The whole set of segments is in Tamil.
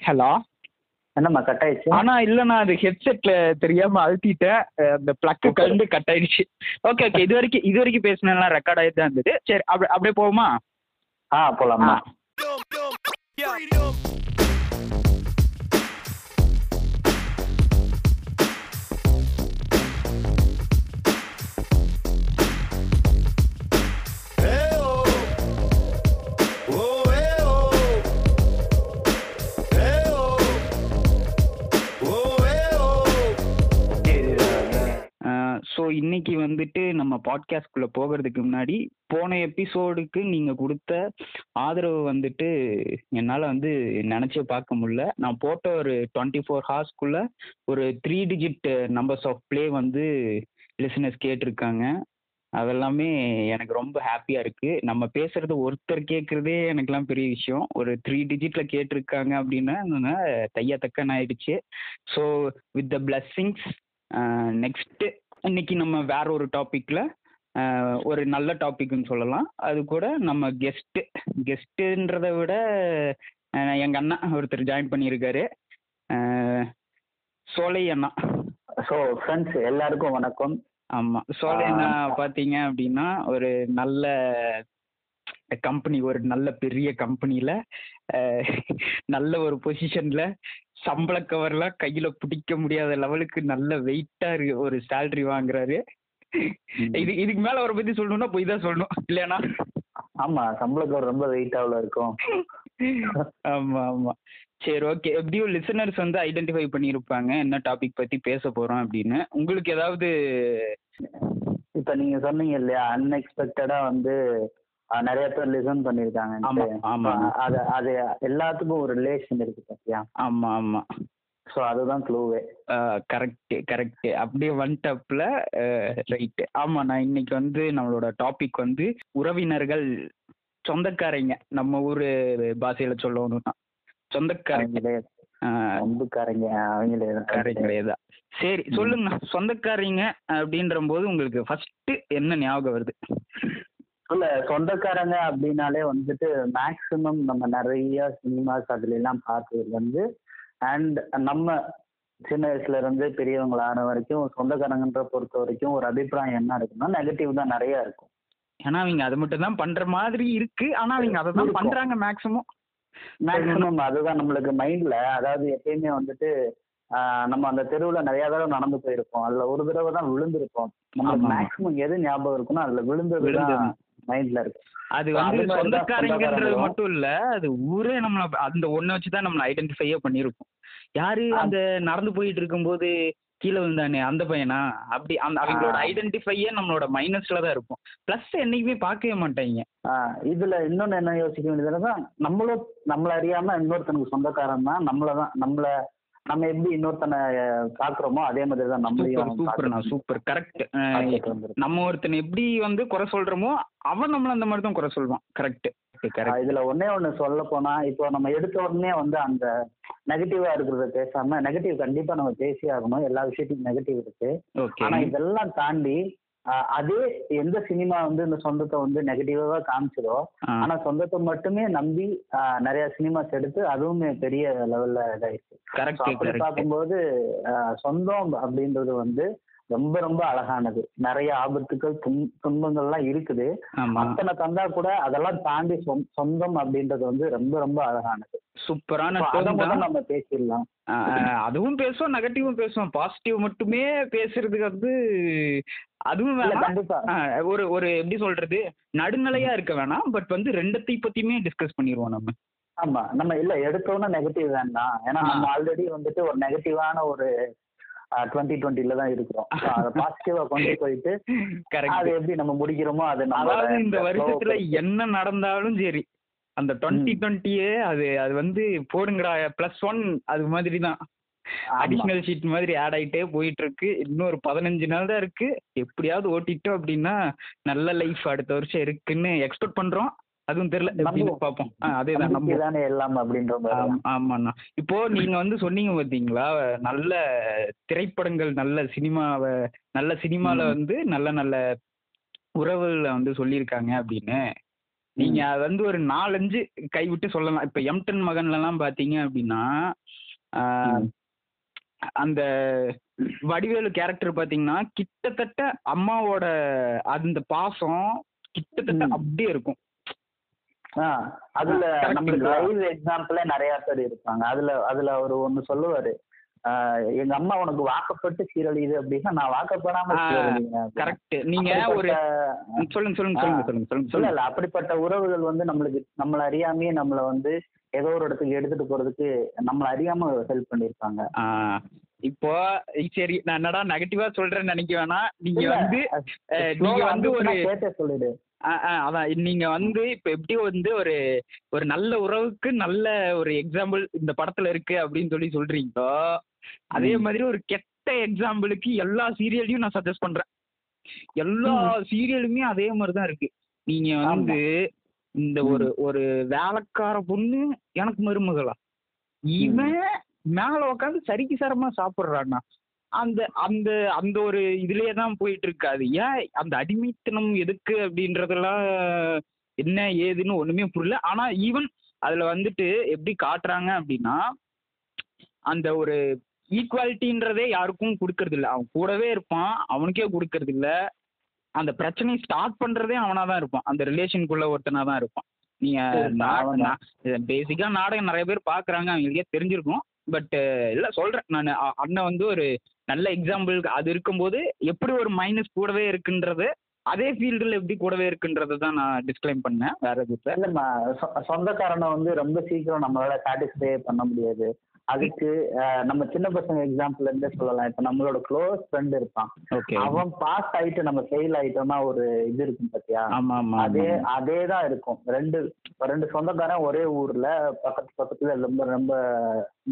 ஹலோ என்னம்மா கட் ஆயிடுச்சு ஆனா இல்லண்ணா அது ஹெட்செட்ல தெரியாம அழுத்திட்டேன் அந்த பிளக்கு கண்டு கட் ஆயிடுச்சு ஓகே ஓகே இது வரைக்கும் இது வரைக்கும் பேசினெல்லாம் ரெக்கார்ட் ஆகிட்டு தான் இருந்தது சரி அப்படி அப்படியே போவோமா ஆ போலாம்மா ஸோ இன்னைக்கு வந்துட்டு நம்ம பாட்காஸ்ட்குள்ளே போகிறதுக்கு முன்னாடி போன எபிசோடுக்கு நீங்கள் கொடுத்த ஆதரவு வந்துட்டு என்னால் வந்து நினச்சே பார்க்க முடியல. நான் போட்ட ஒரு டுவெண்ட்டி ஃபோர் ஹார்ஸ்க்குள்ளே ஒரு three digit numbers of play வந்து லிசனர்ஸ் கேட்டிருக்காங்க. அதெல்லாமே எனக்கு ரொம்ப ஹாப்பியாக இருக்குது நம்ம பேசுகிறது ஒருத்தர் கேட்குறதே எனக்குலாம் பெரிய விஷயம். ஒரு த்ரீ டிஜிட்டில் கேட்டிருக்காங்க அப்படின்னா தையா தக்கன் ஆயிடுச்சு so with the blessings next இன்னைக்கு நம்ம வேற ஒரு டாப்பிக்கில் ஒரு நல்ல டாபிக்னு சொல்லலாம். அது கூட நம்ம கெஸ்ட்டு கெஸ்ட்டுன்றதை விட எங்கள் அண்ணா ஒருத்தர் ஜாயின் பண்ணியிருக்காரு. சோலை அண்ணா. ஸோ ஃப்ரெண்ட்ஸ் எல்லாருக்கும் வணக்கம். ஆமாம் சோலை அண்ணா பார்த்தீங்க அப்படின்னா ஒரு நல்ல கம்பெனி ஒரு நல்ல பெரிய கம்பெனியில் நல்ல ஒரு பொசிஷனில் சம்பள கவர்லாம் கையில் பிடிக்க முடியாத லெவலுக்கு நல்ல வெயிட்டாக ஒரு சேலரி வாங்குறாரு. இது இதுக்கு மேலே அவரை பற்றி சொல்லணும்னா போய் தான் சொல்லணும் இல்லையாண்ணா? ஆமா சம்பளக்கு ரொம்ப வெயிட்டாவில் இருக்கும். ஆமாம் ஆமாம் சரி ஓகே எப்படியும் லிசனர்ஸ் வந்து ஐடென்டிஃபை பண்ணியிருப்பாங்க என்ன டாபிக் பற்றி பேச போகிறோம் அப்படின்னு. உங்களுக்கு ஏதாவது இப்போ நீங்க சொன்னீங்க இல்லையா அன்எக்ஸ்பெக்டடா வந்து நிறைய பேர் லிசன் பண்ணியிருக்காங்க ஆமா, ஆமா. அது அது எல்லாத்துக்கும் ஒரு ரிலேஷன் இருக்கு பாத்தியா? ஆமாம் ஆமாம் ஸோ அதுதான் க்ளூவே கரெக்ட் கரெக்ட் அப்படியே வந்துட்டப்பில் ரைட்டு ஆமாம் நான் இன்னைக்கு வந்து நம்மளோட டாபிக் வந்து உறவினர்கள் சொந்தக்காரங்க. நம்ம ஊர் பாஷையில் சொல்லணும்னா சொந்தக்காரங்க. அவங்களே ஆஹ், சொந்தக்காரங்க அவங்களே காரங்களே தான் சரி. சொல்லுங்க. சொந்தக்காரங்க அப்படின்ற போது உங்களுக்கு ஃபர்ஸ்ட் என்ன ஞாபகம் வருது? இல்ல சொந்தக்காரங்க அப்படின்னாலே வந்துட்டு மேக்சிமம் நம்ம நிறைய சினிமாஸ் அதுல எல்லாம் பார்த்தது வந்து அண்ட் நம்ம சின்ன வயசுல இருந்து பெரியவங்களான வரைக்கும் சொந்தக்காரங்கன்ற பொறுத்த வரைக்கும் ஒரு அபிப்பிராயம் என்ன இருக்குன்னா நெகட்டிவ் தான் நிறைய இருக்கும். ஏன்னா அவங்க அதை மட்டும் தான் பண்ற மாதிரி இருக்கு. ஆனா அவங்க அதை தான். பண்றாங்க மேக்ஸிமம் மேக்சிமம் அதுதான் நம்மளுக்கு மைண்ட்ல அதாவது எப்பயுமே வந்துட்டு நம்ம அந்த தெருவுல நிறைய தடவை நடந்து போயிருப்போம். அதுல ஒரு தடவை தான் விழுந்திருப்போம். நம்மளுக்கு ஆமா. மேக்சிமம் எது ஞாபகம் இருக்குன்னா அதுல விழுந்தது விழுந்தது. மைண்ட்ல இருக்கு அது வந்து சொந்தக்காரங்கன்றது. மட்டும் இல்ல அது ஊரே நம்மள அந்த ஒண்ணை வச்சு தான் நம்மள ஐடென்டிஃபையே பண்ணியிருப்போம் யாரு. அந்த நடந்து போயிட்டு இருக்கும்போது கீழே விழுந்தானே அந்த பையனா அப்படி அந்த அவங்களோட. ஐடென்டிஃபையே நம்மளோட மைனஸ்ல தான் இருக்கும் பிளஸ் என்னைக்குமே பார்க்கவே மாட்டாங்க இதுல இன்னொன்னு என்ன யோசிக்க வேண்டியதுன்னா நம்மளும் நம்மள அறியாம இன்னொருத்தனுக்கு சொந்தக்காரன் தான் நம்மள தான் நம்மள நம்ம எப்படி இன்னொருத்தனை அஹ், பார்க்கறோமோ அதே மாதிரி தான் சூப்பர் நம்மளையும் சூப்பர்ண்ணா சூப்பர். கரெக்ட். நம்ம ஒருத்தன் எப்படி வந்து குறை சொல்றோமோ அவன் நம்மள அந்த மாதிரி தான் குறை சொல்வான். கரெக்ட் இதுல ஒண்ணே ஒண்ணு சொல்ல போனா இப்போ நம்ம எடுத்த உடனே வந்து அந்த நெகட்டிவா இருக்கிறத பேசாம நெகட்டிவ் கண்டிப்பா நம்ம பேசி ஆகணும். எல்லா விஷயத்துக்கும் நெகட்டிவ் இருக்கு. ஆனா இதெல்லாம் தாண்டி அதே எந்த சினிமா வந்து இந்த சொந்தத்தை வந்து நெகட்டிவா காமிச்சதோ ஆனா சொந்தத்தை மட்டுமே நம்பி ஆஹ் நிறைய சினிமாஸ் எடுத்து அதுவுமே பெரிய லெவல்ல கரெக்ட் பார்க்கும்போது சொந்தம் அப்படின்றது வந்து ரொம்ப ரொம்ப அழகானது. நிறைய ஆபத்துக்கள் துன் துன்பங்கள்லாம் இருக்குது. அத்தனை தந்தா கூட அதெல்லாம் தாண்டி சொந்- சொந்தம் அப்படின்றது வந்து ரொம்ப ரொம்ப அழகானது. சூப்பரான நம்ம பேசிடலாம். அதுவும் பேசுவோம் நெகட்டிவும் பேசுவோம். பாசிட்டிவ் மட்டுமே பேசுறதுக்கு வந்து அதுவும் கண்டிப்பா. ஒரு ஒரு எப்படி சொல்றது? நடுநிலையா இருக்க வேணாம். பட் வந்து ரெண்டத்தை பத்தியுமே டிஸ்கஸ் பண்ணிடுவோம் நம்ம. ஆமா. நம்ம இல்ல எடுத்தோன்னே நெகட்டிவ் வேண்டாம். ஏன்னா. நம்ம ஆல்ரெடி வந்துட்டு ஒரு நெகட்டிவான ஒரு டுவெண்ட்டி டுவெண்ட்டில தான் இருக்கிறோம். அதை பாசிட்டிவா கொண்டு போயிட்டு அது எப்படி நம்ம முடிக்கிறோமோ அது அதாவது இந்த வருஷத்துல. என்ன நடந்தாலும் சரி அந்த டுவெண்ட்டி டுவெண்ட்டியே அது அது வந்து போடுங்கடா பிளஸ் ஒன் அது மாதிரி தான். அடிஷ்னல் ஷீட் மாதிரி ஆட் ஆயிட்டே போயிட்டு இருக்கு இன்னும் ஒரு பதினஞ்சு நாள் தான் இருக்கு. எப்படியாவது ஓட்டிட்டோம் அப்படின்னா நல்ல லைஃப் அடுத்த வருஷம் இருக்குன்னு எக்ஸ்பெக்ட் பண்றோம். அதுவும் தெரியல எப்படின்னு. பார்ப்போம் ஆ, அதேதான் நம்பிக்கை நம்புவோம் தானே எல்லாம் அப்படின்ற மாதிரி தான். ஆமாண்ணா இப்போ நீங்க வந்து சொன்னீங்க பாத்தீங்களா நல்ல திரைப்படங்கள் நல்ல சினிமாவை நல்ல சினிமால. வந்து நல்ல நல்ல உறவுகளை வந்து சொல்லியிருக்காங்க அப்படின்னு நீங்க அது வந்து ஒரு நாலஞ்சு கைவிட்டு சொல்லலாம் இப்ப எம்டன் மகன்ல எல்லாம் பாத்தீங்க அப்படின்னா. அந்த வடிவேலு கேரக்டர் பாத்தீங்கன்னா கிட்டத்தட்ட அம்மாவோட அந்த பாசம் கிட்டத்தட்ட. அப்படியே இருக்கும் அதுல நம்மளுக்கு? லைவ் எக்ஸாம்பிளே நிறைய பேர் இருப்பாங்க. அதுல அதுல அவர் ஒண்ணு சொல்லுவாரு. எங்க அம்மா உனக்கு வாக்கப்பட்டு சீரழியுது அப்படின்னா நான் வாக்கப்படாம கரெக்ட் நீங்க ஒரு சொல்லுங்க சொல்லுங்க சொல்லுங்க சொல்லுங்க சொல்லுங்க இல்ல அப்படிப்பட்ட உறவுகள் வந்து நம்மளுக்கு நம்மள அறியாமையே நம்மள வந்து ஏதோ ஒரு இடத்துக்கு எடுத்துட்டு போறதுக்கு நம்மள அறியாம ஹெல்ப் பண்ணிருப்பாங்க இப்போ சரி நான் என்னடா நெகட்டிவா சொல்றேன்னு நினைக்க வேணாம் நீங்க வந்து நீங்க வந்து ஒரு சொல்லிடு. ஆ, ஆ, அதான். நீங்க வந்து இப்ப எப்படி வந்து ஒரு ஒரு நல்ல உறவுக்கு நல்ல ஒரு எக்ஸாம்பிள் இந்த படத்துல இருக்கு அப்படின்னு சொல்லி சொல்றீங்களோ அதே. மாதிரி ஒரு கெட்ட எக்ஸாம்பிளுக்கு எல்லா சீரியலையும் நான் சஜஸ்ட் பண்றேன். எல்லா சீரியலுமே அதே மாதிரி தான் இருக்கு. நீங்க. வந்து இந்த ஒரு ஒரு வேலைக்கார பொண்ணு எனக்கு மருமகளா. இவன் மேல உட்காந்து சரிக்கு சரமா சாப்பிடுறான்னா அந்த அந்த அந்த ஒரு இதுலயே தான் போயிட்டு இருக்காது ஏன் அந்த அடிமைத்தனம் எதுக்கு அப்படின்றதெல்லாம் என்ன ஏதுன்னு ஒண்ணுமே புரியல. ஆனா ஈவன் அதுல வந்துட்டு எப்படி காட்டுறாங்க அப்படின்னா அந்த ஒரு ஈக்குவாலிட்டின்றதே யாருக்கும் கொடுக்கறது இல்ல அவன் கூடவே இருப்பான் அவனுக்கே கொடுக்கறது இல்ல அந்த பிரச்சனையை ஸ்டார்ட் பண்றதே அவனா தான் இருப்பான். அந்த ரிலேஷனுக்குள்ள ஒருத்தனா தான் இருப்பான். நீங்க சரி, அவன்தான். பேசிக்கா நாடகம் நிறைய பேர் பாக்குறாங்க அவங்களுக்கே தெரிஞ்சிருக்கும். பட் இல்ல சொல்றேன். நான் அண்ணன் வந்து ஒரு நல்ல எக்ஸாம்பிள் அது இருக்கும்போது எப்படி ஒரு மைனஸ் கூடவே இருக்குன்றது அதே ஃபீல்டில் எப்படி கூடவே இருக்குன்றதை தான் நான் டிஸ்க்ளைம் பண்ணேன். வேற எதுவும் இல்ல. இல்லம்மா சொ- சொந்தக்காரனை வந்து ரொம்ப சீக்கிரம் நம்மளால சாட்டிஸ்ஃபை பண்ண முடியாது. அதுக்கு நம்ம சின்ன பசங்க எக்ஸாம்பிள் இருந்தே சொல்லலாம். இப்ப நம்மளோட க்ளோஸ் ஃப்ரெண்ட் இருப்பான். ஓகே அவன் பாஸ் ஆயிட்டு நம்ம ஃபெயில் ஆயிட்டோம்னா ஒரு இது இருக்கும் பாத்தியா? ஆமா ஆமா அதே. அதே தான் இருக்கும். ரெண்டு ரெண்டு சொந்தக்காரன் ஒரே ஊர்ல பக்கத்து பக்கத்துல ரொம்ப ரொம்ப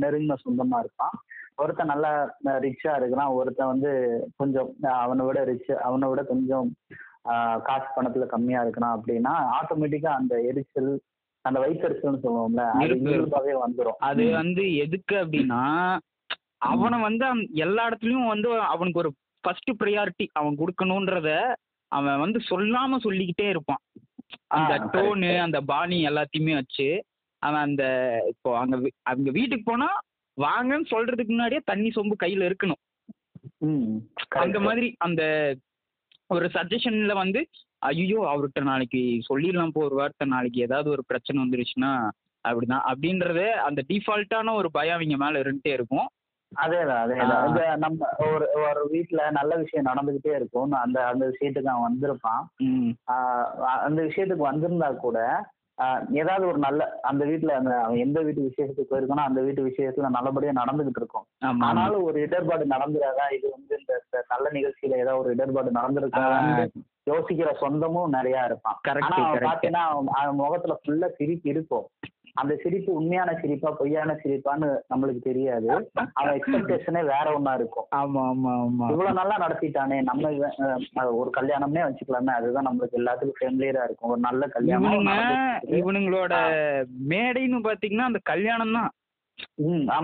நெருங்கின சொந்தமா இருப்பான். ஒருத்தன் நல்லா ரிச்சா இருக்கிறான் ஒருத்தன் வந்து கொஞ்சம் அவனை விட ரிச் அவனை விட கொஞ்சம் காசு பணத்துல கம்மியா இருக்கிறான் அப்படின்னா ஆட்டோமேட்டிக்கா அந்த எரிச்சல் அந்த வயிற்றெரிச்சல்னு சொல்லுவோம்ல அது இருக்கு. இயல்பாவே வந்துரும் அது வந்து எதுக்கு அப்படின்னா அவனை வந்து எல்லா இடத்துலயும் வந்து அவனுக்கு ஒரு ஃபர்ஸ்ட் ப்ரையாரிட்டி அவன் கொடுக்கணுன்றத அவன் வந்து சொல்லாம சொல்லிக்கிட்டே இருப்பான் அந்த டோனு. அந்த பாணி எல்லாத்தையுமே வச்சு அவன் அந்த இப்போ அங்க அவங்க வீட்டுக்கு போனா வாங்கன்னு சொல்றதுக்கு முன்னாடியே தண்ணி சொம்பு கையில இருக்கணும். ம், அந்த. மாதிரி அந்த ஒரு சஜஷன்ல வந்து ஐயோ அவர்கிட்ட நாளைக்கு சொல்லிடலாம் போ ஒரு வார்த்தை நாளைக்கு ஏதாவது ஒரு பிரச்சனை வந்துருச்சுன்னா அப்படிதான். அப்படின்றது அந்த டிஃபால்ட்டான ஒரு பயம் அவங்க மேல இருந்துட்டே இருக்கும். அதேதான் அதேதான். இந்த நம்ம ஒரு ஒரு வீட்ல நல்ல விஷயம் நடந்துகிட்டே இருக்கும் அந்த அந்த விஷயத்துக்கு அவன் வந்திருப்பான். அந்த விஷயத்துக்கு வந்திருந்தா கூட ஏதாவது ஒரு நல்ல அந்த வீட்ல அந்த அவன் எந்த வீட்டு விசேஷத்துக்கு போயிருக்கானோ அந்த வீட்டு விசேஷத்துல நல்லபடியா நடந்துகிட்டு இருக்கும். ஆனாலும் ஒரு இடர்பாடு நடந்துடாதா இது வந்து இந்த நல்ல நிகழ்ச்சியில ஏதாவது ஒரு இடர்பாடு நடந்திருக்கான்னு யோசிக்கிற சொந்தமும் நிறைய இருப்பான். பாத்தீங்கன்னா அவன் முகத்துல ஃபுல்லா சிரிப்பு இருக்கும். அந்த சிரிப்பு உண்மையான சிரிப்பா பொய்யான சிரிப்பான்னு நம்மளுக்கு தெரியாது. அவன் எக்ஸ்பெக்டேஷனே வேற ஒண்ணா இருக்கும். ஆமா ஆமா ஆமா. இவ்வளவு நல்லா நடத்திட்டானே நம்ம ஒரு கல்யாணம்னே வச்சுக்கலாமே அதுதான் நம்மளுக்கு எல்லாத்துக்கும் ஃபேமிலியரா இருக்கும். ஒரு நல்ல கல்யாணம். இவனுங்களோட மேடைன்னு பாத்தீங்கன்னா அந்த கல்யாணம் தான்.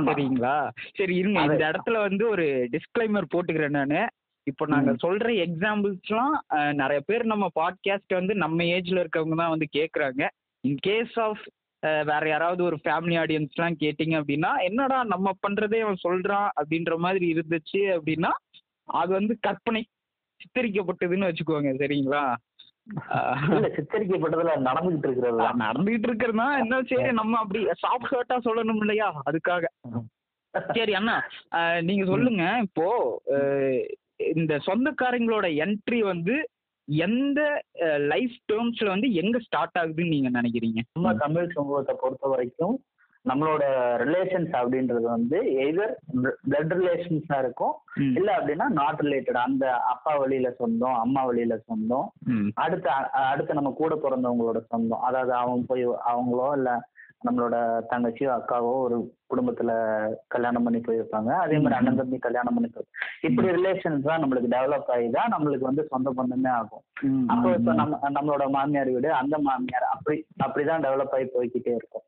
சரிங்களா? சரி இருங்க. இந்த இடத்துல வந்து ஒரு டிஸ்க்ளைமர் போட்டுக்கிறேன் நானு. இப்போ நாங்க. சொல்ற எக்ஸாம்பிள்ஸ்லாம் நிறைய பேர் நம்ம பாட்காஸ்ட் வந்து நம்ம ஏஜ்ல இருக்கவங்க தான் வந்து கேக்குறாங்க. இன் கேஸ் ஆஃப் வேற யாராவது ஒரு ஃபேமிலி ஆடியன்ஸ்லாம் கேட்டிங்க அப்படின்னா என்னடா நம்ம பண்றதே அவன் சொல்றான் அப்படின்ற மாதிரி இருந்துச்சு அப்படின்னா அது வந்து கற்பனை சித்தரிக்கப்பட்டதுன்னு வச்சுக்கோங்க சரிங்களா? சித்தரிக்கப்பட்டதுல நடந்துகிட்டு இருக்கிறது. நடந்துகிட்டு இருக்கிறதா என்ன சரி நம்ம அப்படி சாஃப்ட் ஹர்ட்டா சொல்லணும் இல்லையா? அதுக்காக. சரி அண்ணா நீங்க சொல்லுங்க. இப்போ இந்த சொந்தக்காரங்களோட என்ட்ரி வந்து எந்த லைஃப் டேர்ம்ஸ்ல வந்து எங்க ஸ்டார்ட் ஆகுதுன்னு நீங்க நினைக்கிறீங்க நம்ம தமிழ் சமூகத்தை பொறுத்த வரைக்கும் நம்மளோட ரிலேஷன்ஸ் அப்படின்றது வந்து எதர் பிளட் ரிலேஷன்ஸா இருக்கும். இல்ல அப்படின்னா நாட் ரிலேட்டட் அந்த அப்பா வழியில சொந்தம் அம்மா வழியில சொந்தம். அடுத்து அடுத்து நம்ம கூட பிறந்தவங்களோட சொந்தம் அதாவது அவங்க போய் அவங்களோ இல்ல நம்மளோட தங்கச்சியோ அக்காவோ ஒரு குடும்பத்துல கல்யாணம் பண்ணி போயிருப்பாங்க. அதே மாதிரி அண்ணன் தம்பி கல்யாணம் பண்ணி போய் இப்படி ரிலேஷன்ஸ் தான் நம்மளுக்கு டெவலப் ஆகி தான் நம்மளுக்கு வந்து சொந்த பந்தமே ஆகும். அப்போ இப்ப. நம்ம நம்மளோட மாமியார் வீடு அந்த மாமியார் அப்படி அப்படிதான் டெவலப் ஆகி போய்க்கிட்டே இருக்கும்.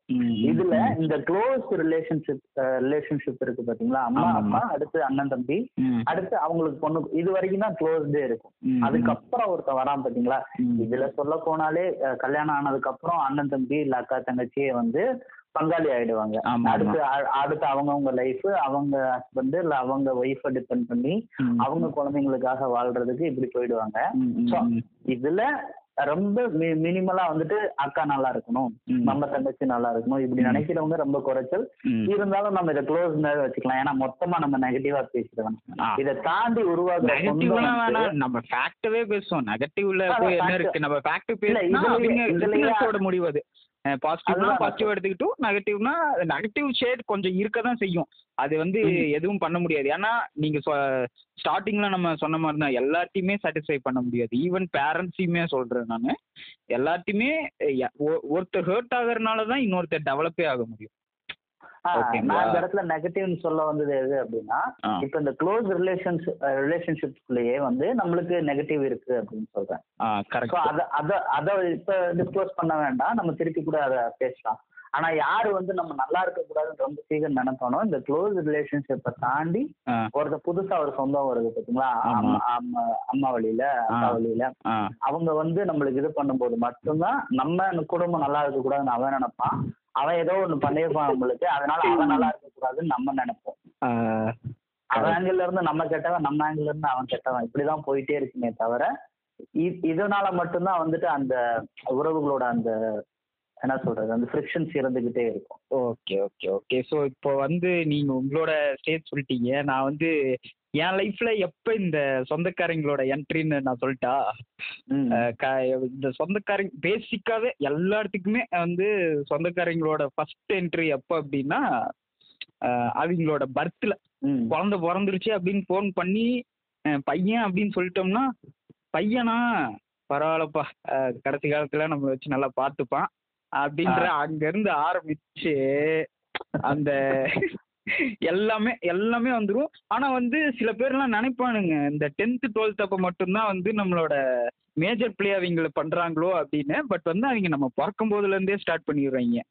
இதுல. இந்த க்ளோஸ் ரிலேஷன்ஷிப் ரிலேஷன்ஷிப் இருக்கு பாத்தீங்களா? அம்மா அப்பா அடுத்து அண்ணன் தம்பி அடுத்து அவங்களுக்கு பொண்ணு இது வரைக்கும் தான் க்ளோஸ்டே இருக்கும். அதுக்கப்புறம் ஒருத்தன் வரான் பாத்தீங்களா. இதுல சொல்ல போனாலே கல்யாணம் ஆனதுக்கு அப்புறம் அண்ணன் தம்பி இல்ல அக்கா தங்கச்சியே வந்து பங்காளி ஆயிடுவாங்க. அடுத்து அடுத்து அவங்கவங்க லைஃப் அவங்க ஹஸ்பண்ட் இல்ல அவங்க ஒய்ஃபை டிபெண்ட் பண்ணி. அவங்க குழந்தைங்களுக்காக வாழ்றதுக்கு இப்படி போயிடுவாங்க. இதுல ரொம்ப மினிமலா வந்துட்டு அக்கா நல்லா இருக்கணும். நம்ம தங்கச்சி நல்லா இருக்கணும் இப்படி. நினைக்கிறவங்க ரொம்ப குறைச்சல். இருந்தாலும் நம்ம இதை க்ளோஸ் வச்சுக்கலாம் ஏன்னா மொத்தமா நம்ம நெகட்டிவா பேசிடுவோம். இதை தாண்டி வேணாம் நம்ம ஃபேக்டவே பேசுவோம் நெகட்டிவ்ல என்ன. இருக்கு நம்ம ஃபேக்ட் இல்ல, பேசினா பாசிட்டிவ்னா பாசிட்டிவ் எடுத்துக்கிட்டும் நெகட்டிவ்னா நெகட்டிவ் ஷேட் கொஞ்சம் இருக்க தான் செய்யும் அது வந்து. எதுவும் பண்ண முடியாது ஏன்னா நீங்க ஸ்டார்டிங்ல நம்ம சொன்ன மாதிரி தான் எல்லாத்தையுமே சாட்டிஸ்ஃபை பண்ண முடியாது ஈவன் பேரண்ட்ஸையுமே சொல்றேன் நான் எல்லாத்தையுமே ஒருத்தர் ஹர்ட் ஆகுறதுனால தான் இன்னொருத்தர் டெவலப்பே ஆக முடியும்? நான் இந்த இடத்துல நெகட்டிவ்னு சொல்ல வந்தது எது அப்படின்னா. இப்ப இந்த க்ளோஸ் ரிலேஷன்ஸ் ரிலேஷன்ஷிப்ஸ்லயே வந்து நம்மளுக்கு நெகட்டிவ் இருக்கு அப்படின்னு சொல்றேன். அத அத அத இப்ப டிஸ்க்ளோஸ் பண்ண வேண்டாம். நம்ம திருப்பி கூட அதை பேசலாம். ஆனா யாரு வந்து நம்ம நல்லா இருக்க கூடாதுன்னு ரொம்ப சீக்கிரம் நினைப்பானோ இந்த க்ளோஸ் ரிலேஷன்ஷிப்பை தாண்டி ஆ. ஒருத்தர் புதுசா ஒரு சொந்தம் வருது பாத்தீங்களா. அம்மா வழியில அப்பா. வழியில. அவங்க வந்து நம்மளுக்கு இது பண்ணும்போது மட்டும்தான் நம்ம குடும்பம் நல்லா இருக்க கூடாதுன்னு அவன் நினைப்பான். அவன் ஏதோ ஒண்ணு பண்ணியிருப்பான் நம்மளுக்கு. அதனால அவன் நல்லா இருக்க கூடாதுன்னு நம்ம நினைப்போம். அவன் ஆங்கிள் இருந்து நம்ம கெட்டவன் நம்ம ஆங்கிள் இருந்து அவன் கெட்டவன். இப்படிதான் போயிட்டே இருக்குமே தவிர இதனால மட்டும்தான் வந்துட்டு அந்த உறவுகளோட அந்த என்ன சொல்றது அந்த ஃப்ரிக்ஷன்ஸ் இருந்துகிட்டே இருக்கும். ஓகே ஓகே ஓகே ஸோ இப்போ வந்து நீங்க உங்களோட ஸ்டேஜ் சொல்லிட்டீங்க. நான் வந்து என் லைஃப்ல எப்போ இந்த சொந்தக்காரங்களோட என்ட்ரின்னு நான் சொல்லிட்டா? இந்த சொந்தக்காரங்க பேசிக்காவே எல்லா இடத்துக்குமே வந்து சொந்தக்காரங்களோட ஃபர்ஸ்ட் என்ட்ரி எப்போ அப்படின்னா அவங்களோட பர்த்ல. குழந்தை பிறந்துருச்சு அப்படின்னு ஃபோன் பண்ணி பையன் அப்படின்னு சொல்லிட்டோம்னா பையனா பரவாயில்லப்பா. கடைசி காலத்துல நம்ம வச்சு நல்லா பார்த்துப்பான். அப்படின்ற அங்கிருந்து ஆரம்பிச்சு அந்த எல்லாமே எல்லாமே வந்துரும். ஆனா வந்து சில பேர்லாம் நினைப்பானுங்க இந்த டென்த்து டுவெல்த் அப்போ மட்டும்தான் வந்து நம்மளோட மேஜர் பிளே அவங்கள பண்றாங்களோ அப்படின்னு. பட் வந்து அவங்க நம்ம பிறக்கும் போதுல இருந்தே ஸ்டார்ட் பண்ணிடுறாங்க.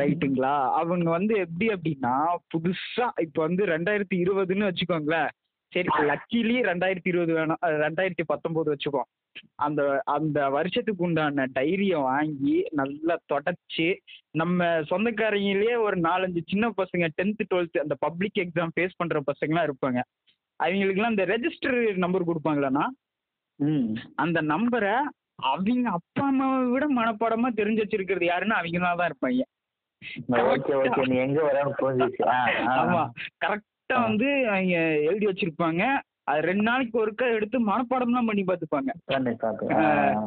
ரைட்டுங்களா? அவங்க வந்து எப்படி அப்படின்னா புதுசா இப்போ வந்து ரெண்டாயிரத்தி இருபதுன்னு வச்சுக்கோங்களேன். சரி லக்கிலி ரெண்டாயிரத்தி இருபது வேணாம் ரெண்டாயிரத்தி பத்தொம்போது வச்சுக்கோம் அந்த அந்த வருஷத்துக்கு உண்டான டைரியை வாங்கி நல்லா தொடச்சி நம்ம சொந்தக்காரங்களே ஒரு நாலஞ்சு சின்ன பசங்க டென்த்து டுவெல்த்து அந்த பப்ளிக் எக்ஸாம் ஃபேஸ் பண்ணுற பசங்களாம் இருப்பாங்க. அவங்களுக்குலாம் இந்த ரெஜிஸ்டர் நம்பர் கொடுப்பாங்களாண்ணா? ம். அந்த நம்பரை அவங்க அப்பா அம்மாவை விட மனப்பாடமா தெரிஞ்சு வச்சிருக்கிறது யாருன்னா அவங்க தான் இருப்பாங்க. ஓகே ஓகே நீ எங்க புரிஞ்சிச்சு. வந்து அவங்க எழுதி வச்சிருப்பாங்க. அது ரெண்டு நாளைக்கு ஒருக்கா எடுத்து மனப்பாடம்லாம் பண்ணி பார்த்துப்பாங்க.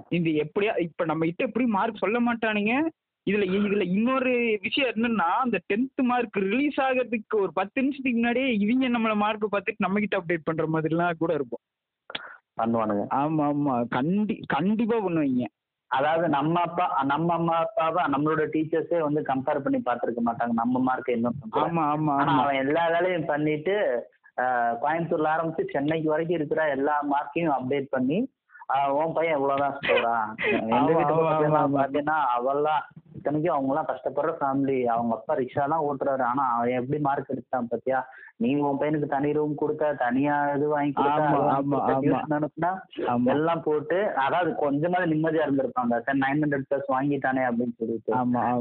இந்த எப்படியா இப்ப நம்ம கிட்ட எப்படி மார்க் சொல்ல மாட்டானுங்க? இதுல இதுல இன்னொரு விஷயம் என்னன்னா அந்த டென்த் மார்க் ரிலீஸ் ஆகிறதுக்கு ஒரு பத்து நிமிஷத்துக்கு முன்னாடியே இவங்க நம்மள மார்க் பார்த்துட்டு நம்ம கிட்ட அப்டேட் பண்ற மாதிரிலாம் கூட இருக்கும். பண்ணுவானுங்க. ஆமா ஆமா. கண்டி கண்டிப்பா பண்ணுவீங்க. அதாவது நம்ம அப்பா நம்ம அம்மா அப்பாவை நம்மளோட டீச்சர்ஸே வந்து கம்பேர் பண்ணி பார்த்திருக்க மாட்டாங்க. நம்ம மார்க் என்ன ஆமா ஆமா. அவன் எல்லா வேலையும் பண்ணிட்டு கோயம்புத்தூர்ல ஆரம்பிச்சு சென்னைக்கு வரைக்கும் இருக்கிற எல்லா மார்க்கையும் அப்டேட் பண்ணி உன் பையன் இவ்வளவுதான் எங்க வீட்டு ஆமா. பாத்தீங்கன்னா அவெல்லாம் இத்தனைக்கும் அவங்க எல்லாம் கஷ்டப்படுற ஃபேமிலி அவங்க அப்பா ரிக்ஷா தான் ஓட்டுறாரு. ஆனா அவன் எப்படி மார்க் எடுத்தான் பாத்தியா? நீ உன் பையனுக்கு தனி ரூம் கொடுத்த தனியா இது வாங்கி கொடுத்த எல்லாம் போட்டு அதாவது கொஞ்சமாவது நிம்மதியா இருந்திருப்பாங்க. சார் நைன் ஹண்ட்ரட் பிளஸ் வாங்கிட்டானே அப்படின்னு சொல்லிட்டு.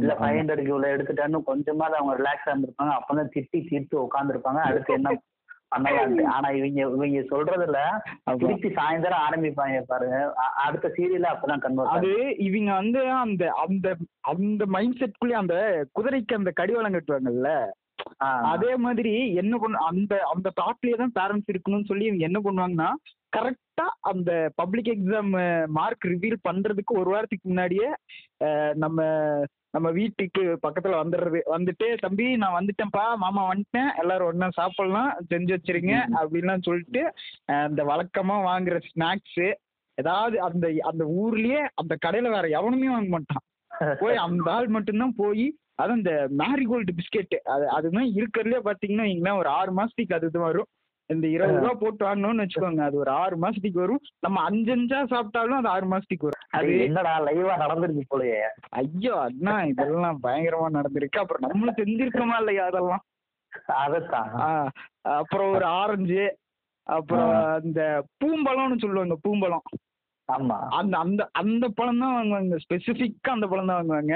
இல்ல ஃபைவ் ஹண்ட்ரட்க்கு இவ்வளவு எடுத்துட்டான்னு கொஞ்சமாவது அவங்க ரிலாக்ஸா இருந்திருப்பாங்க. அப்பதான் திட்டி தீர்த்து உட்காந்துருப்பாங்க அடுத்து என்ன பண்ணலான்ட்டு ஆனா இவங்க இவங்க சொல்றதுல. திருப்பி சாயந்தரம் ஆரம்பிப்பாங்க பாருங்க. அடுத்த சீரியல அப்பதான் கன்வெர்ட் அது இவங்க வந்து அந்த அந்த அந்த மைண்ட் செட்குள்ளே அந்த குதிரைக்கு அந்த கடிவாளம் கட்டுவாங்கல்ல அதே மாதிரி என்ன பண்ண அந்த அந்த தாட்லயே தான் பேரண்ட்ஸ் இருக்கணும்னு சொல்லி இவங்க என்ன பண்ணுவாங்கன்னா கரெக்டா அந்த பப்ளிக் எக்ஸாம் மார்க் ரிவீல் பண்றதுக்கு ஒரு வாரத்துக்கு முன்னாடியே நம்ம நம்ம வீட்டுக்கு பக்கத்துல வந்துடுறது வந்துட்டு தம்பி நான் வந்துட்டேன்ப்பா மாமா வந்துட்டேன் எல்லாரும் ஒண்ணா சாப்பிடலாம் செஞ்சு வச்சிருங்க. அப்படின்லாம் சொல்லிட்டு அந்த வழக்கமா வாங்குற ஸ்நாக்ஸ் ஏதாவது அந்த அந்த ஊர்லயே அந்த கடையில வேற எவனுமே வாங்க மாட்டான் போய் அந்த ஆள் மட்டும்தான் போய் அதான் இந்த மேரிகோல்டு பிஸ்கெட் அது அதுதான் இருக்கிறதுலே பார்த்தீங்கன்னா ஒரு ஆறு மாசத்துக்கு அதுதான் வரும் இந்த இருபது ரூபா போட்டு வாங்கணும்னு வச்சுக்கோங்க. அது ஒரு ஆறு மாசத்துக்கு வரும். நம்ம அஞ்சு அஞ்சா சாப்பிட்டாலும் அது ஆறு மாசத்துக்கு வரும். அது என்னடா லைவா நடந்திருக்கு போலயே. ஐயோ அதான் இதெல்லாம் பயங்கரமா நடந்திருக்கு. அப்புறம் நம்மளும் செஞ்சிருக்கோமா இல்லையா அதெல்லாம்? அதைத்தான் அப்புறம் ஒரு ஆரஞ்சு அப்புறம் ஆ. அந்த பூம்பழம்னு சொல்லுவாங்க பூம்பழம். ஆமா. அந்த அந்த அந்த பழம் தான் வாங்குவாங்க. ஸ்பெசிஃபிக்கா அந்த பழம் தான் வாங்குவாங்க.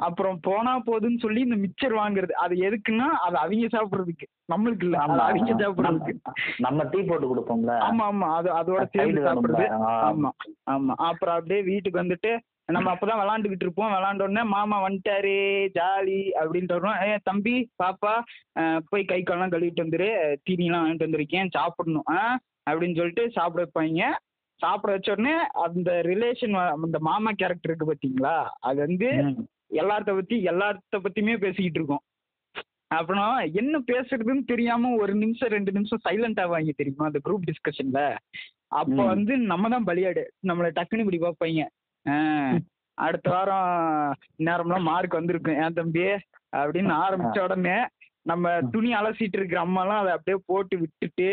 அப்புறம் போனா போதுன்னு சொல்லி இந்த மிச்சர் வாங்குறது. அது எதுக்குன்னா அது அவங்க சாப்பிடுறதுக்கு. நம்மளுக்கு இல்ல. அது அவங்க சாப்பிடுறதுக்கு. நம்ம- டீ போட்டு கொடுப்போம்ல. ஆமா ஆமா. அது அதோட சேர்ந்து. சாப்பிடுறது. ஆமா ஆமா. அப்புறம் அப்படியே வீட்டுக்கு வந்துட்டு நம்ம அப்பதான் விளாண்டுக்கிட்டு இருப்போம். விளாண்ட உடனே மாமா வந்துட்டாரு ஜாலி அப்படின்ட்டு வருவோம். ஏ தம்பி பாப்பா போய் கை காலெல்லாம் கழுவிட்டு வந்துரு. தீனிலாம் வாங்கிட்டு வந்திருக்கேன் சாப்பிடணும்? அப்படின்னு சொல்லிட்டு சாப்பிட வைப்பாங்க. சாப்பிட வச்ச உடனே அந்த ரிலேஷன் அந்த மாமா கேரக்டர் இருக்கு பாத்தீங்களா? அது வந்து ம். எல்லார்த்த பத்தி எல்லார்த்த பத்தியுமே பேசிக்கிட்டு இருக்கோம். அப்புறம் என்ன பேசுறதுன்னு தெரியாம ஒரு நிமிஷம் ரெண்டு நிமிஷம் சைலண்ட் ஆவாங்க தெரியுமா? அந்த குரூப் டிஸ்கஷன்ல அப்போ. வந்து நம்ம தான் பலியாடு. நம்மளை டக்குன்னு இப்படி பார்ப்பாங்க அடுத்த வாரம் நேரம்லாம் மார்க் வந்திருக்கும். ஏன் தம்பி? அப்படின்னு ஆரம்பிச்ச உடனே நம்ம துணி அலசிட்டு இருக்கிற அம்மாலாம் அதை அப்படியே போட்டு விட்டுட்டு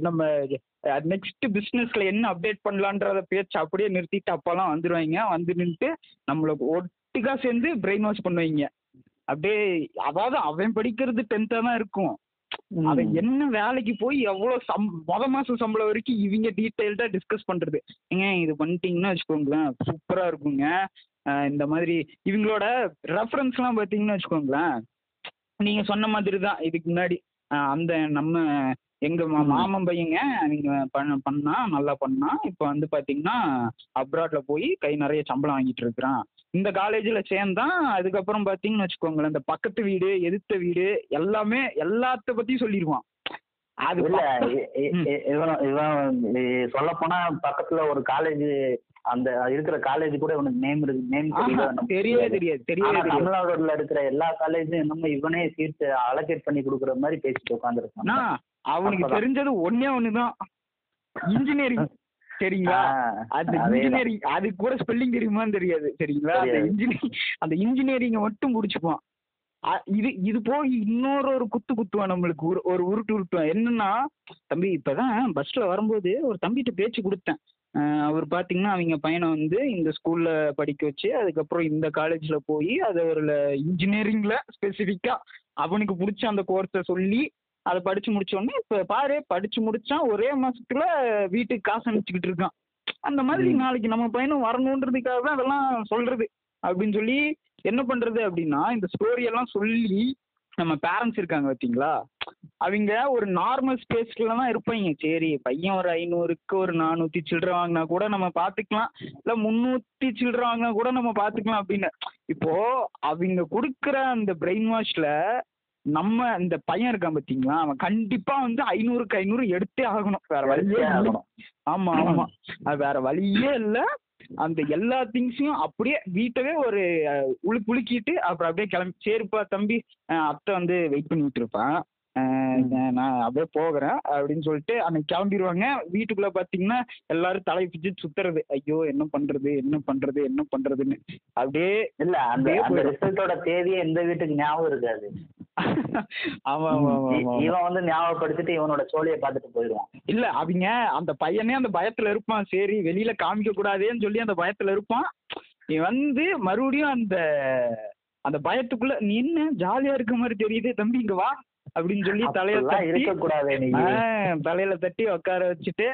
நம்ம நெக்ஸ்ட் பிஸ்னஸ்ல என்ன அப்டேட் பண்ணலான்றத பேச்சு அப்படியே நிறுத்திட்டு அப்பெல்லாம் வந்துருவாங்க வந்து நின்றுட்டு நம்மள ஒட்டுக்கா சேர்ந்து பிரெயின் வாஷ் பண்ணுவாங்க. அப்படியே அதாவது அவன் படிக்கிறது டென்த்தா தான் இருக்கும். அவன் என்ன வேலைக்கு போய் எவ்வளவு சம் முத மாசம் சம்பளம் வரைக்கும் இவங்க டீட்டெயில்டா டிஸ்கஸ் பண்றது. ஏங்க இது பண்ணிட்டீங்கன்னா வச்சுக்கோங்களேன் சூப்பரா இருக்குங்க. இந்த மாதிரி இவங்களோட ரெஃபரன்ஸ்லாம் பார்த்தீங்கன்னு வச்சுக்கோங்களேன் நீங்க சொன்ன மாதிரி தான். இதுக்கு முன்னாடி அந்த நம்ம எங்க. மாமன் பையங்க நீங்க பண்ண பண்ணா நல்லா பண்ணா இப்போ வந்து பாத்தீங்கன்னா அப்ராட்ல போய் கை நிறைய சம்பளம் வாங்கிட்டு இருக்கிறான். இந்த காலேஜ்ல சேர்ந்தான். அதுக்கப்புறம் பாத்தீங்கன்னு வச்சுக்கோங்களேன் இந்த பக்கத்து வீடு எதிர்த்த வீடு எல்லாமே எல்லாத்த பத்தியும் சொல்லிடுவான் அது இல்ல இவன் இவன் சொல்ல போனா பக்கத்துல ஒரு காலேஜ் அந்த இருக்கிற காலேஜ் கூட இவனுக்கு நேம் இருக்கு நேம் தெரியவே தெரியாது. தெரியவே தமிழ்நாடுல இருக்கிற எல்லா காலேஜும் என்னமோ இவனே சீட்டு அலோகேட் பண்ணி கொடுக்குற மாதிரி பேசிட்டு உட்காந்துருக்கான் அவனுக்கு. தெரிஞ்சது ஒண்ணே ஒண்ணுதான். இன்ஜினியரிங் சரிங்களா? அந்த இன்ஜினியரிங் அது கூட ஸ்பெல்லிங் தெரியுமான்னு தெரியாது சரிங்களா? அந்த. இன்ஜினியரிங் அந்த இன்ஜினியரிங்கை மட்டும் முடிச்சுப்பான் அ- இது இது போய் இன்னொரு ஒரு குத்து குத்துவான் நம்மளுக்கு ஒரு ஒரு உருட்டு உருட்டுவான். என்னன்னா தம்பி இப்பதான் பஸ்ல வரும்போது ஒரு தம்பிகிட்ட பேச்சு கொடுத்தேன். அவர் பாத்தீங்கன்னா அவங்க பையனை வந்து இந்த ஸ்கூல்ல படிக்க வச்சு அதுக்கப்புறம் இந்த காலேஜ்ல போய் அது ஒரு இன்ஜினியரிங்ல ஸ்பெசிஃபிக்கா அவனுக்கு பிடிச்ச அந்த கோர்ஸை சொல்லி அதை படிச்சு முடிச்ச உடனே இப்ப பாரு படிச்சு முடிச்சான் ஒரே மாசத்துல வீட்டுக்கு காசு அனுப்பிச்சுக்கிட்டு இருக்கான். அந்த மாதிரி. நாளைக்கு நம்ம பையனும் வரணுன்றதுக்காக தான் அதெல்லாம் சொல்றது. அப்படின்னு சொல்லி என்ன பண்றது அப்படின்னா இந்த ஸ்டோரி எல்லாம் சொல்லி நம்ம பேரண்ட்ஸ் இருக்காங்க பார்த்தீங்களா அவங்க ஒரு நார்மல் ஸ்பேஸ்ல தான் இருப்பாங்க. சரி பையன் ஒரு ஐநூறுக்கு ஒரு நானூத்தி சில்லற வாங்கினா கூட நம்ம பாத்துக்கலாம். இல்ல முன்னூத்தி சில்லற வாங்கினா கூட நம்ம பாத்துக்கலாம் அப்படின்னு. இப்போ அவங்க கொடுக்குற அந்த பிரெயின் வாஷ்ல நம்ம இந்த பையன் இருக்கான் பாத்தீங்களா? அவன் கண்டிப்பா வந்து ஐநூறுக்கு ஐநூறு எடுத்தே ஆகணும். வேற வழியே ஆகணும். ஆமா ஆமா. அது வேற வழியே இல்ல. அந்த எல்லா திங்ஸையும் அப்படியே வீட்டவே ஒரு அஹ், உலுக்கு உலுக்கிட்டு அப்புறம் அப்படியே கிளம்பி சரிப்பா தம்பி அத்தை வந்து வெயிட் பண்ணிட்டு இருப்பான். நான் அப்படியே போகிறேன் அப்படின்னு சொல்லிட்டு அன்னைக்கு கிளம்பிடுவாங்க வீட்டுக்குள்ள பாத்தீங்கன்னா எல்லாரும் தலை பிச்சு சுத்துறது. ஐயோ என்ன பண்றது என்ன பண்றது என்ன பண்றதுன்னு. அப்படியே இல்ல அந்த. ரிசல்ட்டோட தேதியே எந்த வீட்டுக்கு ஞாபகம் இருக்காது. ஆமா ஆமா. இவன் வந்து ஞாபகப்படுத்திட்டு இவனோட சோழியை பார்த்துட்டு போயிடுவான். இல்ல அவங்க அந்த பையனே அந்த பயத்துல இருப்பான். சரி வெளியில காமிக்க கூடாதேன்னு சொல்லி அந்த பயத்துல இருப்பான். நீ வந்து மறுபடியும் அந்த அந்த பயத்துக்குள்ள நீ என்ன ஜாலியா இருக்க மாதிரி தெரியுது தம்பி இங்க வா. அப்படின்னு சொல்லி தலையில தட்டி தலையில தட்டி உட்கார வச்சுட்டு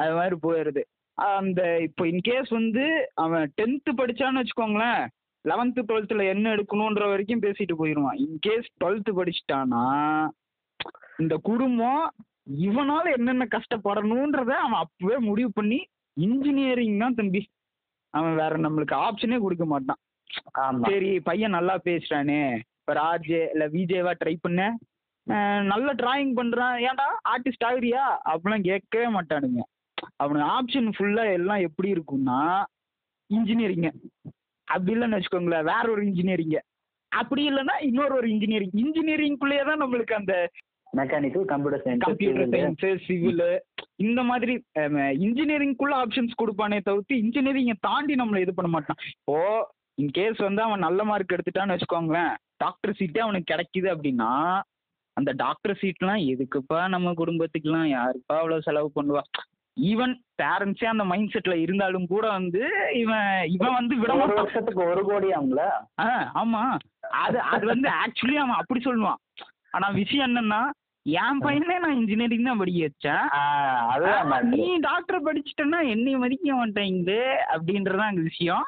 அது மாதிரி போயிடுது. அந்த இப்போ இன்கேஸ் வந்து அவன் டென்த்து படிச்சான்னு வச்சுக்கோங்களேன் லெவன்த்து டுவெல்த்தில் என்ன எடுக்கணுன்ற வரைக்கும் பேசிட்டு போயிடுவான் இன்கேஸ் டுவெல்த்து படிச்சிட்டானா இந்த குடும்பம் இவனால என்னென்ன கஷ்டப்படணுன்றத அவன் அப்பவே முடிவு பண்ணி இன்ஜினியரிங் தான் தம்பி. அவன் வேற நம்மளுக்கு ஆப்ஷனே கொடுக்க மாட்டான். சரி பையன் நல்லா பேசுறானே. இப்போ ஆர்ஜே இல்லை விஜேவா ட்ரை பண்ண. நல்ல டிராயிங் பண்றான். ஏன்டா ஆர்டிஸ்ட் ஆகுறியா? அப்படிலாம் கேட்கவே மாட்டானுங்க. அவனுக்கு ஆப்ஷன் ஃபுல்லா எல்லாம் எப்படி இருக்கும்னா இன்ஜினியரிங்க அப்படி இல்லைன்னு வச்சுக்கோங்களேன் வேற ஒரு இன்ஜினியரிங்க அப்படி இல்லைன்னா இன்னொரு ஒரு இன்ஜினியரிங் இன்ஜினியரிங்குள்ளேயே தான் நம்மளுக்கு அந்த mechanical computer computer science science civil இந்த மாதிரி இன்ஜினியரிங்குள்ள ஆப்ஷன்ஸ் கொடுப்பானே தவிர்த்து இன்ஜினியரிங்கை தாண்டி நம்மளை இது பண்ண மாட்டான். இப்போ இன்கேஸ் வந்து அவன் நல்ல மார்க் எடுத்துட்டான்னு வச்சுக்கோங்களேன் டாக்டர் சீட்டே அவனுக்கு கிடைக்குது அப்படின்னா அந்த டாக்டர் சீட்லாம் எதுக்குப்பா நம்ம குடும்பத்துக்குலாம் யாருப்பா அவ்வளோ செலவு பண்ணுவா? ஈவன் பேரண்ட்ஸே அந்த மைண்ட் செட்டில் இருந்தாலும் கூட வந்து இவன் இவன் வந்து விட ஒரு வருஷத்துக்கு ஒரு கோடி ஆகுங்கள ஆ ஆமா. அது அது வந்து ஆக்சுவலி அவன் அப்படி சொல்லுவான். ஆனா விஷயம் என்னன்னா என் பையனே நான் இன்ஜினியரிங் தான் படிக்க வச்சேன். நீ டாக்டர் படிச்சிட்டன்னா என்னை மதிக்க மாட்டேங்குது அப்படின்றதான் அங்க விஷயம்.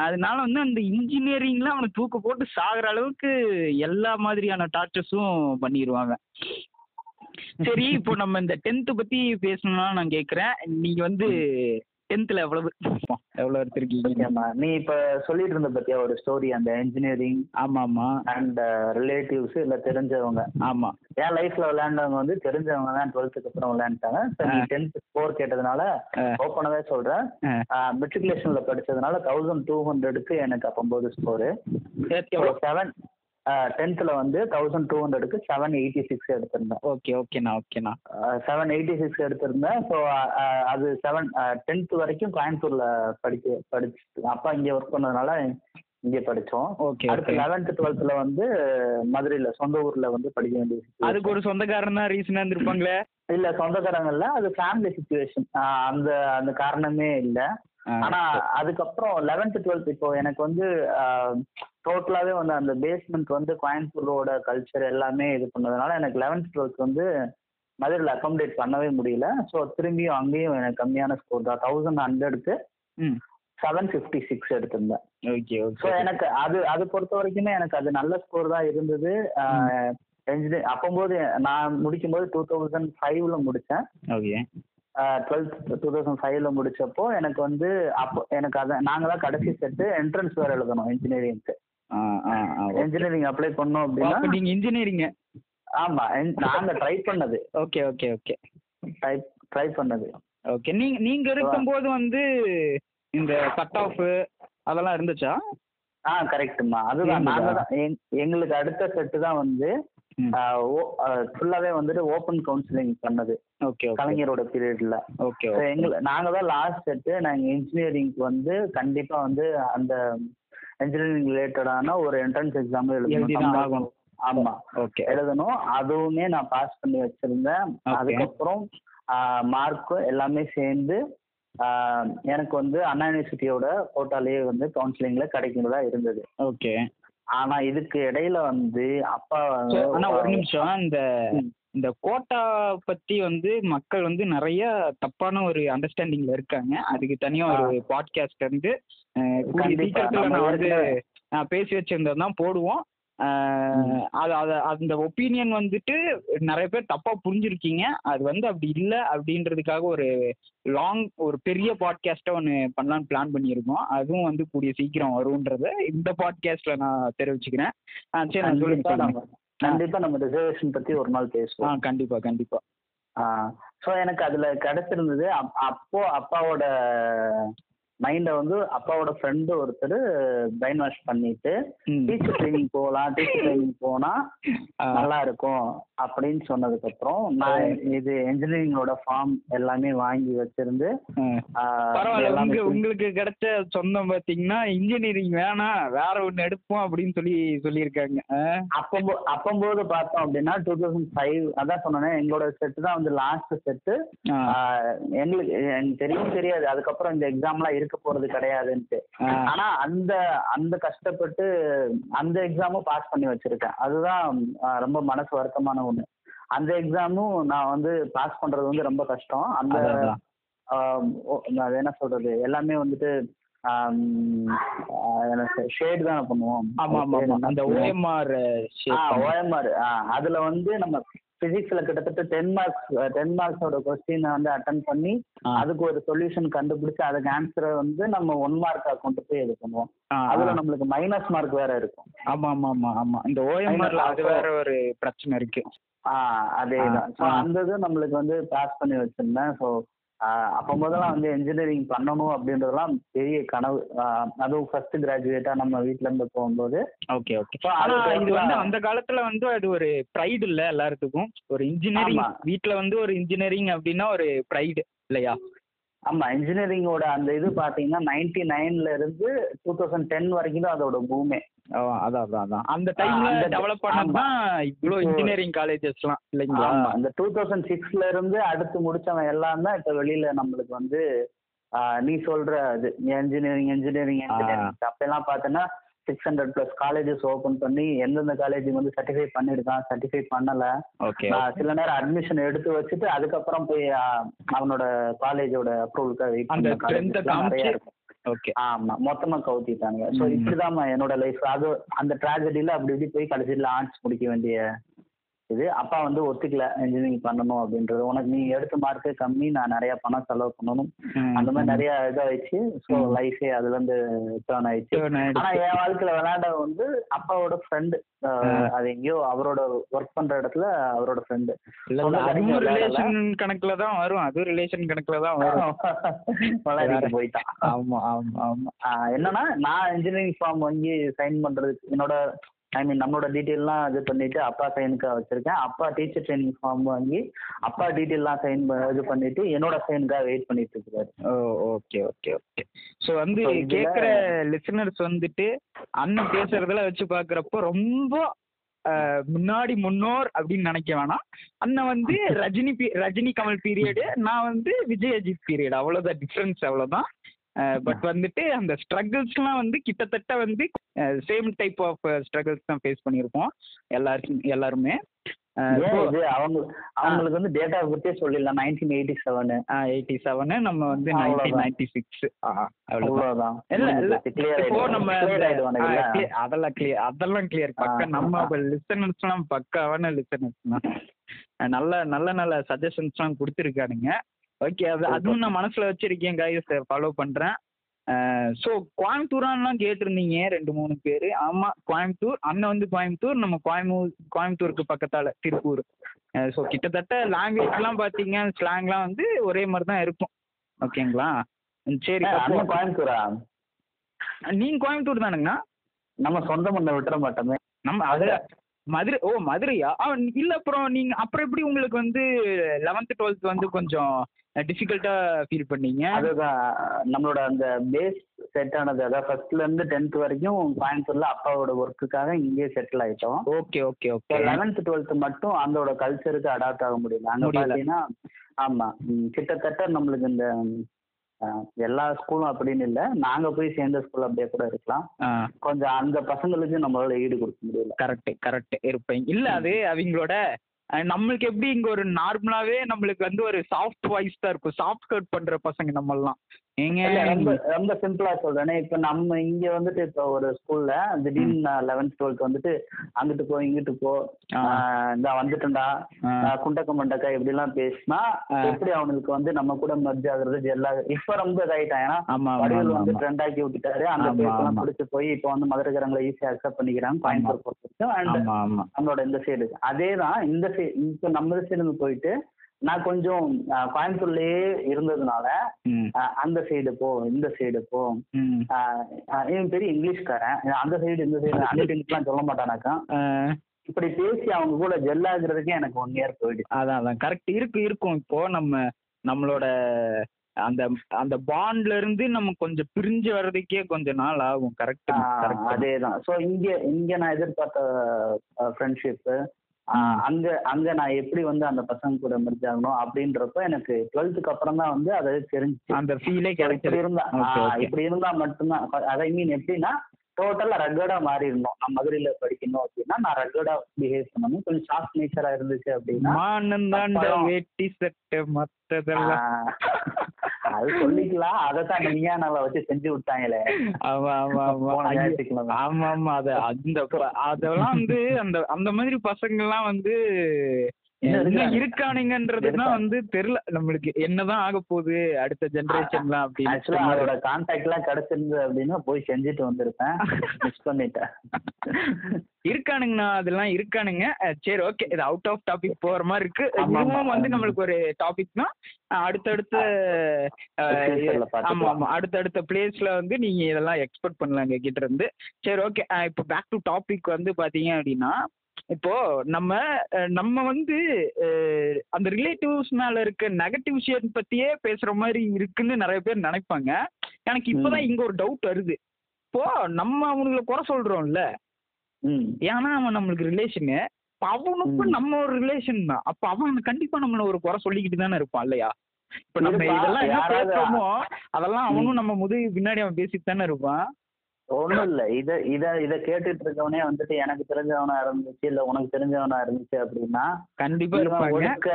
அதனால வந்து அந்த இன்ஜினியரிங்ல அவனை தூக்க போட்டு சாகுற அளவுக்கு எல்லா மாதிரியான டாக்டர்ஸும் பண்ணிடுவாங்க சரி இப்போ நம்ம இந்த டென்த்து பத்தி பேசணும்னா நான் கேட்குறேன் நீங்க வந்து டென்த்தில் எவ்வளவு? எவ்வளோ எடுத்திருக்கீங்க? நீ இப்ப சொல்லிட்டு இருந்த பத்தியா ஒரு ஸ்டோரி அந்த இன்ஜினியரிங் ஆமா ஆமா அண்ட் ரிலேட்டிவ்ஸ் இல்ல தெரிஞ்சவங்க. ஆமா. என் லைஃப்ல விளையாண்டவங்க வந்து தெரிஞ்சவங்க தான் டுவெல்த்துக்கு அப்புறம் விளையாண்டாங்க. டென்த் ஸ்கோர் கேட்டதுனால. ஓப்பனாவே சொல்றேன். மெட்ரிகுலேஷன்ல படிச்சதுனால தௌசண்ட் டூ ஹண்ட்ரடுக்கு எனக்கு அப்பம்போது ஸ்கோரு எவ்வளோ செவன் டென்த்ல வந்து தௌசண்ட் டூ ஹண்ட்ரடுக்கு செவன் எயிட்டி சிக்ஸ் எடுத்திருந்தேன். ஓகே ஓகேண்ணா ஓகேண்ணா. செவன் எயிட்டி சிக்ஸ் எடுத்திருந்தேன். ஸோ அது செவன் டென்த் வரைக்கும் கோயம்புத்தூர்ல படிக்க படிச்சு அப்பா இங்கே ஒர்க் பண்ணதுனால இங்கே படித்தோம். ஓகே அடுத்து லெவன்த்து டுவெல்த்தில் வந்து மதுரையில் சொந்த ஊரில் வந்து படிக்க வேண்டிய அதுக்கு ஒரு சொந்தக்காரன் தான் ரீசனா இருந்திருப்பாங்களே? இல்லை சொந்தக்காரங்க இல்லை அது ஃபேமிலி சுச்சுவேஷன் அந்த அந்த காரணமே இல்லை. ஆனா அதுக்கப்புறம் லெவன்த் டுவெல்த் இப்போ எனக்கு வந்து டோட்டலாவே வந்து அந்த பேஸ்மெண்ட் வந்து கோயம்புத்தூரோட கல்ச்சர் எல்லாமே இது பண்ணதுனால எனக்கு லெவன்த் டுவெல்த் வந்து மதுரையில் அக்காமடேட் பண்ணவே முடியல. ஸோ திரும்பியும் அங்கேயும் எனக்கு கம்மியான ஸ்கோர் தான். தௌசண்ட் ஹண்ட்ரடுக்கு செவன் ஃபிஃப்டி சிக்ஸ் எடுத்திருந்தேன். ஓகே ஸோ எனக்கு அது அது பொறுத்த வரைக்குமே எனக்கு அது நல்ல ஸ்கோர் தான் இருந்தது. இன்ஜினியர் அப்போம்போது நான் முடிக்கும்போது டூ தௌசண்ட் ஃபைவ்ல முடித்தேன் ஓகே டுவெல்த் டூ தௌசண்ட் ஃபைவ்ல முடிச்சப்போ எனக்கு வந்து அப்போ எனக்கு அதை நாங்கள் தான் கடைசி செட்டு என்ட்ரன்ஸ் வேறு எழுதணும் இன்ஜினியரிங்க்கு ஆ ஆ ஆ இன்ஜினியரிங் அப்ளை பண்ணோம் அப்போ அப்படின்னா நீங்க இன்ஜினியரிங் ஆமா நாங்க ட்ரை பண்ணது. Okay okay okay try try பண்ணது. ஓகே நீங்க நீங்க இருக்கும்போது வந்து இந்த கட் ஆஃப் அதெல்லாம் இருந்துச்சா? ஆ கரெக்ட்டுமா அதுதான்? நாங்க தான் எங்- எங்களுக்கு அடுத்த செட்டு தான் வந்து. ஃபுல்லாவே வந்துட்டு ஓப்பன் கவுன்சிலிங் பண்ணது. ஓகே கலைஞரோட பீரியட்ல ஓகே எங்களை நாங்க தான் லாஸ்ட் செட்டு நாங்க இன்ஜினியரிங்க்கு வந்து கண்டிப்பா வந்து அந்த இன்ஜினியரிங் ரிலேட்டடான ஒரு என்ட்ரன்ஸ் எக்ஸாம் எழுதணும். ஆமா. ஓகே. எழுதணும். அதுவுமே நான் பாஸ் பண்ணி வச்சிருந்தேன். அதுக்கப்புறம் மார்க்கு எல்லாமே சேர்ந்து எனக்கு வந்து அண்ணா யூனிவர்சிட்டியோட கோட்டாலேயே வந்து கவுன்சிலிங்ல கிடைக்கிறதா இருந்தது. ஓகே. ஆனா இதுக்கு இடையில வந்து அப்பா ஆனா ஒரு நிமிஷம். இந்த. இந்த கோட்டா பத்தி வந்து மக்கள் வந்து நிறைய தப்பான ஒரு அண்டர்ஸ்டாண்டிங்ல இருக்காங்க. அதுக்கு தனியா ஒரு பாட்காஸ்ட் வந்து நான் பேசி வச்சிருந்தது தான் போடுவோம். அது அது அந்த ஒப்பீனியன் வந்துட்டு நிறைய பேர் தப்பா புரிஞ்சிருக்கீங்க. அது வந்து அப்படி இல்லை அப்படின்றதுக்காக ஒரு லாங் ஒரு பெரிய பாட்காஸ்ட்டை ஒன்று பண்ணலான்னு பிளான் பண்ணியிருக்கோம். அதுவும் வந்து கூடிய சீக்கிரம் வரும்ன்றத இந்த பாட்காஸ்ட்ல நான் தெரிவிச்சுக்கிறேன். ஆ சரி நான் சொல்லுங்க கண்டிப்பா. சொல்லுங்க நம்ம ரிசர்வேஷன் பத்தி ஒரு நாள் ஆ பேசுவோம். கண்டிப்பா கண்டிப்பா. ஸோ எனக்கு அதுல கிடைச்சிருந்தது அப்- அப்போ அப்பாவோட மைண்டை வந்து அப்பாவோட ஃப்ரெண்டு ஒருத்தர் பிரைன் வாஷ் பண்ணிட்டு. டீச்சர் ட்ரைனிங் போகலாம் டீச்சர் ட்ரைனிங் போனா. நல்லா இருக்கும் அப்படின்னு சொன்னதுக்கு அப்புறம் நான் இது இன்ஜினியரிங்கோட ஃபார்ம் எல்லாமே வாங்கி வச்சிருந்து உங்களுக்கு கிடைச்ச சொந்தம் பாத்தீங்கன்னா இன்ஜினியரிங் வேணாம் வேற ஒண்ணு எடுப்போம் அப்படின்னு சொல்லி சொல்லியிருக்காங்க ஆ? அப்பம்போ அப்பம்போது பார்த்தோம் அப்படின்னா டூ தௌசண்ட் ஃபைவ் அதான் சொன்னேன் எங்களோட செட்டு தான் வந்து லாஸ்ட் செட்டு. எங்களுக்கு எனக்கு தெரியவும் தெரியாது அதுக்கப்புறம் இந்த எக்ஸாம்லாம் இருக்க போறது கிடையாதுன்ட்டு. ஆனா அந்த அந்த கஷ்டப்பட்டு அந்த எக்ஸாமும் பாஸ் பண்ணி வச்சிருக்கேன். அதுதான் ரொம்ப மனசு வருத்தமான ஒண்ணு. அந்த எக்ஸாமும் நான் வந்து பாஸ் பண்றது வந்து ரொம்ப கஷ்டம். அந்த என்ன சொல்றது? எல்லாமே வந்துட்டு ஷேட் தானே பண்ணுவோம். ஆமா ஆமா ஆமா. அந்த ஓஎம்ஆர் ஓஎம்ஆர் அதுல வந்து நம்ம பிசிக்ஸ்ல கிட்டத்தட்ட டென் மார்க்ஸ் டென் மார்க்ஸோட கொஸ்டினை வந்து அட்டன் பண்ணி அதுக்கு ஒரு சொல்யூஷன் கண்டுபிடிச்சு அதுக்கு ஆன்சரை வந்து நம்ம ஒன் மார்க்கா கொண்டு போய் இது பண்ணுவோம். அதுல நம்மளுக்கு மைனஸ் மார்க் வேற இருக்கும். ஆமா ஆமா ஆமா ஆமா. இந்த ஓஎம்ஆர்ல அது வேற ஒரு பிரச்சனை இருக்கு. ஆ அதேதான். அந்த இது நம்மளுக்கு வந்து பாஸ் பண்ணி வச்சிருந்தேன். ஸோ அப்போ முதல்ல வந்து இன்ஜினியரிங் பண்ணணும் அப்படின்றதெல்லாம் பெரிய கனவு. அதுவும் ஃபர்ஸ்ட் கிராஜுவேட்டா நம்ம வீட்ல இருந்து போகும்போது. Okay okay. ஆனா இது வந்து அந்த காலத்துல வந்து அது ஒரு ப்ரைடு இல்ல எல்லாத்துக்கும் ஒரு இன்ஜினியரிங். வீட்ல வந்து ஒரு இன்ஜினியரிங் அப்படின்னா ஒரு ப்ரைடு இல்லையா? ஆமா இன்ஜினியரிங்கோட அந்த இது பாத்தீங்கன்னா நைன்டி நைன்ல இருந்து டூ தௌசண்ட் டென் வரைக்கும் தான் அதோட பூமே அதான் அதான் அதான். அந்த டைம்ல டெவலப் பண்ணது தான் இவ்வளோ இன்ஜினியரிங் காலேஜஸ்லாம் இல்லைங்களா? டூ தௌசண்ட் சிக்ஸ்ல இருந்து அடுத்து முடிச்சவன் எல்லாம் தான் இப்ப வெளியில நம்மளுக்கு வந்து நீ சொல்ற இது இன்ஜினியரிங் இன்ஜினியரிங் இன்ஜினியரிங் அப்பெல்லாம் பார்த்தோன்னா six hundred plus colleges open பண்ணி எந்தெந்த காலேஜ் வந்து சர்டிஃபை பண்ணிருக்கான் சர்டிஃபை பண்ணல. சில நேரம் அட்மிஷன் எடுத்து வச்சுட்டு அதுக்கப்புறம் போய் அவனோட காலேஜோட அப்ரூவலுக்காக வெயிட் பண்ண நிறைய இருக்கும். ஓகே ஆமா மொத்தமா கவுத்திட்டாங்க ஸோ ம். இப்படிதாம்மா என்னோட லைஃப் அது அந்த ட்ராஜடியில அப்படி இப்படி போய் கடைசியில் ஆர்ட்ஸ் முடிக்க வேண்டிய இது அப்பா வந்து ஒத்துக்கல இன்ஜினியரிங் பண்ணணும் அப்படின்றது. உனக்கு நீ எடுத்த மார்க்கு கம்மி நான் நிறைய பணம் செலவு பண்ணணும். அந்த மாதிரி நிறைய இதாயிடுச்சு. ஸோ. லைஃபே அதுல இருந்து டேர்ன் ஆயிடுச்சு. ஆனா என் வாழ்க்கையில விளையாட வந்து அப்பாவோட ஃப்ரெண்டு. அது எங்கேயோ அவரோட ஒர்க் பண்ற இடத்துல அவரோட ஃப்ரெண்டு ரிலேஷன் கணக்குல தான் வரும். அதுவும் ரிலேஷன் கணக்குல தான் வரும். விளையாடிட்டு போயிட்டான். ஆமா ஆமா ஆமா. என்னன்னா நான் இன்ஜினியரிங் ஃபார்ம் வாங்கி சைன் பண்றதுக்கு என்னோட ஐ மீன் நம்மளோட டீட்டெயில்லாம் இது பண்ணிட்டு அப்பா சைனுக்காக வச்சிருக்கேன். அப்பா டீச்சர் ட்ரைனிங் ஃபார்ம் வாங்கி அப்பா டீட்டெயில்லாம் சைன் இது பண்ணிட்டு என்னோட சைனுக்காக வெயிட் பண்ணிட்டு இருக்காரு oh okay okay okay so வந்து கேட்குற லிசனர்ஸ் வந்துட்டு அண்ணன் பேசுறதுல வச்சு பார்க்குறப்போ ரொம்ப முன்னாடி முன்னோர் அப்படின்னு நினைக்க வேணாம். அண்ணன் வந்து ரஜினி பி ரஜினி கமல் பீரியடு நான் வந்து விஜய் அஜித் பீரியட் அவ்வளோதான் டிஃப்ரென்ஸ் அவ்வளோதான் பட் வந்துட்டு அந்த ஸ்ட்ரகிள்ஸ்லாம் வந்து கிட்டத்தட்ட வந்து சேம் டைப் ஆஃப் ஸ்ட்ரகிள்ஸ் தான் ஃபேஸ் பண்ணியிருப்போம் எல்லாருக்கும் எல்லாருமே. அவங்க அவங்களுக்கு வந்து டேட்டா பத்தியே சொல்லிடலாம். Nineteen eighty seven eighty seven நம்ம வந்து. நைன்டீன் நைன்டி சிக்ஸ் அவ்வளவுதான். இல்ல இல்ல கிளியர் இப்போ நம்ம அதெல்லாம் கிளியர் அதெல்லாம் கிளியர் பக்கா நம்ம. லிசனர்ஸ்லாம் பக்காவான லிசனர்ஸ் தான். நல்ல நல்ல நல்ல சஜஷன்ஸ்லாம் கொடுத்துருக்கானுங்க. ஓகே அது. அதுவும் நான் மனசுல வச்சிருக்கேன் கைஸ் ஃபாலோ பண்றேன். ஸோ கோயம்புத்தூரான்லாம் கேட்டிருந்தீங்க ரெண்டு மூணு பேர். ஆமா கோயம்புத்தூர். அண்ணன் வந்து கோயம்புத்தூர் நம்ம கோயம்பூர் கோயம்புத்தூருக்கு பக்கத்தால திருப்பூர். ஸோ கிட்டத்தட்ட லாங்குவேஜ்லாம் பார்த்தீங்க ஸ்லாங்லாம் வந்து ஒரே மாதிரி தான் இருக்கும் ஓகேங்களா சரி அண்ணன் கோயம்புத்தூரா? நீங்க கோயம்புத்தூர் தானுங்கண்ணா? நம்ம சொந்த மண்ணை விட்டுற மாட்டோமே. நம்ம அது மதுரை ஓ மதுரையா? ஆ இல்ல அப்புறம் நீங்க அப்புறம் எப்படி உங்களுக்கு வந்து லெவன்த் டுவெல்த் வந்து கொஞ்சம் டிஃபிகல்ட்டா ஃபீல் பண்ணீங்க? அதுதான். நம்மளோட அந்த பேஸ் செட் ஆனது அதாவது ஃபர்ஸ்ட்ல இருந்து டென்த் வரைக்கும் கோயம்புத்தூர்ல அப்பாவோட ஒர்க்குக்காக இங்கேயே செட்டில் ஆயிட்டோம். Okay okay okay eleventh twelfth மட்டும் அதோட கல்ச்சருக்கு அடாப்ட் ஆக முடியல. அங்க முடியல. பாத்தீங்கன்னா ஆமா ம், கிட்டத்தட்ட நம்மளுக்கு இந்த எல்லா ஸ்கூலும் அப்படின்னு இல்ல. நாங்க போய் சேர்ந்த ஸ்கூல் அப்படியே கூட இருக்கலாம். கொஞ்சம் அந்த பசங்களுக்கு நம்மளால ஈடு கொடுக்க முடியல. கரெக்ட் கரெக்ட் இருப்பீங்க இல்ல அது அவங்களோட நம்மளுக்கு எப்படி இங்க ஒரு நார்மலாவே நம்மளுக்கு வந்து ஒரு சாஃப்ட் வாய்ஸ் தான் இருக்கும். சாஃப்ட் கட் பண்ற பசங்க நம்மலாம் ஏங்க? இல்ல, ரொம்ப ரொம்ப சிம்பிளா சொல்றேனே. இப்ப நம்ம இங்க வந்துட்டு இப்ப ஒரு ஸ்கூல்ல திடீர்னு லெவன்த் டுவெல்த் வந்துட்டு அங்கிட்டு போ இங்கிட்டு போ இந்த வந்துட்டேன்டா. குண்டக்க மண்டக்கா இப்படி எல்லாம் பேசினா. எப்படி அவனுக்கு வந்து நம்ம கூட மர்ஜ் ஆகுறது? ஜெல்லா இப்ப ரொம்ப இதாயிட்டான். ஏன்னா வடிவேல் வந்து ஆமா. ட்ரெண்ட் ஆக்கி விட்டுட்டாரு. அந்த ஆமா. பிடிச்சு போய் இப்ப வந்து மதுரைக்காரங்களை ஈஸியா அக்செப்ட் பண்ணிக்கிறாங்க. கோயம்புத்தூர் பொறுத்த வரைக்கும் அண்ட் நம்மளோட இந்த சைடு அதே தான் இந்த இப்ப நம்ம சைடு போயிட்டு நான் கொஞ்சம் கோயம்புத்தூர்லயே இருந்ததுனால அந்த சைடு போ இந்த சைடு போ. இவன் பெரிய இங்கிலீஷ்காரன். அந்த சைடு இந்த சைடு அங்கிட்டுலாம் சொல்ல மாட்டானாக்கா. இப்படி பேசி அவங்க கூட ஜெல்லாகிறதுக்கே எனக்கு ஒன் இயர் போயிடுச்சு. அதான் அதான். கரெக்ட் இருக்கு இருக்கும். இப்போ நம்ம நம்மளோட அந்த அந்த பாண்ட்ல இருந்து நம்ம கொஞ்சம் பிரிஞ்சு வர்றதுக்கே கொஞ்ச நாள் ஆகும். கரெக்ட் கரெக்ட் அதே தான் ஸோ இங்க இங்க நான் எதிர்பார்த்த ஃப்ரெண்ட்ஷிப்பு. அங்க அங்க நான் எப்படி வந்து அந்த பசங்க கூட மெர்ஜ் ஆகணும் அப்படின்றப்ப எனக்கு டுவெல்த்துக்கு அப்புறம் தான் வந்து அது தெரிஞ்சுச்சு. அந்த ஃபீலே okay. இப்படி இருந்தா மட்டும்தான். அதை மீன் எப்படின்னா டோட்டலா ரகடா மாறி இருந்தோம். நான் மதுரையில படிக்கணும் அப்படின்னா நான் ரகடா பிஹேவ் பண்ணணும். கொஞ்சம் சாஃப்ட் நேச்சரா இருந்துச்சு அப்படின்னா வேட்டி சட்டை மத்ததெல்லாம். ஆ, அது சொல்லிக்கலாம். அதைத்தான் விஞ்ஞானால வச்சு செஞ்சு விட்டாங்களே. ஆமா ஆமா ஆமா. ஆமா ஆமா. அது அந்த அதெல்லாம் வந்து அந்த அந்த மாதிரி பசங்க எல்லாம் வந்து. இருக்கானுங்கன்றதுதான். வந்து தெரியல. நம்மளுக்கு என்னதான் ஆக போகுது அடுத்த ஜெனரேஷன்லாம் அப்படின்னு அதோட கான்டாக்ட் எல்லாம் கிடைச்சிருந்து அப்படின்னா போய் செஞ்சுட்டு வந்திருப்பேன். மிஸ் பண்ணிட்டேன். இருக்கானுங்கண்ணா அதெல்லாம் இருக்கானுங்க. சரி ஓகே இது அவுட் ஆஃப் டாபிக் போற மாதிரி இருக்கு. இதுவும் வந்து நம்மளுக்கு ஒரு டாபிக் தான். அஹ் அடுத்தடுத்த. ஆமா ஆமா. அடுத்தடுத்த பிளேஸ்ல வந்து நீங்க இதெல்லாம் எக்ஸ்பெக்ட் பண்ணலாம் எங்க கிட்ட இருந்து சரி ஓகே இப்போ பேக் டு டாபிக் வந்து பாத்தீங்க அப்படின்னா இப்போ நம்ம நம்ம வந்து அந்த ரிலேட்டிவ்ஸ் மேல இருக்க நெகட்டிவ் விஷயம் பத்தியே பேசுற மாதிரி இருக்குன்னு நிறைய பேர் நினைப்பாங்க எனக்கு இப்பதான். இங்க ஒரு டவுட் வருது இப்போ நம்ம அவனுங்களை குறை சொல்றோம்ல ஏன்னா அவன் நம்மளுக்கு ரிலேஷனு அவனுக்கும். நம்ம ஒரு ரிலேஷன் தான் அப்ப அவன் கண்டிப்பா நம்மள ஒரு குறை சொல்லிக்கிட்டு தானே இருப்பான் இல்லையா இப்ப நம்ம. இதெல்லாம் என்ன யாராவது- பேசுறோமோ அதெல்லாம். அவனும் நம்ம முதுகு பின்னாடி அவன் பேசிட்டு தானே இருப்பான் ஒண்ணும் இல்ல. இத இத இத கேட்டுட்டு இருக்கவனே வந்துட்டு எனக்கு தெரிஞ்சவனா இருந்துச்சு இல்ல உனக்கு தெரிஞ்சவனா இருந்துச்சு அப்படின்னா கண்டிப்பா ஒழுக்க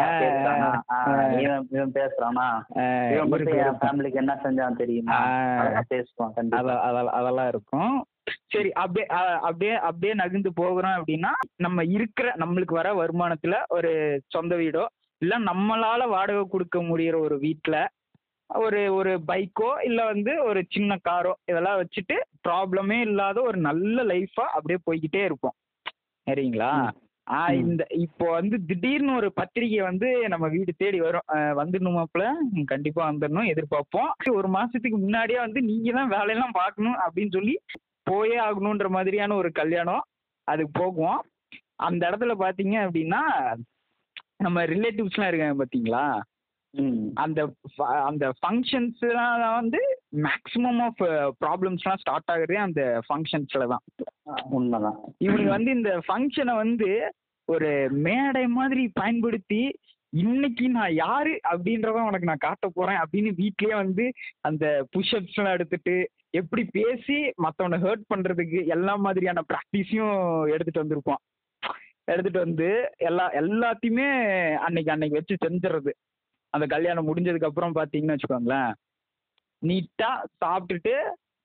ஆ, ஆ. இவன் இவன் பேசுறானா? இவன் மட்டும் என். ஃபேமிலிக்கு என்ன செஞ்சான் தெரியுமா? பேசுவான் கண்டிப்பா. அதெல்லாம் அதெல்லாம் இருக்கும். சரி அப்படியே அப்படியே அப்படியே நகர்ந்து போகிறோம் அப்படின்னா நம்ம இருக்கிற நம்மளுக்கு வர வருமானத்துல ஒரு சொந்த வீடோ இல்ல நம்மளால வாடகை கொடுக்க முடியற ஒரு வீட்ல ஒரு ஒரு பைக்கோ இல்ல வந்து ஒரு சின்ன காரோ இதெல்லாம் வச்சுட்டு ப்ராப்ளமே இல்லாத ஒரு நல்ல லைஃபா அப்படியே போய்கிட்டே இருப்போம் சரிங்களா. ஆ. இந்த இப்போ வந்து திடீர்னு ஒரு பத்திரிகை வந்து நம்ம வீடு தேடி வரும் வந்துடணுமாப்ல கண்டிப்பா வந்துடணும் எதிர்பார்ப்போம் ஒரு மாசத்துக்கு முன்னாடியே வந்து நீங்க தான் வேலையெல்லாம் பார்க்கணும் அப்படின்னு சொல்லி போயே ஆகணுன்ற மாதிரியான ஒரு கல்யாணம் அதுக்கு போகுவோம் அந்த இடத்துல பாத்தீங்க அப்படின்னா நம்ம ரிலேட்டிவ்ஸ்லாம் இருக்காங்க பாத்தீங்களா ம். அந்த அந்த ஃபங்க்ஷன்ஸ்லாம் வந்து மேக்ஸிமம் ஆஃப் ப்ராப்ளம்ஸ்லாம் ஸ்டார்ட் ஆகுறதே அந்த ஃபங்க்ஷன்ஸ்ல தான். உண்மைதான். இவனுங்க வந்து இந்த ஃபங்க்ஷனை வந்து ஒரு மேடை மாதிரி பயன்படுத்தி இன்னைக்கு நான் யாரு அப்படின்றத உனக்கு நான் காட்ட போறேன் அப்படின்னு வீட்லயே வந்து அந்த புஷ்அப்ஸ் எல்லாம் எடுத்துட்டு எப்படி பேசி மத்தவனை ஹர்ட் பண்றதுக்கு எல்லா மாதிரியான ப்ராக்டிஸையும் எடுத்துட்டு வந்திருப்பான். எடுத்துட்டு வந்து எல்லா எல்லாத்தையுமே அன்னைக்கு அன்னைக்கு வச்சு செஞ்சுறது அந்த கல்யாணம் முடிஞ்சதுக்கு அப்புறம் பாத்தீங்கன்னு வச்சுக்கோங்களேன் நீட்டா சாப்பிட்டுட்டு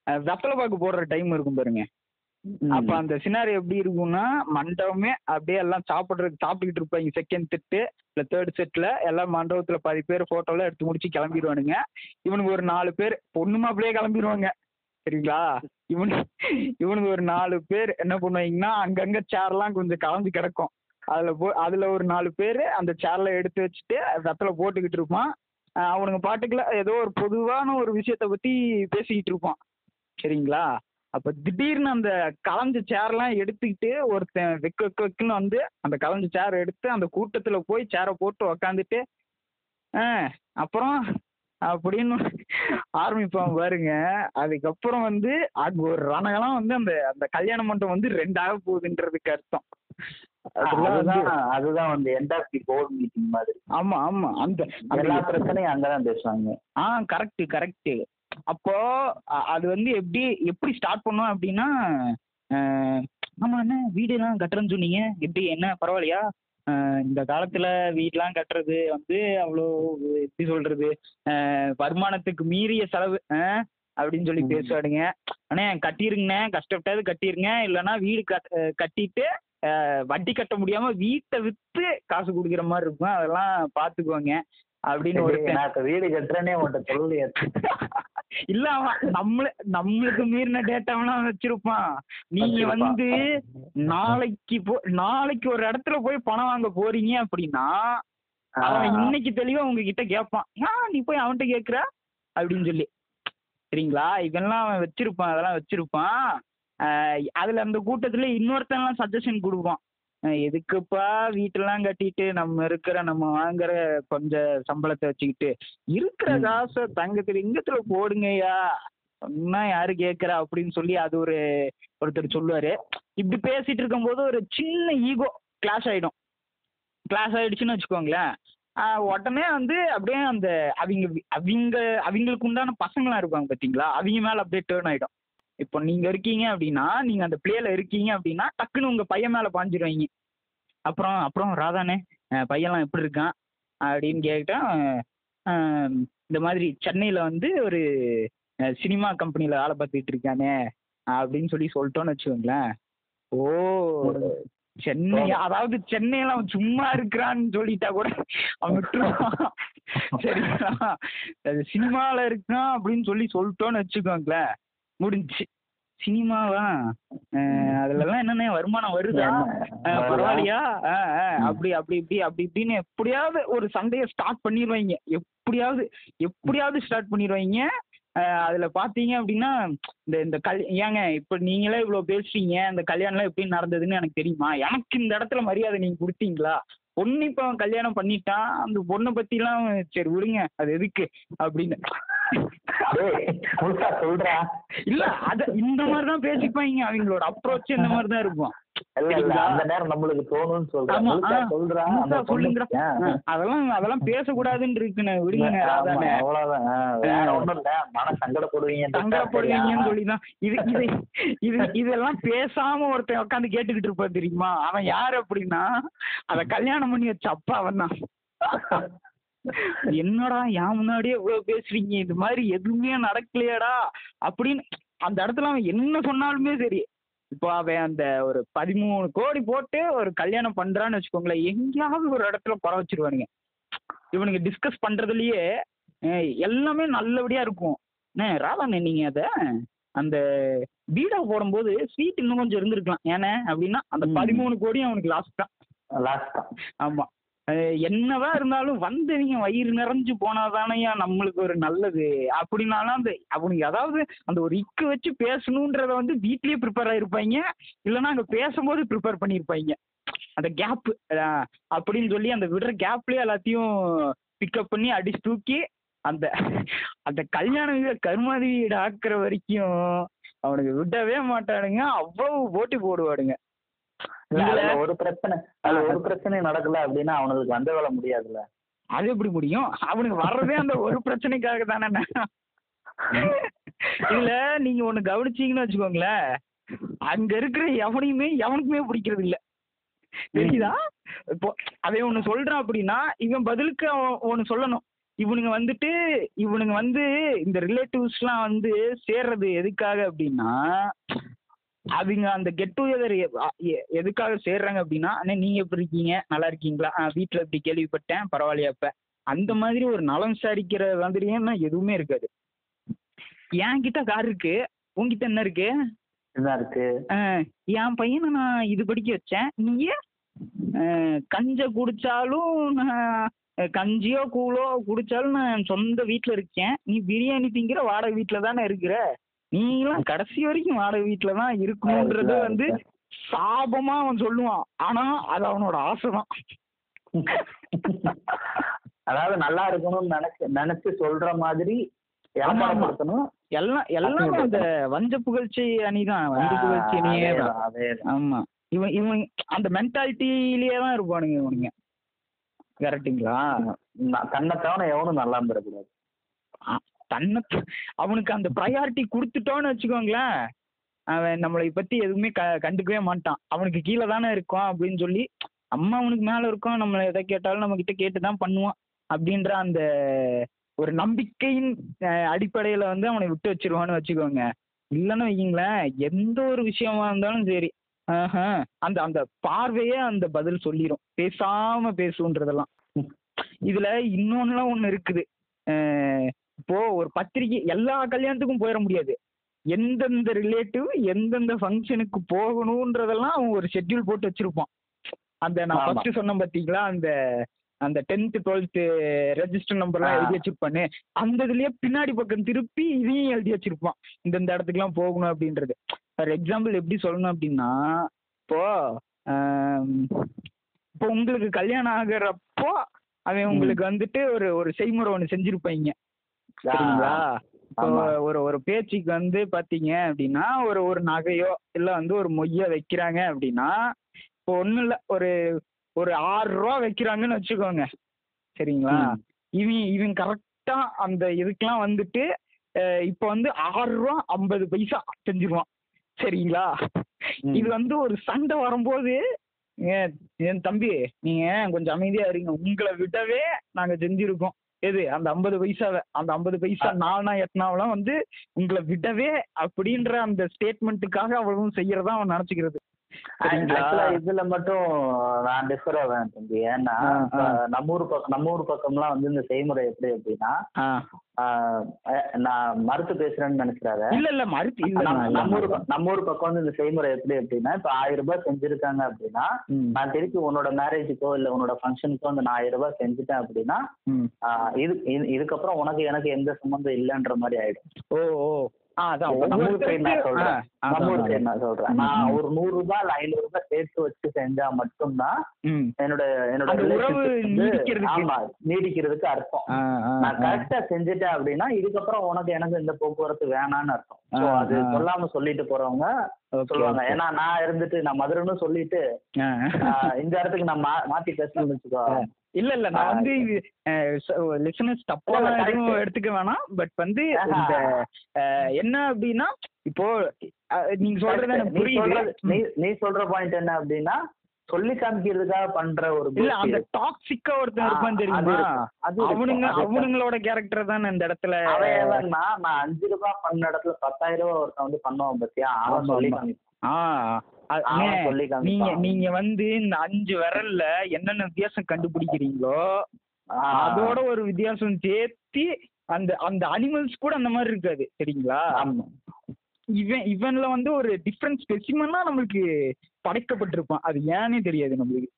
வெத்தலை பாக்கு போடுற டைம் இருக்கும் பாருங்க. அப்ப அந்த சினாரி எப்படி இருக்கும்னா மண்டபமே அப்படியே எல்லாம் சாப்பிடுறது சாப்பிட்டுக்கிட்டு இருப்பாங்க. செகண்ட் செட்டு இல்ல தேர்ட் செட்ல எல்லாம் மண்டபத்துல பாதி பேர் போட்டோலாம் எடுத்து முடிச்சு கிளம்பிடுவானுங்க. இவனுக்கு ஒரு நாலு பேர் பொண்ணு மாப்பிளையே கிளம்பிடுவாங்க. சரிங்களா? இவனு இவனுக்கு ஒரு நாலு பேர் என்ன பண்ணுவாங்கன்னா அங்கங்க சேர்லாம் கொஞ்சம் கலந்து கிடக்கும். அதுல போ அதுல ஒரு நாலு பேர் அந்த சேர்ல எடுத்து வச்சுட்டு ரத்தில் போட்டுக்கிட்டு இருப்பான். அவனுங்க பாட்டுக்குள்ள ஏதோ ஒரு பொதுவான ஒரு விஷயத்த பத்தி பேசிக்கிட்டு இருப்பான். சரிங்களா? அப்ப திடீர்னு அந்த கலைஞ்ச சேர்லாம் எடுத்துக்கிட்டு ஒருத்தன் வெக்கு வெக்க வெக்குன்னு வந்து அந்த கலைஞ்ச சேர் எடுத்து அந்த கூட்டத்துல போய் சேரை போட்டு உக்காந்துட்டு ஆ அப்புறம் அப்படின்னு ஆரம்பிப்பான் பாருங்க. அதுக்கப்புறம் வந்து அங்க ஒரு ரணகலாம் வந்து அந்த அந்த கல்யாண மண்டபம் வந்து ரெண்டாக போகுதுன்றதுக்கு அர்த்தம். அதுதான் வந்து end of the board meeting மாதிரி. ஆமா ஆமா. அந்த அந்த எல்லா பிரச்சனையும் அங்கதான் பேசுவாங்க. ஆ கரெக்ட் கரெக்ட் அப்போ அது வந்து எப்படி எப்படி ஸ்டார்ட் பண்ணோம் அப்படின்னா ஆமா என்ன வீடுலாம் கட்டுறேன்னு சொன்னீங்க. எப்படி என்ன பரவாயில்லையா? இந்த காலத்துல வீடெல்லாம் கட்டுறது வந்து அவ்வளோ எப்படி சொல்றது? அஹ், வருமானத்துக்கு மீறிய செலவு அஹ், அப்படின்னு சொல்லி. பேசுவாடுங்க அண்ணே கட்டிருங்கண்ணே கஷ்டப்பட்டாவது கட்டிருங்க. இல்லைன்னா வீடு கட் கட்டிட்டு வட்டி கட்ட முடியாம வீட்டை வித்து காசு கொடுக்குற மாதிரி இருக்கும். அதெல்லாம் பாத்துக்கோங்க அப்படின்னு ஒரு நான் இப்ப வீடு கட்டுறேனே உன்கிட்ட சொல்லலையே. இல்ல அவன் நம்மள நம்மளுக்கு மீறின டேட்டாவெல்லாம் வச்சிருப்பான் நீங்க. வந்து நாளைக்கு போ நாளைக்கு ஒரு இடத்துல போய் பணம் வாங்க போறீங்க அப்படின்னா அவன் இன்னைக்கு தெளிவா உங்ககிட்ட கேட்பான் ஆ நீ போய் அவன்கிட்ட கேக்குற? அப்படின்னு சொல்லி. சரிங்களா? இதெல்லாம் அவன் வச்சிருப்பான் அதெல்லாம் வச்சிருப்பான். ஆஹ் அதுல அந்த கூட்டத்துல இன்னொருத்தன்லாம் சஜஷன் கொடுப்பான். ஆஹ் எதுக்குப்பா வீட்டெல்லாம் கட்டிட்டு நம்ம இருக்கிற நம்ம வாங்குற கொஞ்சம் சம்பளத்தை வச்சுக்கிட்டு இருக்கிற. காசை தங்கத்துல இங்கத்துல போடுங்கய்யா. சொன்னா யாரு கேக்குறா? அப்படின்னு சொல்லி அது ஒரு ஒருத்தர் சொல்லுவாரு. இப்படி பேசிட்டு இருக்கும்போது ஒரு சின்ன ஈகோ கிளாஷ் ஆயிடும். கிளாஸ் ஆயிடுச்சுன்னு வச்சுக்கோங்களேன். உடனே வந்து அப்படியே அந்த அவங்க அவங்க அவங்களுக்கு உண்டான பசங்களாம் இருப்பாங்க பார்த்தீங்களா அவங்க மேல அப்படியே டேர்ன் ஆயிடும். இப்போ நீங்க இருக்கீங்க அப்படின்னா நீங்க அந்த பிளேல இருக்கீங்க அப்படின்னா டக்குன்னு உங்க பையன் மேல பாஞ்சிருவீங்க. அப்புறம் அப்புறம் ராதானே பையன்லாம் எப்படி இருக்கான்? அப்படின்னு கேட்டா ஆஹ் இந்த மாதிரி சென்னையில வந்து ஒரு சினிமா கம்பெனில வேலை பார்த்துட்டு இருக்கானே அப்படின்னு சொல்லி சொல்லிட்டோன்னு வச்சுக்கோங்களேன். ஓ சென்னை அதாவது சென்னையில அவன் சும்மா இருக்கிறான்னு சொல்லிட்டா கூட அவன் விட்டுருவான். சரிங்களா? அது சினிமால இருக்கான் அப்படின்னு சொல்லி சொல்லிட்டோன்னு வச்சுக்கோங்களேன். முடிஞ்சுச்சு. சினிமாவா? அதுலலாம் என்னென்ன வருமானம் வருதா? பரவாயில்லையா? அப்படி அப்படி இப்படி அப்படி இப்படின்னு எப்படியாவது ஒரு சண்டையை ஸ்டார்ட் பண்ணிடுவாங்க எப்படியாவது எப்படியாவது ஸ்டார்ட் பண்ணிடுவாங்க அதுல பாத்தீங்க அப்படின்னா இந்த இந்த கல் ஏங்க இப்ப நீங்களே இவ்வளவு பேசுறீங்க. இந்த கல்யாணம்லாம் எப்படி நடந்ததுன்னு எனக்கு தெரியுமா? எனக்கு இந்த இடத்துல மரியாதை நீங்க கொடுத்தீங்களா? பொண்ணு இப்ப கல்யாணம் பண்ணிட்டான். அந்த பொண்ணை பத்திலாம் சரி விடுங்க. அது எதுக்கு? அப்படின்னு. சொல்றா. இல்ல அத இந்த மாதிரி தான் பேசிப்பாங்க அவங்களோட அப்ரோச் இந்த மாதிரி தான் இருக்கும் அதெல்லாம் அதெல்லாம் பேசக்கூடாதுன்னு இருக்குன்னு விடுங்க சங்கடப்படுவீங்கன்னு சொல்லிதான். இது இது இது இதெல்லாம் பேசாம ஒருத்தன் உட்காந்து கேட்டுக்கிட்டு இருப்பான் தெரியுமா? அவன் யாரு அப்படின்னா அத கல்யாணம் பண்ணி வச்ச அப்பா அவன் தான் என்னடா என் முன்னாடியே இவ்வளவு பேசுறீங்க இது மாதிரி எதுவுமே நடக்கலையாடா அப்படின்னு அந்த இடத்துல அவன் என்ன சொன்னாலுமே சரி. இப்போ அவன் அந்த ஒரு பதிமூணு கோடி போட்டு ஒரு கல்யாணம் பண்றான்னு வச்சுக்கோங்களேன் எங்கேயாவது ஒரு இடத்துல குறை வச்சிருவானுங்க. இவனுங்க டிஸ்கஸ் பண்றதுலயே எல்லாமே நல்லபடியா இருக்கும். ராதாண்ணே நீங்க அத அந்த பீடா போடும்போது ஸ்வீட் இன்னும் கொஞ்சம் இருந்திருக்கலாம். ஏன்னா அப்படின்னா அந்த. பதிமூணு கோடியும் அவனுக்கு லாஸ்ட் தான். லாஸ்ட் தான். ஆமா. என்னதான் இருந்தாலும் வந்தவங்க வயிறு நிறைஞ்சு போனாதானையா நம்மளுக்கு ஒரு நல்லது. அப்படின்னாலும் அந்த அவனுக்கு அதாவது அந்த ஒரு இக்கு வச்சு பேசணுன்றத வந்து வீட்லயே ப்ரிப்பேர் ஆயிருப்பாங்க. இல்லைன்னா அங்க பேசும்போது ப்ரிப்பேர் பண்ணியிருப்பாங்க. அந்த கேப் அப்படின்னு சொல்லி அந்த விடுற கேப்லயே எல்லாத்தையும் பிக்கப் பண்ணி அடிச்சு தூக்கி அந்த அந்த கல்யாண கருமாதி வீடு ஆக்குற வரைக்கும் அவனுக்கு விடவே மாட்டானுங்க. அவ்வளவு போட்டி போடுவாடுங்க ஒரு பிரச்சனை ஒரு பிரச்சனையும் நடக்கல அப்படின்னா அவனுக்கு வந்த வேலை முடியாதுல்ல. அது எப்படி முடியும்? அவனுக்கு வர்றதே அந்த ஒரு பிரச்சனைக்காக தானே இதுல நீங்க ஒண்ணு கவனிச்சீங்கன்னு வச்சுக்கோங்களேன். அங்க இருக்கிற எவனையுமே எவனுக்குமே பிடிக்கிறது இல்ல. தெரியுதா? இப்போ அவன் ஒண்ணு சொல்றான் அப்படின்னா இவன் பதிலுக்கு அவன் ஒண்ணு சொல்லணும். இவனுங்க வந்துட்டு இவனுங்க வந்து இந்த ரிலேட்டிவ்ஸ்லாம் வந்து சேர்றது எதுக்காக அப்படின்னா அவங்க அந்த கெட் டுகெதர் எதுக்காக சேர்றாங்க அப்படின்னா அண்ணே நீங்க எப்படி இருக்கீங்க? நல்லா இருக்கீங்களா? வீட்டில் இப்படி கேள்விப்பட்டேன் பரவாயில்லையா இப்ப அந்த மாதிரி ஒரு நலம் விசாரிக்கிற மாதிரியும் எதுவுமே இருக்காது. என்கிட்ட கார் இருக்கு. உன்கிட்ட என்ன இருக்கு? இதுதான் இருக்கு? என் பையனை நான் இது படிக்க வச்சேன். ஆ, கஞ்ச குடிச்சாலும் நான் கஞ்சியோ கூழோ குடிச்சாலும் நான் சொந்த வீட்டில் இருக்கேன். நீ பிரியாணி திங்கிற வாடகை வீட்டில் தானே இருக்கிற? நீலாம் கடைசி வரைக்கும் வாடகை வீட்டில் தான் இருக்கணுன்றது வந்து சாபமா அவன் சொல்லுவான். ஆனா அது அவனோட ஆசை தான் அதாவது நல்லா இருக்கணும்னு நினைச்சு நினைச்சு சொல்ற மாதிரி ஏமாற்றப்படுத்தணும் எல்லாம் எல்லாமே அந்த வஞ்ச புகழ்ச்சி அணிதான். வஞ்ச புகழ்ச்சி அணியே தான். ஆமா. இவன் இவன் அந்த மென்டாலிட்டிலேயே தான் இருப்பானுங்க இவனுங்க. கரெக்டுங்களா தவிர எவனும் நல்லா இருந்துடக்கூடாது தன்னை அவனுக்கு அந்த ப்ரையாரிட்டி கொடுத்துட்டோன்னு வச்சுக்கோங்களேன் அவன் நம்மளை பத்தி எதுவுமே க கண்டுக்கவே மாட்டான். அவனுக்கு கீழே தானே இருக்கோம் அப்படின்னு சொல்லி அம்மா அவனுக்கு மேலே இருக்கோம் நம்மளை எதை கேட்டாலும் நம்ம கிட்ட கேட்டு தான் பண்ணுவான் அப்படின்ற அந்த ஒரு நம்பிக்கையின் அடிப்படையில் வந்து அவனை விட்டு வச்சிருவான்னு வச்சுக்கோங்க. இல்லைன்னு வைங்களேன் எந்த ஒரு விஷயமா இருந்தாலும் சரி அந்த அந்த பார்வையே அந்த பதில் சொல்லிடும் பேசாம பேசுன்றதெல்லாம். இதுல இன்னொன்னுலாம் ஒண்ணு இருக்குது. இப்போ ஒரு பத்திரிக்கை எல்லா கல்யாணத்துக்கும் போயிட முடியாது. எந்தெந்த ரிலேட்டிவ் எந்தெந்த ஃபங்க்ஷனுக்கு போகணுன்றதெல்லாம் அவன் ஒரு ஷெட்யூல் போட்டு வச்சிருப்பான். அந்த நான். ஃபர்ஸ்ட் சொன்னேன் பாத்தீங்களா? அந்த அந்த டென்த்து டுவெல்த்து ரெஜிஸ்டர் நம்பர்லாம். எழுதி வச்சிருப்பானு அந்த இதுலயே பின்னாடி பக்கம் திருப்பி இதையும் எழுதி வச்சிருப்பான். இந்த இந்த இடத்துக்குலாம் போகணும் அப்படின்றது. ஃபார் எக்ஸாம்பிள் எப்படி சொல்லணும் அப்படின்னா இப்போ இப்போ உங்களுக்கு கல்யாணம் ஆகுறப்போ அவன் உங்களுக்கு வந்துட்டு ஒரு ஒரு செய்முறை ஒன்று செஞ்சிருப்பாங்க. சரிங்களா இப்போ. ஒரு ஒரு பேச்சுக்கு வந்து பாத்தீங்க அப்படின்னா ஒரு ஒரு நகையோ இல்ல வந்து ஒரு மொய்ய வைக்கிறாங்க அப்படின்னா இப்போ ஒண்ணும் இல்ல ஒரு ஒரு ஆறு ரூபா வைக்கிறாங்கன்னு வச்சுக்கோங்க. சரிங்களா. இவன் இவன் கரெக்டா அந்த இதுக்கெல்லாம் வந்துட்டு இப்போ வந்து ஆறு ரூபா ஐம்பது பைசா செஞ்சிருவான் சரிங்களா. இது வந்து ஒரு சண்டை வரும்போது என் தம்பி நீங்க கொஞ்சம் அமைதியா இருங்க. உங்களை விடவே நாங்க செஞ்சிருக்கோம். எது? அந்த ஐம்பது பைசாவை அந்த ஐம்பது பைசா நானா எத்தனாவெல்லாம் வந்து உங்களை விடவே அப்படின்ற அந்த ஸ்டேட்மெண்ட்டுக்காக அவளும் செய்யறதா அவன் நினைச்சுக்கிறது. இதுல மட்டும் நான் டிஃபர் ஆவேன் தம்பி. ஏன்னா. நம்ம ஊர் பக்கம் நம்ம ஊர் பக்கம்லாம் வந்து இந்த செய்முறை எப்படி அப்படின்னா நான் மறுத்து பேசுறேன்னு நினைச்சிடாத இல்ல இல்ல மறுத்து நம்ம ஊர் நம்ம ஊர் பக்கம் வந்து இந்த செய்முறை எப்படி அப்படின்னா இப்ப ஆயிரம் ரூபாய் செஞ்சிருக்காங்க அப்படின்னா நான் திருப்பி உன்னோட மேரேஜுக்கோ இல்ல உன்னோட ஃபங்க்ஷனுக்கோ வந்து நான் ஆயிரம் ரூபாய் செஞ்சுட்டேன் அப்படின்னா இது இது- இதுக்கப்புறம் உனக்கு எனக்கு எந்த சம்மந்தம் இல்லைன்ற மாதிரி ஆயிடும். ஓ. ஒரு நூறு ரூபாய் இல்ல ஐநூறு ரூபாய் சேர்த்து வச்சு செஞ்சா மட்டும்தான். என்னோட என்னோட. ஆமா நீடிக்கிறதுக்கு அர்த்தம். நான். கரெக்டா செஞ்சுட்டேன் அப்படின்னா இதுக்கப்புறம் உனக்கு எனக்கு இந்த போக்குவரத்து வேணாம்னு அர்த்தம். அது. சொல்லாம சொல்லிட்டு போறவங்க சொல்லுவாங்க. ஏன்னா நான் இருந்துட்டு நான் மதுரைன்னு சொல்லிட்டு இந்த இடத்துக்கு நான் மாத்தி பேசணும்னு வச்சுக்கோ. இல்ல இல்ல நான் வந்து லிசனர்ஸ் தப்பா இல்ல, இல்ல, எதுவும். எடுத்துக்க வேணாம் பட் வந்து. இந்த என்ன அப்படின்னா இப்போ நீங்க சொல்றது எனக்கு நீ புரியுது சொல்ற பாயிண்ட் என்ன அப்படின்னா சொல்லி காமிக்கிறதுக்காக பண்ற ஒரு இல்ல அந்த. டாக்ஸிக்கா ஒருத்தன் இருப்பான் தெரியுமா அவனுங்க. அவனுங்களோட கேரக்டர் தான் இந்த இடத்துல நான் அஞ்சு ரூபாய் பண்ண இடத்துல பத்தாயிரம் ரூபாய் ஒருத்தன் வந்து பண்ணுவான் பத்தியா அவன் சொல்லி. காமிப்பான் நீங்க நீங்க வந்து இந்த அஞ்சு விரல்ல என்னென்ன வித்தியாசம் கண்டுபிடிக்கிறீங்களோ. அதோட ஒரு வித்தியாசம் சேர்த்து அந்த அந்த அனிமல்ஸ் கூட அந்த மாதிரி இருக்காது சரிங்களா? இவன் இவன்ல வந்து ஒரு டிஃப்ரெண்ட் ஸ்பெசிமனா நம்மளுக்கு படைக்கப்பட்டிருப்பான். அது ஏன்னே தெரியாது நம்மளுக்கு.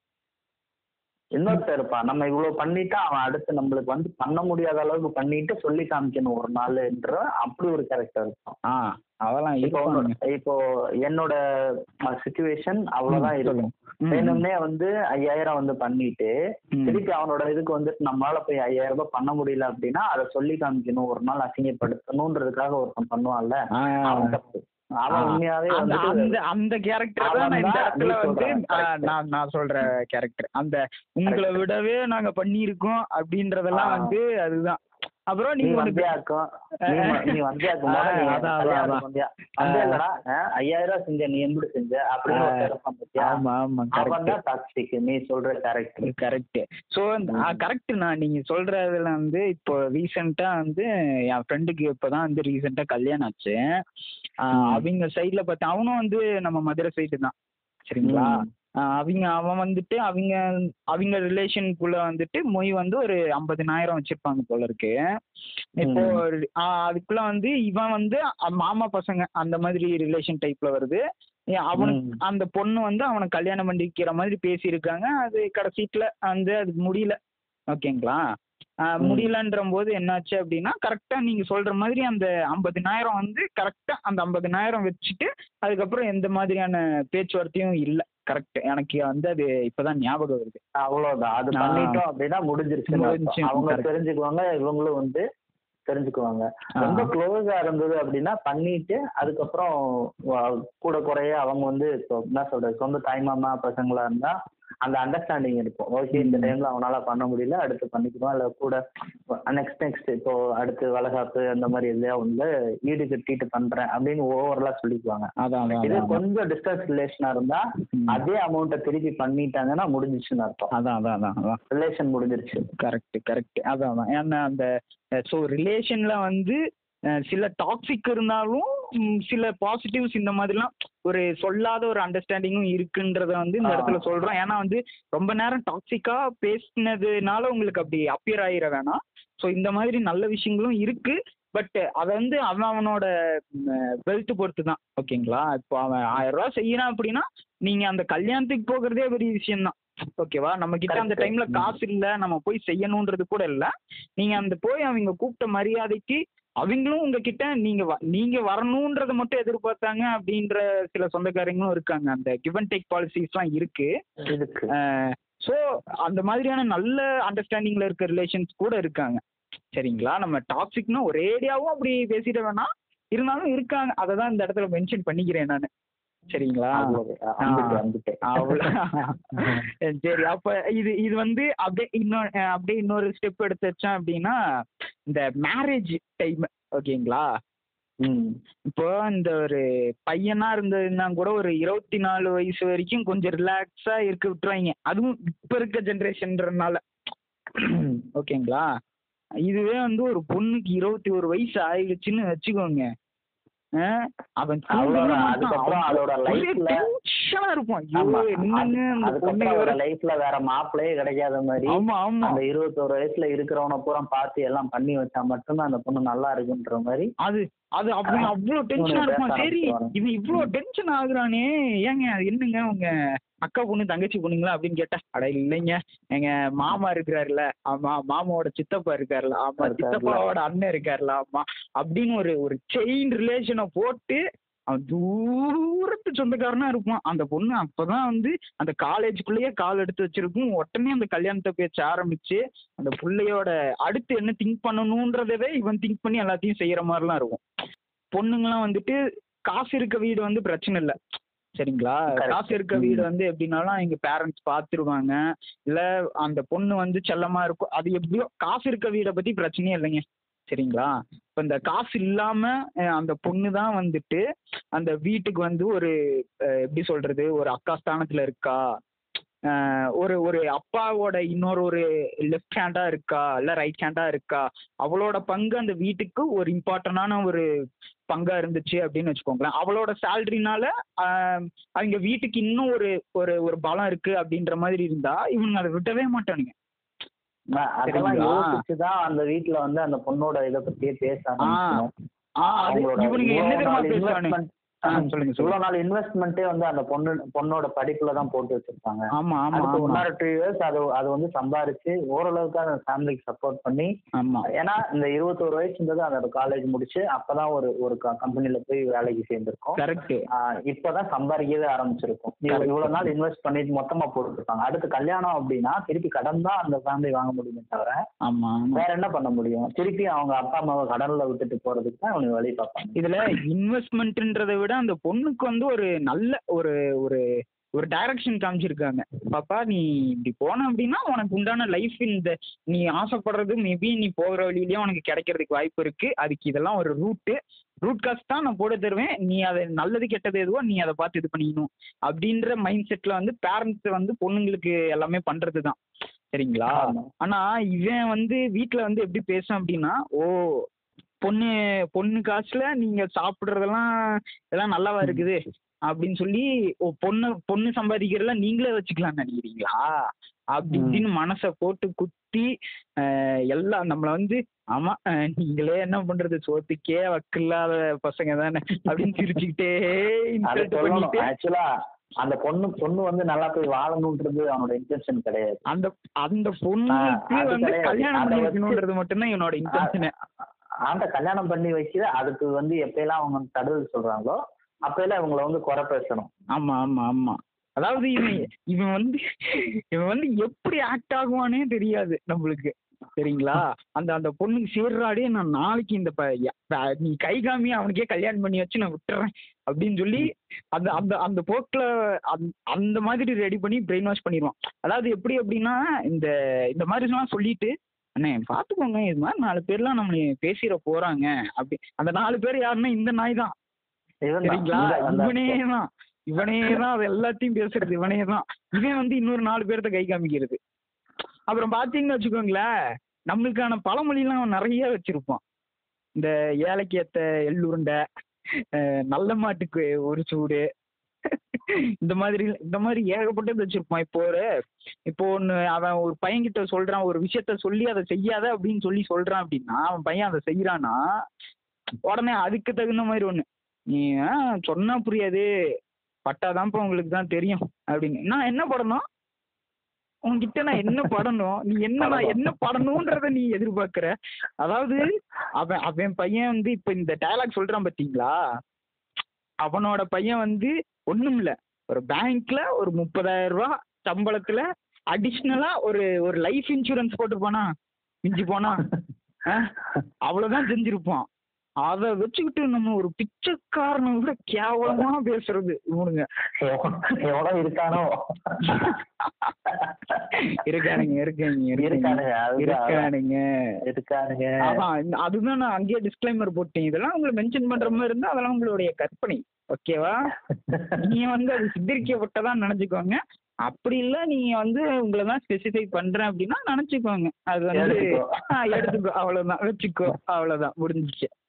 இன்னொருத்தர் இருப்பான். நம்ம இவ்வளவு பண்ணிட்டா அவன் அடுத்து நம்மளுக்கு வந்து பண்ண முடியாத அளவுக்கு பண்ணிட்டு சொல்லி காமிக்கணும் ஒரு நாள்ன்ற அப்படி ஒரு கேரக்டர் இருக்கும் அதெல்லாம் இப்போ இப்போ என்னோட சுச்சுவேஷன் அவ்வளவுதான் இருக்கும். வேணும்னே வந்து ஐயாயிரம் வந்து பண்ணிட்டு. திருப்பி அவனோட இதுக்கு வந்துட்டு நம்மளால போய் ஐயாயிரம் ரூபாய் பண்ண முடியல அப்படின்னா அதை சொல்லி காமிக்கணும் ஒரு நாள் அசிங்கப்படுத்தணுன்றதுக்காக ஒருத்தன் பண்ணுவான்ல அவன் தப்பு. அந்த கேரக்டர் தான் இந்த இடத்துல வந்து. நான் நான் சொல்ற கேரக்டர் அந்த உங்களை விடவே நாங்க பண்ணியிருக்கோம் அப்படின்றதெல்லாம். வந்து அதுதான் அப்புறம் நீ நீங்க ஐயாயிரம் செஞ்ச நீ எப்படி செஞ்ச அப்படின்னு கரெக்ட் நீ சொல்ற கேரக்டர் கரெக்ட் ஸோ கரெக்ட் நான் நீங்க சொல்றதுல வந்து இப்போ ரீசெண்டா வந்து என் ஃப்ரெண்டுக்கு இப்பதான் வந்து ரீசெண்டா கல்யாணம் ஆச்சு. அவங்க சைடுல பார்த்தா அவனும் வந்து நம்ம மதுரை சைடு தான். சரிங்களா? அவங்க அவன் வந்துட்டு அவங்க அவங்க ரிலேஷனுக்குள்ள வந்துட்டு மொய் வந்து ஒரு ஐம்பதினாயிரம் வச்சிருப்பாங்க போல இருக்கு. இப்போ அதுக்குள்ள வந்து இவன் வந்து மாமா பசங்க அந்த மாதிரி ரிலேஷன் டைப்ல வருது. அவனுக்கு. அந்த பொண்ணு வந்து அவனை கல்யாணம் பண்ணிக்கிற மாதிரி பேசியிருக்காங்க. அது கடைசீட்டில் வந்து அது முடியல. ஓகேங்களா. முடியலன்ற போது என்னாச்சு அப்படின்னா கரெக்டாக நீங்கள் சொல்கிற மாதிரி அந்த ஐம்பதினாயிரம் வந்து கரெக்டாக அந்த ஐம்பதினாயிரம் வச்சுட்டு அதுக்கப்புறம் எந்த மாதிரியான பேச்சுவார்த்தையும் இல்லை. கரெக்ட் எனக்கு வந்து அது இப்போதான் ஞாபகம் வருது அவ்வளவுதான் அது. பண்ணிட்டோம் அப்படின்னா முடிஞ்சிருச்சு அவங்க. தெரிஞ்சுக்குவாங்க இவங்களும் வந்து தெரிஞ்சுக்குவாங்க. ரொம்ப க்ளோஸா இருந்தது அப்படின்னா பண்ணிட்டு அதுக்கப்புறம் கூட குறைய அவங்க வந்து என்ன சொல்றது சொந்த தாய்மாமா பசங்களா இருந்தா அந்த அண்டர்ஸ்டாண்டிங் இருக்கும். ஓகே இந்த. டைம்ல அவனால பண்ண முடியல அடுத்து பண்ணிக்கிறோம் இல்ல கூட நெக்ஸ்ட் நெக்ஸ்ட் இப்போ அடுத்து வளகாப்பு அந்த மாதிரி எதுலயா வந்து ஈடு கட்டிட்டு பண்றேன் அப்படின்னு ஓவரலா சொல்லிக்குவாங்க. இது கொஞ்சம் டிஸ்டன்ஸ் ரிலேஷனா இருந்தா. அதே அமௌண்ட்டை திருப்பி பண்ணிட்டாங்கன்னா முடிஞ்சிச்சுன்னு அர்த்தம். அதான் அதான் அதான் ரிலேஷன் முடிஞ்சிருச்சு. கரெக்ட் கரெக்ட் அதான் அதான். ஏன்னா அந்த ஸோ ரிலேஷன்ல வந்து சில டாக்ஸிக் இருந்தாலும் சில பாசிட்டிவ்ஸ் இந்த மாதிரிலாம் ஒரு சொல்லாத ஒரு அண்டர்ஸ்டாண்டிங்கும் இருக்குன்றத வந்து இந்த. இடத்துல சொல்றோம் ஏன்னா வந்து ரொம்ப நேரம் டாக்ஸிக்கா பேசினதுனால உங்களுக்கு அப்படி அப்பியர் ஆயிட வேணாம். ஸோ இந்த மாதிரி நல்ல விஷயங்களும் இருக்கு. பட் அதை வந்து அவன் அவனோட வெல்த் பொறுத்து தான் ஓகேங்களா? இப்போ அவன் ஆயிரம் ரூபாய் செய்யறான் அப்படின்னா நீங்க அந்த கல்யாணத்துக்கு போகிறதே பெரிய விஷயம் தான் ஓகேவா நம்ம கிட்ட அந்த. டைம்ல. காசு இல்ல நம்ம போய் செய்யணுன்றது கூட இல்ல. நீங்க அந்த போய் அவங்க கூப்பிட்ட மரியாதைக்கு அவங்களும் உங்ககிட்ட நீங்க நீங்க வரணுன்றத மட்டும் எதிர்பார்த்தாங்க அப்படின்ற சில சொந்தக்காரங்களும் இருக்காங்க. அந்த கிவ் அண்ட் டேக் பாலிசிஸ்லாம் இருக்கு. இருக்கு. ஸோ அந்த மாதிரியான நல்ல அண்டர்ஸ்டாண்டிங்ல இருக்க ரிலேஷன்ஸ் கூட இருக்காங்க. சரிங்களா? நம்ம டாக்ஸிக்னா ஒரேடியாவும் அப்படி பேசிட வேணாம். இருந்தாலும் இருக்காங்க. அதை தான் இந்த இடத்துல மென்ஷன் பண்ணிக்கிறேன் நான். சரிங்களா? சரி அப்ப இது இது வந்து அப்படியே இன்னொரு அப்படியே இன்னொரு ஸ்டெப் எடுத்து வச்சோம் அப்படின்னா இந்த மேரேஜ் டைம் ஓகேங்களா. இப்போ இந்த ஒரு பையனா இருந்ததுன்னா கூட ஒரு இருபத்தி நாலு வயசு வரைக்கும் கொஞ்சம் ரிலாக்ஸா இருக்க விட்டுருவாங்க. அதுவும் இப்ப இருக்க ஜென்ரேஷன்றனால ஓகேங்களா? இதுவே வந்து ஒரு பொண்ணுக்கு இருபத்தி ஒரு வயசு ஆயிடுச்சுன்னு வச்சுக்கோங்க. அவன் லைஃப்ல வேற லைஃப்ல வேற மாப்பிள்ளையே கிடைக்காத மாதிரி அந்த இருபத்தோரு வயசுல இருக்கிறவன பூரா பார்த்து எல்லாம் பண்ணி வச்சா மட்டும்தான் அந்த பொண்ணு நல்லா இருக்குன்ற மாதிரி அது அது அப்படி அவ்வளவு டென்ஷனா பேச சரி. இவன் இவ்வளவு டென்ஷன் ஆகுறானே. ஏங்க அது என்னங்க உங்க அக்கா பொண்ணு தங்கச்சி பொண்ணுங்களா அப்படின்னு கேட்டா அட இல்லைங்க. எங்க மாமா இருக்கிறாருல ஆமா மாமாவோட சித்தப்பா இருக்காருல ஆமா. சித்தப்பாவோட அண்ணன் இருக்காருல ஆமா அப்படின்னு ஒரு ஒரு செயின் ரிலேஷனை போட்டு அவன் தூரத்து சொந்தக்காரனா இருப்பான். அந்த பொண்ணு அப்பதான் வந்து அந்த காலேஜுக்குள்ளேயே கால் எடுத்து வச்சிருக்கும். உடனே அந்த கல்யாணத்தை பேச்ச ஆரம்பிச்சு அந்த புள்ளையோட அடுத்து என்ன திங்க் பண்ணணுன்றதவே இவன் திங்க் பண்ணி எல்லாத்தையும் செய்யற மாதிரிலாம் இருக்கும். பொண்ணுங்கலாம் வந்துட்டு காசு இருக்க வீடு வந்து பிரச்சனை இல்லை. சரிங்களா. காசு இருக்க. வீடு வந்து எப்படின்னாலும் எங்க பேரண்ட்ஸ் பார்த்துருவாங்க இல்ல அந்த பொண்ணு வந்து செல்லமா இருக்கும். அது எப்படியோ காசு இருக்க வீடை பத்தி பிரச்சனையே இல்லைங்க. சரிங்களா? இப்போ இந்த காசு இல்லாம அந்த பொண்ணு தான் வந்துட்டு அந்த வீட்டுக்கு வந்து ஒரு எப்படி சொல்றது ஒரு அக்கா ஸ்தானத்துல இருக்கா? ஒரு ஒரு அப்பாவோட இன்னொரு ஒரு லெஃப்ட் ஹேண்டா இருக்கா? இல்ல ரைட் ஹேண்டா இருக்கா? அவளோட பங்கு அந்த வீட்டுக்கு ஒரு இம்பார்ட்டன்டான ஒரு பங்கா இருந்துச்சு அப்படின்னு வச்சுக்கோங்களேன். அவளோட சேலரினால அவங்க வீட்டுக்கு இன்னும் ஒரு ஒரு ஒரு பலம் இருக்கு அப்படின்ற மாதிரி இருந்தா இவனுங்க அதை விடவே மாட்டானுங்க. அதெல்லாம்? யோசிச்சுதான் அந்த வீட்ல வந்து அந்த பொண்ணோட இத பத்தியே பேச ஆரம்பிக்கணும். என்ன தெரியுமா சொல்லுங்க இவ்வளவு நாள் இன்வெஸ்ட்மெண்ட்டே வந்து அந்த பொண்ணு பொண்ணோட படிப்புல தான் போட்டு வச்சிருப்பாங்க. ஆமா ஆமா ஒன் ஆர் டூ இயர்ஸ் அது அது வந்து சம்பாரிச்சு ஓரளவுக்கு அந்த ஃபேமிலிக்கு சப்போர்ட் பண்ணி ஆமா. ஏன்னா இந்த இருபத்தோரு வயசுன்றது அதோட காலேஜ் முடிச்சு அப்பதான் ஒரு ஒரு கம்பெனில போய் வேலைக்கு சேர்ந்திருக்கோம். கரெக்ட் இப்பதான் சம்பாதிக்கவே ஆரம்பிச்சிருக்கும். இவ்வளவு நாள் இன்வெஸ்ட் பண்ணிட்டு மொத்தமா போட்டுருப்பாங்க அடுத்து கல்யாணம் அப்படின்னா திருப்பி கடன் தான் அந்த ஃபேமிலி வாங்க முடியுமே தவிர ஆமா வேற என்ன பண்ண முடியும்? திருப்பி அவங்க அப்பா அம்மாவை கடன்ல விட்டுட்டு போறதுக்கு தான் அவனுக்கு வழி பார்ப்பாங்க. இதுல இன்வெஸ்ட்மெண்ட்ன்றதை விட அந்த பொண்ணுக்கு வந்து ஒரு நல்ல ஒரு ஒரு ஒரு டைரக்ஷன் காமிச்சிருக்காங்க. பாப்பா நீ இப்படி போன அப்படின்னா உனக்கு உண்டான லைஃப் இந்த நீ ஆசைப்படுறது மேபி நீ போகிற வழியிலேயே உனக்கு கிடைக்கிறதுக்கு வாய்ப்பு இருக்கு. அதுக்கு இதெல்லாம் ஒரு ரூட்டு ரூட் காஸ்ட் தான் நான் போட தருவேன். நீ அதை நல்லது கெட்டது எதுவோ நீ அதை பார்த்து இது பண்ணிக்கணும். அப்படின்ற மைண்ட் செட்ல வந்து பேரண்ட்ஸ் வந்து பொண்ணுங்களுக்கு எல்லாமே பண்றது தான். சரிங்களா. ஆனா இவன் வந்து வீட்ல வந்து எப்படி பேசும் அப்படின்னா ஓ பொண்ணு பொண்ணு காசுல நீங்க சாப்பிடுறதெல்லாம் இதெல்லாம் நல்லாவா இருக்குது? அப்படின்னு சொல்லி பொண்ணு பொண்ணு சம்பாதிக்கிறதுல நீங்களே வச்சுக்கலாம்னு நினைக்கிறீங்களா? அப்படி. இப்படின்னு மனசை போட்டு குத்தி எல்லாம் நம்மள வந்து ஆமா நீங்களே என்ன பண்றது? சோத்துக்கே வக்கில்லாத பசங்க தானே? அப்படின்னு சிரிச்சுக்கிட்டே ஆக்சுவலா அந்த பொண்ணு பொண்ணு வந்து நல்லா போய் வாழணுன்றது அவனோட இன்டென்ஷன் கிடையாது. அந்த அந்த பொண்ணுக்கு அது வந்து. கல்யாணம் பண்ணி வைக்கணுன்றது மட்டும்தான் என்னோட இன்டென்ஷனு அந்த கல்யாணம் பண்ணி வச்சு அதுக்கு வந்து எப்பயெல்லாம் அவங்க தடுதல் சொல்றாங்களோ அப்பயெல்லாம் இவங்களை வந்து குறை பேசணும். ஆமா ஆமா ஆமா. அதாவது இவன் இவன் வந்து இவன் வந்து எப்படி ஆக்ட் ஆகுவானே தெரியாது நம்மளுக்கு. சரிங்களா? அந்த அந்த பொண்ணுக்கு சேர்றாடே நான் நாளைக்கு இந்த ப- நீ கை காமி அவனுக்கே கல்யாணம் பண்ணி வச்சு நான் விட்டுறேன் அப்படின்னு சொல்லி அந்த அந்த அந்த போக்கில் அந்த மாதிரி ரெடி பண்ணி பிரெயின் வாஷ் பண்ணிடுவான் அதாவது எப்படி அப்படின்னா இந்த இந்த மாதிரிலாம் சொல்லிட்டு அண்ணே பார்த்துக்கோங்க இது மாதிரி நாலு பேர்லாம் நம்மளை பேசிட போறாங்க. அப்படி அந்த நாலு பேர் யாருன்னா இந்த நாய் தான் இவன் தான். சரிங்களா இவனே தான். இவனே தான். அது எல்லாத்தையும் பேசுறது. இவனே தான். இவன் வந்து இன்னொரு நாலு பேர்த்த கை காமிக்கிறது. அப்புறம் பாத்தீங்கன்னு வச்சுக்கோங்களேன் நம்மளுக்கான பழமொழிலாம் நிறைய வச்சிருப்பான். இந்த ஏழைக்கு ஏத்த எள்ளுருண்டை நல்ல மாட்டுக்கு ஒரு சூடு இந்த மாதிரி இந்த மாதிரி ஏகப்பட்டது வச்சிருப்பான். இப்போ ஒரு இப்போ ஒன்று அவன் ஒரு பையன்கிட்ட சொல்றான் ஒரு விஷயத்த சொல்லி அதை செய்யாத அப்படின்னு சொல்லி சொல்றான் அப்படின்னா அவன் பையன் அதை செய்யறான்னா உடனே அதுக்கு தகுந்த மாதிரி ஒன்று நீ சொன்னா புரியாது. பட்டாதான்ப்பா உங்களுக்கு தான் தெரியும் அப்படின்னு. நான் என்ன படணும்? உன்கிட்ட நான் என்ன படணும்? நீ என்ன நான் என்ன படணுன்றத நீ எதிர்பார்க்கிற? அதாவது அவன் அவன் பையன் வந்து இப்ப இந்த டயலாக் சொல்றான் பாத்தீங்களா? அவனோட பையன் வந்து ஒண்ணும் இல்ல ஒரு பேங்க்ல ஒரு முப்பதாயிரம் ரூபா சம்பளத்துல அடிஷ்னலா ஒரு ஒரு லைஃப் இன்சூரன்ஸ் போட்டு போனா மிஞ்சி போனா அவ்வளவுதான் செஞ்சிருப்பான். அதை வச்சுக்கிட்டு நம்ம ஒரு பிச்சைக்காரனை விட கேவலமா பேசுறது. இவனுங்க. எவனோ இருக்கானோ. இருக்கானுங்க இருக்கானுங்க இருக்கானுங்க. இருக்கானுங்க இருக்கானுங்க. இந்த- அதுதான் நான் அங்கேயே டிஸ்க்ளைமர் போட்டேன். இதெல்லாம் உங்களை மென்ஷன் பண்ற மாதிரி இருந்தா அதெல்லாம் உங்களுடைய கற்பனை. ஓகேவா? நீங்க வந்து அது சித்தரிக்கப்பட்டதா நினைச்சுக்கோங்க. அப்படி இல்ல நீங்க வந்து உங்களை தான் ஸ்பெசிஃபை பண்றேன் அப்படின்னா நினைச்சுக்கோங்க. அது வந்து எடுத்துக்கோ. அவ்வளவுதான். வச்சுக்கோ. அவ்வளவுதான். முடிஞ்சிச்சு.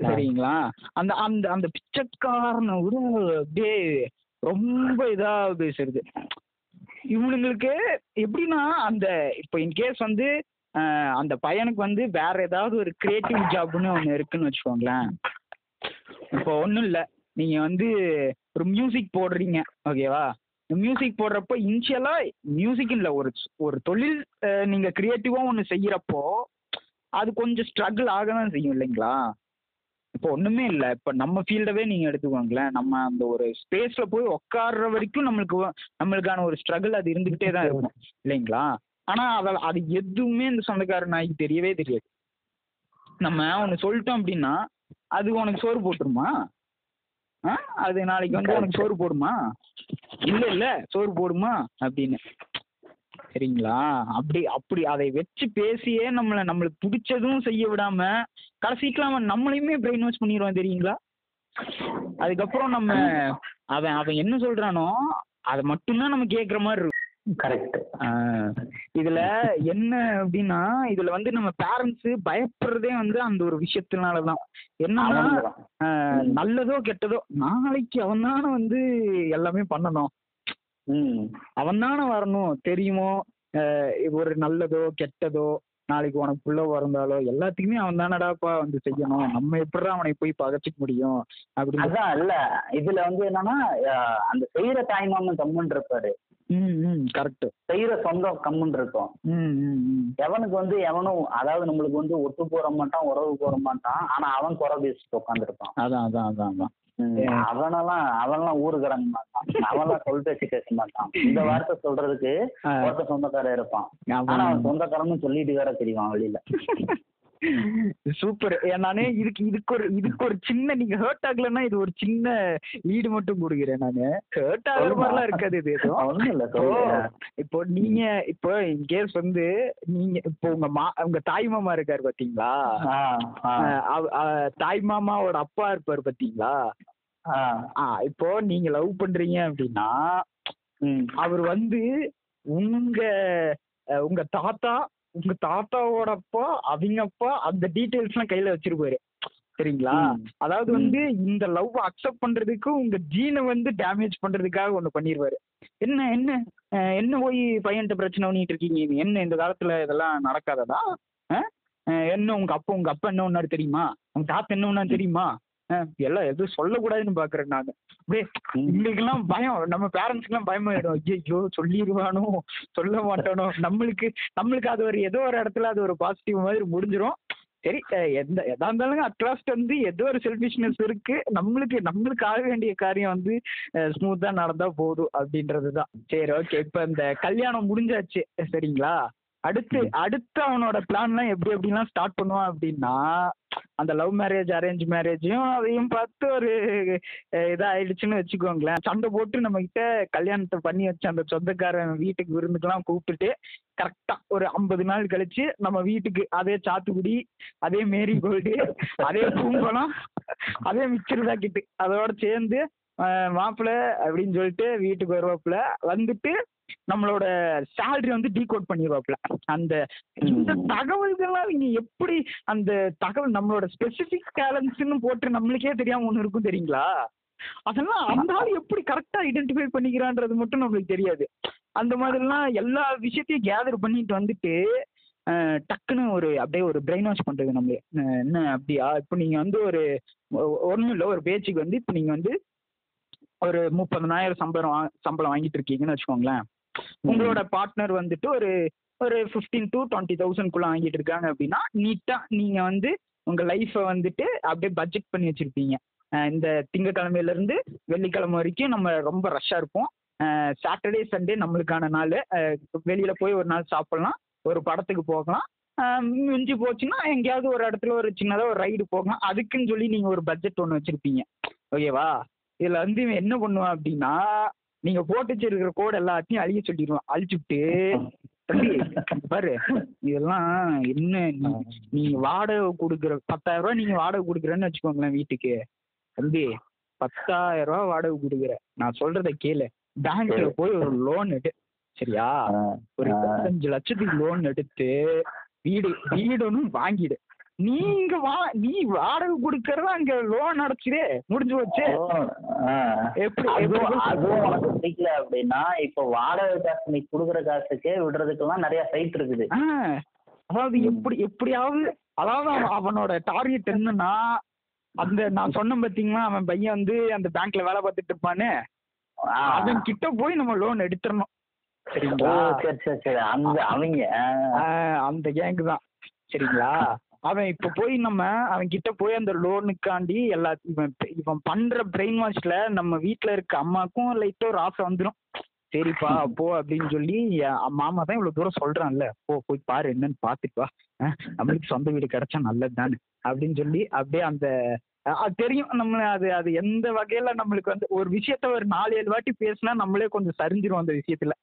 சரிங்களா? அந்த அந்த அந்த பிச்சைக்காரனை விட அப்படியே ரொம்ப இதா பேசுறது இவனுங்களுக்கு எப்படின்னா அந்த இப்போ இன்கேஸ் வந்து அந்த பையனுக்கு வந்து வேற ஏதாவது ஒரு கிரியேட்டிவ் ஜாப்னு ஒன்று இருக்குன்னு வச்சுக்கோங்களேன். இப்போ ஒன்றும் இல்லை. நீங்கள் வந்து ஒரு மியூசிக் போடுறீங்க ஓகேவா மியூசிக் போடுறப்போ இனிஷியலாக மியூசிக் இல்லை. ஒரு ஒரு தொழில் நீங்கள் க்ரியேட்டிவாக ஒன்று செய்கிறப்போ அது கொஞ்சம் ஸ்ட்ரகிள் ஆக தான் செய்யும் இல்லைங்களா? இப்போ ஒன்றுமே இல்லை. இப்போ நம்ம ஃபீல்டவே நீங்கள் எடுத்துக்கோங்களேன். நம்ம அந்த ஒரு ஸ்பேஸில் போய் உட்கார்ற வரைக்கும் நம்மளுக்கு நம்மளுக்கான ஒரு ஸ்ட்ரகிள் அது இருந்துக்கிட்டே தான் இருக்கும். இல்லைங்களா? ஆனால் அதை அது எதுவுமே இந்த சொந்தக்கார நாய்க்கு தெரியவே தெரியாது. நம்ம ஒன்று சொல்லிட்டோம் அப்படின்னா அது உனக்கு சோறு போட்டுருமா? ஆ? அது நாளைக்கு வந்து உனக்கு சோறு போடுமா? இல்லை இல்லை சோறு போடுமா? அப்படின்னு. சரிங்களா அப்படி அப்படி அதை வச்சு பேசியே நம்மளை நம்மளுக்கு பிடிச்சதும் செய்ய விடாம கடைசிக்கு அவன் நம்மளையுமே பிரெயின் வாஷ் பண்ணிடுவான் தெரியுங்களா? அதுக்கப்புறம் நம்ம அவன் அவன் என்ன சொல்றானோ அதை மட்டும்தான் நம்ம கேட்குற மாதிரி இருக்கும். கரெக்ட் இதுல என்ன அப்படின்னா இதுல வந்து நம்ம பேரண்ட்ஸ் பயப்படுறதே வந்து அந்த ஒரு விஷயத்தினால தான் என்னன்னா நல்லதோ கெட்டதோ நாளைக்கு அவன் தானே வந்து எல்லாமே பண்ணணும். ம். அவன் தானே வரணும். தெரியுமோ? ஆஹ் ஒரு நல்லதோ கெட்டதோ நாளைக்கு உனக்கு புள்ள பிறந்தாலோ எல்லாத்துக்குமே அவன் தானடாப்பா வந்து செய்யணும். நம்ம எப்படிடா அவனை போய் பகச்சிக்க முடியும்? அப்படின்னு அதான் இல்ல. இதுல வந்து என்னன்னா அந்த செய்யற தாய்மாமன் கம்முன்னு இருப்பாரு. கரெக்ட் செய்யற சொந்தம் கம்முன்னு இருக்கும். எவனுக்கு வந்து எவனும் அதாவது நம்மளுக்கு வந்து ஒட்டு போற மாட்டான் உறவு போற மாட்டான் ஆனா அவன் குறை பேசிட்டு உட்காந்துருப்பான் அதான் அதான் அதான் அதான். அவனெல்லாம் அவன்லாம் ஊருக்கடங்க மாட்டான். அவன்லாம் சொல் பேசி பேச மாட்டான். இந்த வார்த்தை சொல்றதுக்கு ஒருத்த சொந்தக்காரன் இருப்பான். ஆனா அவன் சொந்தக்காரன்னு சொல்லிட்டு வேற தெரியும் வெளியில சூப்பர் நானே இதுக்கு இதுக்கு ஒரு இதுக்கு ஒரு சின்ன நீங்க ஹர்ட் ஆகலன்னா இது ஒரு சின்ன லீடு மட்டும் கொடுக்குறேன் நானு. ஹர்ட் ஆகுற மாதிரிலாம் இருக்காது இது எதுவும். இப்போ நீங்க இப்போ இன்கேஸ் வந்து நீங்க இப்போ உங்க மா உங்க தாய் மாமா இருக்காரு பாத்தீங்களா? தாய் மாமாவோட அப்பா இருப்பாரு பாத்தீங்களா? ஆ, ஆ இப்போ நீங்க லவ் பண்றீங்க அப்படின்னா அவர் வந்து உங்க உங்க தாத்தா உங்க தாத்தாவோட அப்பா அவங்க அப்பா அந்த டீட்டெயில்ஸ் எல்லாம் கையில வச்சிருப்பாரு. சரிங்களா. அதாவது வந்து இந்த லவ் அக்செப்ட் பண்றதுக்கு உங்க ஜீனை வந்து டேமேஜ் பண்றதுக்காக ஒண்ணு பண்ணிருவாரு. என்ன என்ன? என்ன போய் பையன்கிட்ட பிரச்சனை பண்ணிட்டு இருக்கீங்க? இது என்ன இந்த காலத்துல இதெல்லாம் நடக்காததா? என்ன உங்க அப்பா உங்க அப்பா என்ன ஒண்ணாரு தெரியுமா? உங்க தாத்தா என்ன ஒண்ணாரு தெரியுமா? எல்லாம் எதுவும் சொல்லக்கூடாதுன்னு பாக்குறேன் நான். அப்படியே. எங்களுக்கெல்லாம் பயம். நம்ம பேரண்ட்ஸ்க்குலாம் பயமாயிடும் ஐயோ சொல்லிடுவானோ சொல்ல மாட்டானோ. நம்மளுக்கு நம்மளுக்கு அது ஒரு ஏதோ ஒரு இடத்துல அது ஒரு பாசிட்டிவ் மாதிரி முடிஞ்சிரும். சரி எந்த எதா இருந்தாலும் அட்லாஸ்ட் வந்து ஏதோ ஒரு செல்ஃபிஷ்னஸ் இருக்கு. நம்மளுக்கு நம்மளுக்கு ஆக வேண்டிய காரியம் வந்து ஸ்மூத்தா நடந்தா போதும் அப்படின்றது தான் சரி ஓகே இப்போ இந்த கல்யாணம் முடிஞ்சாச்சு. சரிங்களா? அடுத்து அடுத்து அவனோட பிளான்லாம் எப்படி எப்படிலாம் ஸ்டார்ட் பண்ணுவான் அப்படின்னா அந்த லவ் மேரேஜ் அரேஞ்ச் மேரேஜையும் அதையும் பார்த்து ஒரு அஹ், இதாயிடுச்சுன்னு வச்சுக்கோங்களேன். சண்டை போட்டு நம்ம கிட்ட கல்யாணத்தை பண்ணி வச்ச அந்த சொந்தக்காரன் வீட்டுக்கு விருந்துக்கெல்லாம் கூப்பிட்டுட்டு கரெக்டா ஒரு ஐம்பது நாள் கழிச்சு நம்ம வீட்டுக்கு அதே சாத்துக்குடி அதே மேரி கோல்டு அதே பூம்பழம் அதே மிக்சர் பாக்கெட்டு அதோட சேர்ந்து மாப்பிள்ளை அப்படின்னு சொல்லிட்டு வீட்டுக்கு வருவாப்புல. வந்துட்டு நம்மளோட சேலரி வந்து டீகோட் பண்ணிடுவாப்புல அந்த இந்த தகவல்கள்லாம் நீங்க எப்படி அந்த தகவல் நம்மளோட ஸ்பெசிபிக் டேலண்ட்ஸ்னு போட்டு நம்மளுக்கே தெரியாம ஒண்ணு இருக்கும் தெரியுங்களா? அதெல்லாம் அந்த ஆள் எப்படி கரெக்டா ஐடென்டிஃபை பண்ணிக்கிறான்றது மட்டும் நம்மளுக்கு தெரியாது. அந்த மாதிரிலாம் எல்லா விஷயத்தையும் கேதர் பண்ணிட்டு வந்துட்டு டக்குன்னு ஒரு அப்படியே ஒரு பிரெயின் வாஷ் பண்றது நம்மளே. அஹ், என்ன அப்படியா? இப்போ நீங்க வந்து ஒரு ஒன்றும் இல்லை ஒரு பேச்சுக்கு வந்து இப்போ நீங்க வந்து ஒரு முப்பதனாயிரம் சம்பளம் சம்பளம் வாங்கிட்டு இருக்கீங்கன்னு வச்சுக்கோங்களேன். உங்களோட பார்ட்னர் வந்துட்டு ஒரு ஒரு ஃபிஃப்டீன் டு டுவெண்ட்டி தௌசண்ட்குள்ள வாங்கிட்டு இருக்காங்க அப்படின்னா நீட்டா நீங்க வந்து உங்க லைஃப்பை வந்துட்டு அப்படியே பட்ஜெட் பண்ணி வச்சிருப்பீங்க. இந்த திங்கக்கிழமையில இருந்து வெள்ளிக்கிழமை வரைக்கும் நம்ம ரொம்ப ரஷ்ஷா இருப்போம். சாட்டர்டே சண்டே நம்மளுக்கான நாள். வெளியில போய் ஒரு நாள் சாப்பிடலாம் ஒரு படத்துக்கு போகலாம். மிஞ்சி போச்சுன்னா எங்கேயாவது ஒரு இடத்துல ஒரு சின்னதாக ஒரு ரைடு போகலாம். அதுக்குன்னு சொல்லி நீங்கள் ஒரு பட்ஜெட் ஒன்று வச்சுருப்பீங்க. ஓகேவா? இதில் வந்து இவன் என்ன பண்ணுவான் அப்படின்னா நீங்க போட்டு வச்சிருக்கிற கோட் எல்லாத்தையும் அழிய சொல்லிடுவான் அழிச்சுட்டு தம்பி பாரு இதெல்லாம் என்ன நீ- நீங்க வாடகை கொடுக்குற பத்தாயிரம் ரூபாய் நீங்க வாடகை கொடுக்குறேன்னு வச்சுக்கோங்களேன் வீட்டுக்கு. தம்பி பத்தாயிரம் ரூபாய் வாடகை கொடுக்குற. நான் சொல்றத கேளு. பேங்க்ல போய் ஒரு லோன் எடு. சரியா? ஒரு ஆ. இருபத்தஞ்சு லட்சத்துக்கு லோன் எடுத்து வீடு வீடு ஒன்று வாங்கிடு. நீ இங்க வா நீ வாடகை கொடுக்கறத அங்க லோன் அடைச்சிடே முடிஞ்சு வச்சு. எப்படி அதுவும் உனக்கு பிடிக்கல அப்படின்னா இப்போ வாடகை காசு நீ குடுக்குற காசுக்கே விடுறதுக்கெல்லாம் நிறைய சைட் இருக்குது. அதாவது எப்படி எப்படியாவது அதாவது அவன் அவனோட டார்கெட் என்னன்னா அந்த நான் சொன்னேன் பாத்தீங்களா அவன் பையன் வந்து அந்த பேங்க்ல வேலை பார்த்துட்டு இருப்பான்னு ஆ. அவன் கிட்ட போய் நம்ம லோன் எடுத்துடணும். சரிங்களா? சரி சரி சரி. அந்த அவங்க அந்த கேங்கு தான். சரிங்களா? அவன் இப்ப போய் நம்ம அவன் கிட்ட போய் அந்த லோனுக்காண்டி எல்லா இவன் இவன் பண்ற பிரெயின் வாஷ்ல நம்ம வீட்ல இருக்க அம்மாக்கும் லைட்டா ஒரு ஆசை வந்துடும் சரிப்பா போ அப்படின்னு சொல்லி மாமா தான் இவ்வளவு தூரம் சொல்றான்ல. போ போய் பாரு என்னன்னு பாத்துட்டு நம்மளுக்கு சொந்த வீடு கிடைச்சா நல்லது தானே அப்படின்னு சொல்லி அப்படியே அந்த அது தெரியும். நம்ம அது அது எந்த வகையில நம்மளுக்கு வந்து ஒரு விஷயத்த ஒரு நாலு ஏழு வாட்டி பேசினா நம்மளே கொஞ்சம் சரிஞ்சிரும் அந்த விஷயத்துல.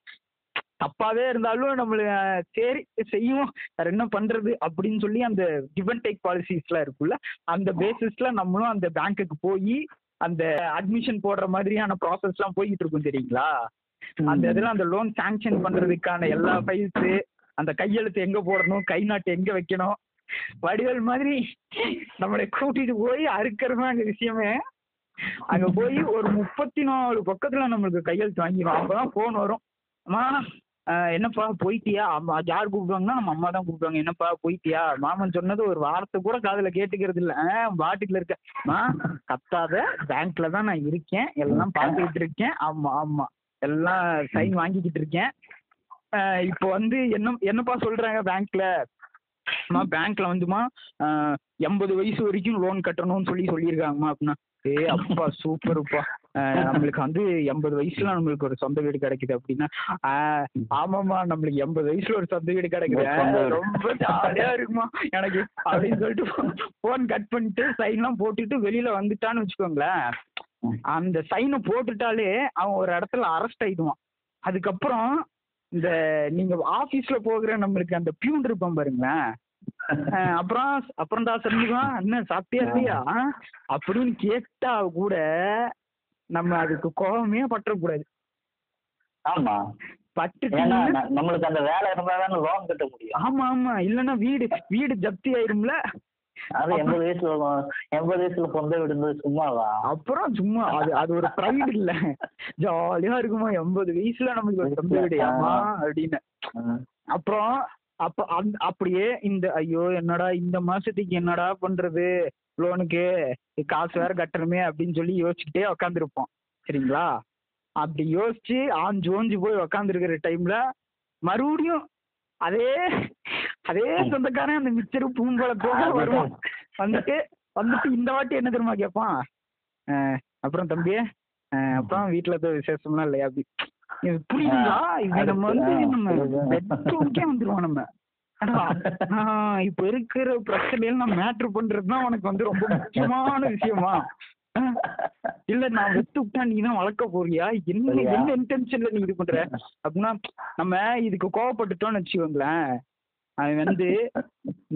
தப்பாவே இருந்தாலும் நம்மள அஹ், சரி செய்வோம். வேற என்ன பண்றது? அப்படின்னு சொல்லி அந்த கிவ் அண்ட் டேக் பாலிசிஸ்லாம் இருக்குல்ல அந்த பேசிஸ்ல நம்மளும் அந்த பேங்க்குக்கு போய் அந்த அட்மிஷன் போடுற மாதிரியான ப்ராசஸ்லாம் போய்கிட்டு இருக்கும் தெரியுங்களா? அந்த இதுல அந்த லோன் சாங்ஷன் பண்றதுக்கான எல்லா ஃபைல்ஸ் அந்த கையெழுத்து எங்க போடணும்? கை நாட்டு எங்க வைக்கணும்? வடிவேல் மாதிரி நம்மளை கூட்டிட்டு போய் அறுக்கிறதா அங்க விஷயமே. அங்க போய் ஒரு முப்பத்தி நாலு பக்கத்துல நம்மளுக்கு கையெழுத்து வாங்கிடும் அப்பதான் போன் வரும். அம்மா என்னப்பா போயிட்டியா? அம்மா யார் கூப்பிடுவாங்கன்னா நம்ம அம்மா தான் கூப்பிடுவாங்க. என்னப்பா போயிட்டியா? மாமன் சொன்னது ஒரு வார்த்தை கூட காதில் கேட்டுக்கிறது ஆ பாட்டுல இருக்க. மா கத்தாத பேங்க்ல தான் நான் இருக்கேன். எல்லாம் பார்த்துக்கிட்டு இருக்கேன். ஆமா ஆமா. எல்லாம் சைன் வாங்கிக்கிட்டு இருக்கேன். இப்போ வந்து என்ன என்னப்பா சொல்றாங்க பேங்க்ல அம்மா பேங்க்ல வந்துமா எண்பது வயசு வரைக்கும் லோன் கட்டணும்னு சொல்லி சொல்லியிருக்காங்கம்மா அப்படின்னா ஏ அப்பா சூப்பர்ப்பா நம்மளுக்கு வந்து எண்பது வயசுல நம்மளுக்கு ஒரு சொந்த வீடு கிடைக்குது அப்படின்னா ஆஹ் ஆமாம்மா நம்மளுக்கு எண்பது வயசுல ஒரு சொந்த வீடு கிடைக்குது. ரொம்ப ஜாலியா இருக்குமா எனக்கு அப்படின்னு சொல்லிட்டு போன் கட் பண்ணிட்டு சைன்லாம் போட்டுட்டு வெளியில வந்துட்டான்னு வச்சுக்கோங்களேன். அந்த சைனை போட்டுட்டாலே அவன் ஒரு இடத்துல அரெஸ்ட் ஆயிடுவான். அதுக்கப்புறம் இந்த நீங்க ஆபீஸ்ல போகிற நம்மளுக்கு அந்த பியூன் இருப்பான் பாருங்களேன். அஹ் அப்புறம் அப்புறம்டா சண்முகம் என்ன சாப்பிட்டியா இல்லையா? அப்படின்னு கேட்டா கூட நம்ம அதுக்கு கோபமே பற்றக்கூடாது. ஆமா. நம்மளுக்கு அந்த வேலை இருந்தா தானே லோன் கட்ட முடியும். ஆமா ஆமா. இல்லைன்னா வீடு வீடு ஜப்தி ஆயிரும்ல? அது எண்பது வயசுல எண்பது வயசுல சொந்த வீடு இருந்தது சும்மாவா? அப்புறம் சும்மா. அது அது ஒரு ப்ரைட் இல்ல. ஜாலியா இருக்குமா? எண்பது வயசுல நமக்கு ஒரு சொந்த வீடு. ஆமா அப்படின்னு. அப்புறம் அப்ப அந்த அப்படியே இந்த ஐயோ என்னடா இந்த மாசத்துக்கு என்னடா பண்றது? லோனுக்கு காசு வேற கட்டணுமே அப்படின்னு சொல்லி யோசிச்சுக்கிட்டே உக்காந்துருப்போம். சரிங்களா? அப்படி யோசிச்சு ஆஞ்சு ஓஞ்சு போய் உக்காந்துருக்கிற டைம்ல மறுபடியும் அதே அதே சொந்தக்காரன் அந்த மிச்சரு பூம்பழத்தோட வருவான். வந்துட்டு வந்துட்டு இந்த வாட்டி என்ன தெரியுமா கேட்பான்? அப்புறம் தம்பி அப்புறம் வீட்டுல விசேஷம்லாம் இல்லையா அப்படி. இது புரியுதுங்களா இது நம்ம வந்து நம்ம பெட்ரூம்க்கே வந்துருவோம் நம்ம. இப்ப இருக்கிற பிரச்சனையில நான் மேட்ரு பண்றதுதான் உனக்கு வந்து ரொம்ப முக்கியமான விஷயமா? இல்ல நான் வெத்து விட்டா நீ தான் வளர்க்க போறியா? என்ன? என்ன இன்டென்ஷன்ல நீ இது பண்ற? அப்படின்னா நம்ம இதுக்கு கோவப்பட்டுட்டோம்னு வச்சுக்கோங்களேன். அவன் வந்து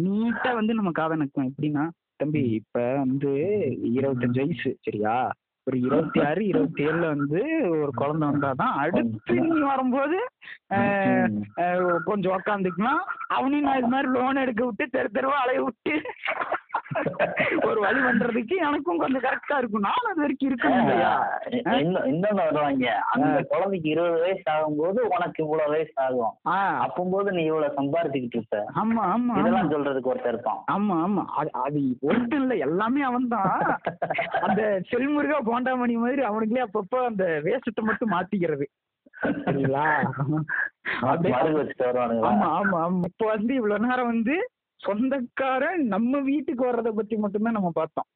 நீட்டா வந்து நம்ம காதை நக்குவான். எப்படின்னா தம்பி இப்ப வந்து இருபத்தஞ்சு வயசு சரியா? ஒரு இருபத்தி ஆறு இருபத்தி ஏழுல வந்து ஒரு குழந்தை வந்தாதான் அடுத்து நீ வரும்போது ஆஹ், கொஞ்சம் உக்காந்துக்கலாம் அவனையும் நான் இது மாதிரி லோன் எடுக்க விட்டு தெரு தெருவா அலைய விட்டு ஒரு வழி பண்றதுக்கு எனக்கும் கொஞ்சம் கரெக்டா இருக்கும். நானும் அது வரைக்கும் இருக்கணும் இல்லையா? இன்னொன்னு வருவாங்க. அந்த குழந்தைக்கு இருபது வயசு ஆகும்போது உனக்கு இவ்வளவு வயசு ஆகும் அப்பம்போது நீ இவ்வளவு சம்பாதிச்சுக்கிட்டு இருப்ப. ஆமா ஆமா இதெல்லாம் சொல்றதுக்கு ஒருத்தர் இருப்பான். ஆமா ஆமா. அது ஒருத்தன் இல்ல. எல்லாமே அவன்தான் அந்த செல்முருகா போண்டாமணி மாதிரி அவனுங்களே அப்பப்போ அந்த வேஷத்தை மட்டும் மாத்திக்கிறது. சரிங்களா? ஆமா ஆமா ஆமா. இப்போ வந்து இவ்வளவு நேரம் வந்து சொந்தக்காரன் நம்ம வீட்டுக்கு வர்றத பத்தி மட்டும்தான் நம்ம பார்த்தோம்.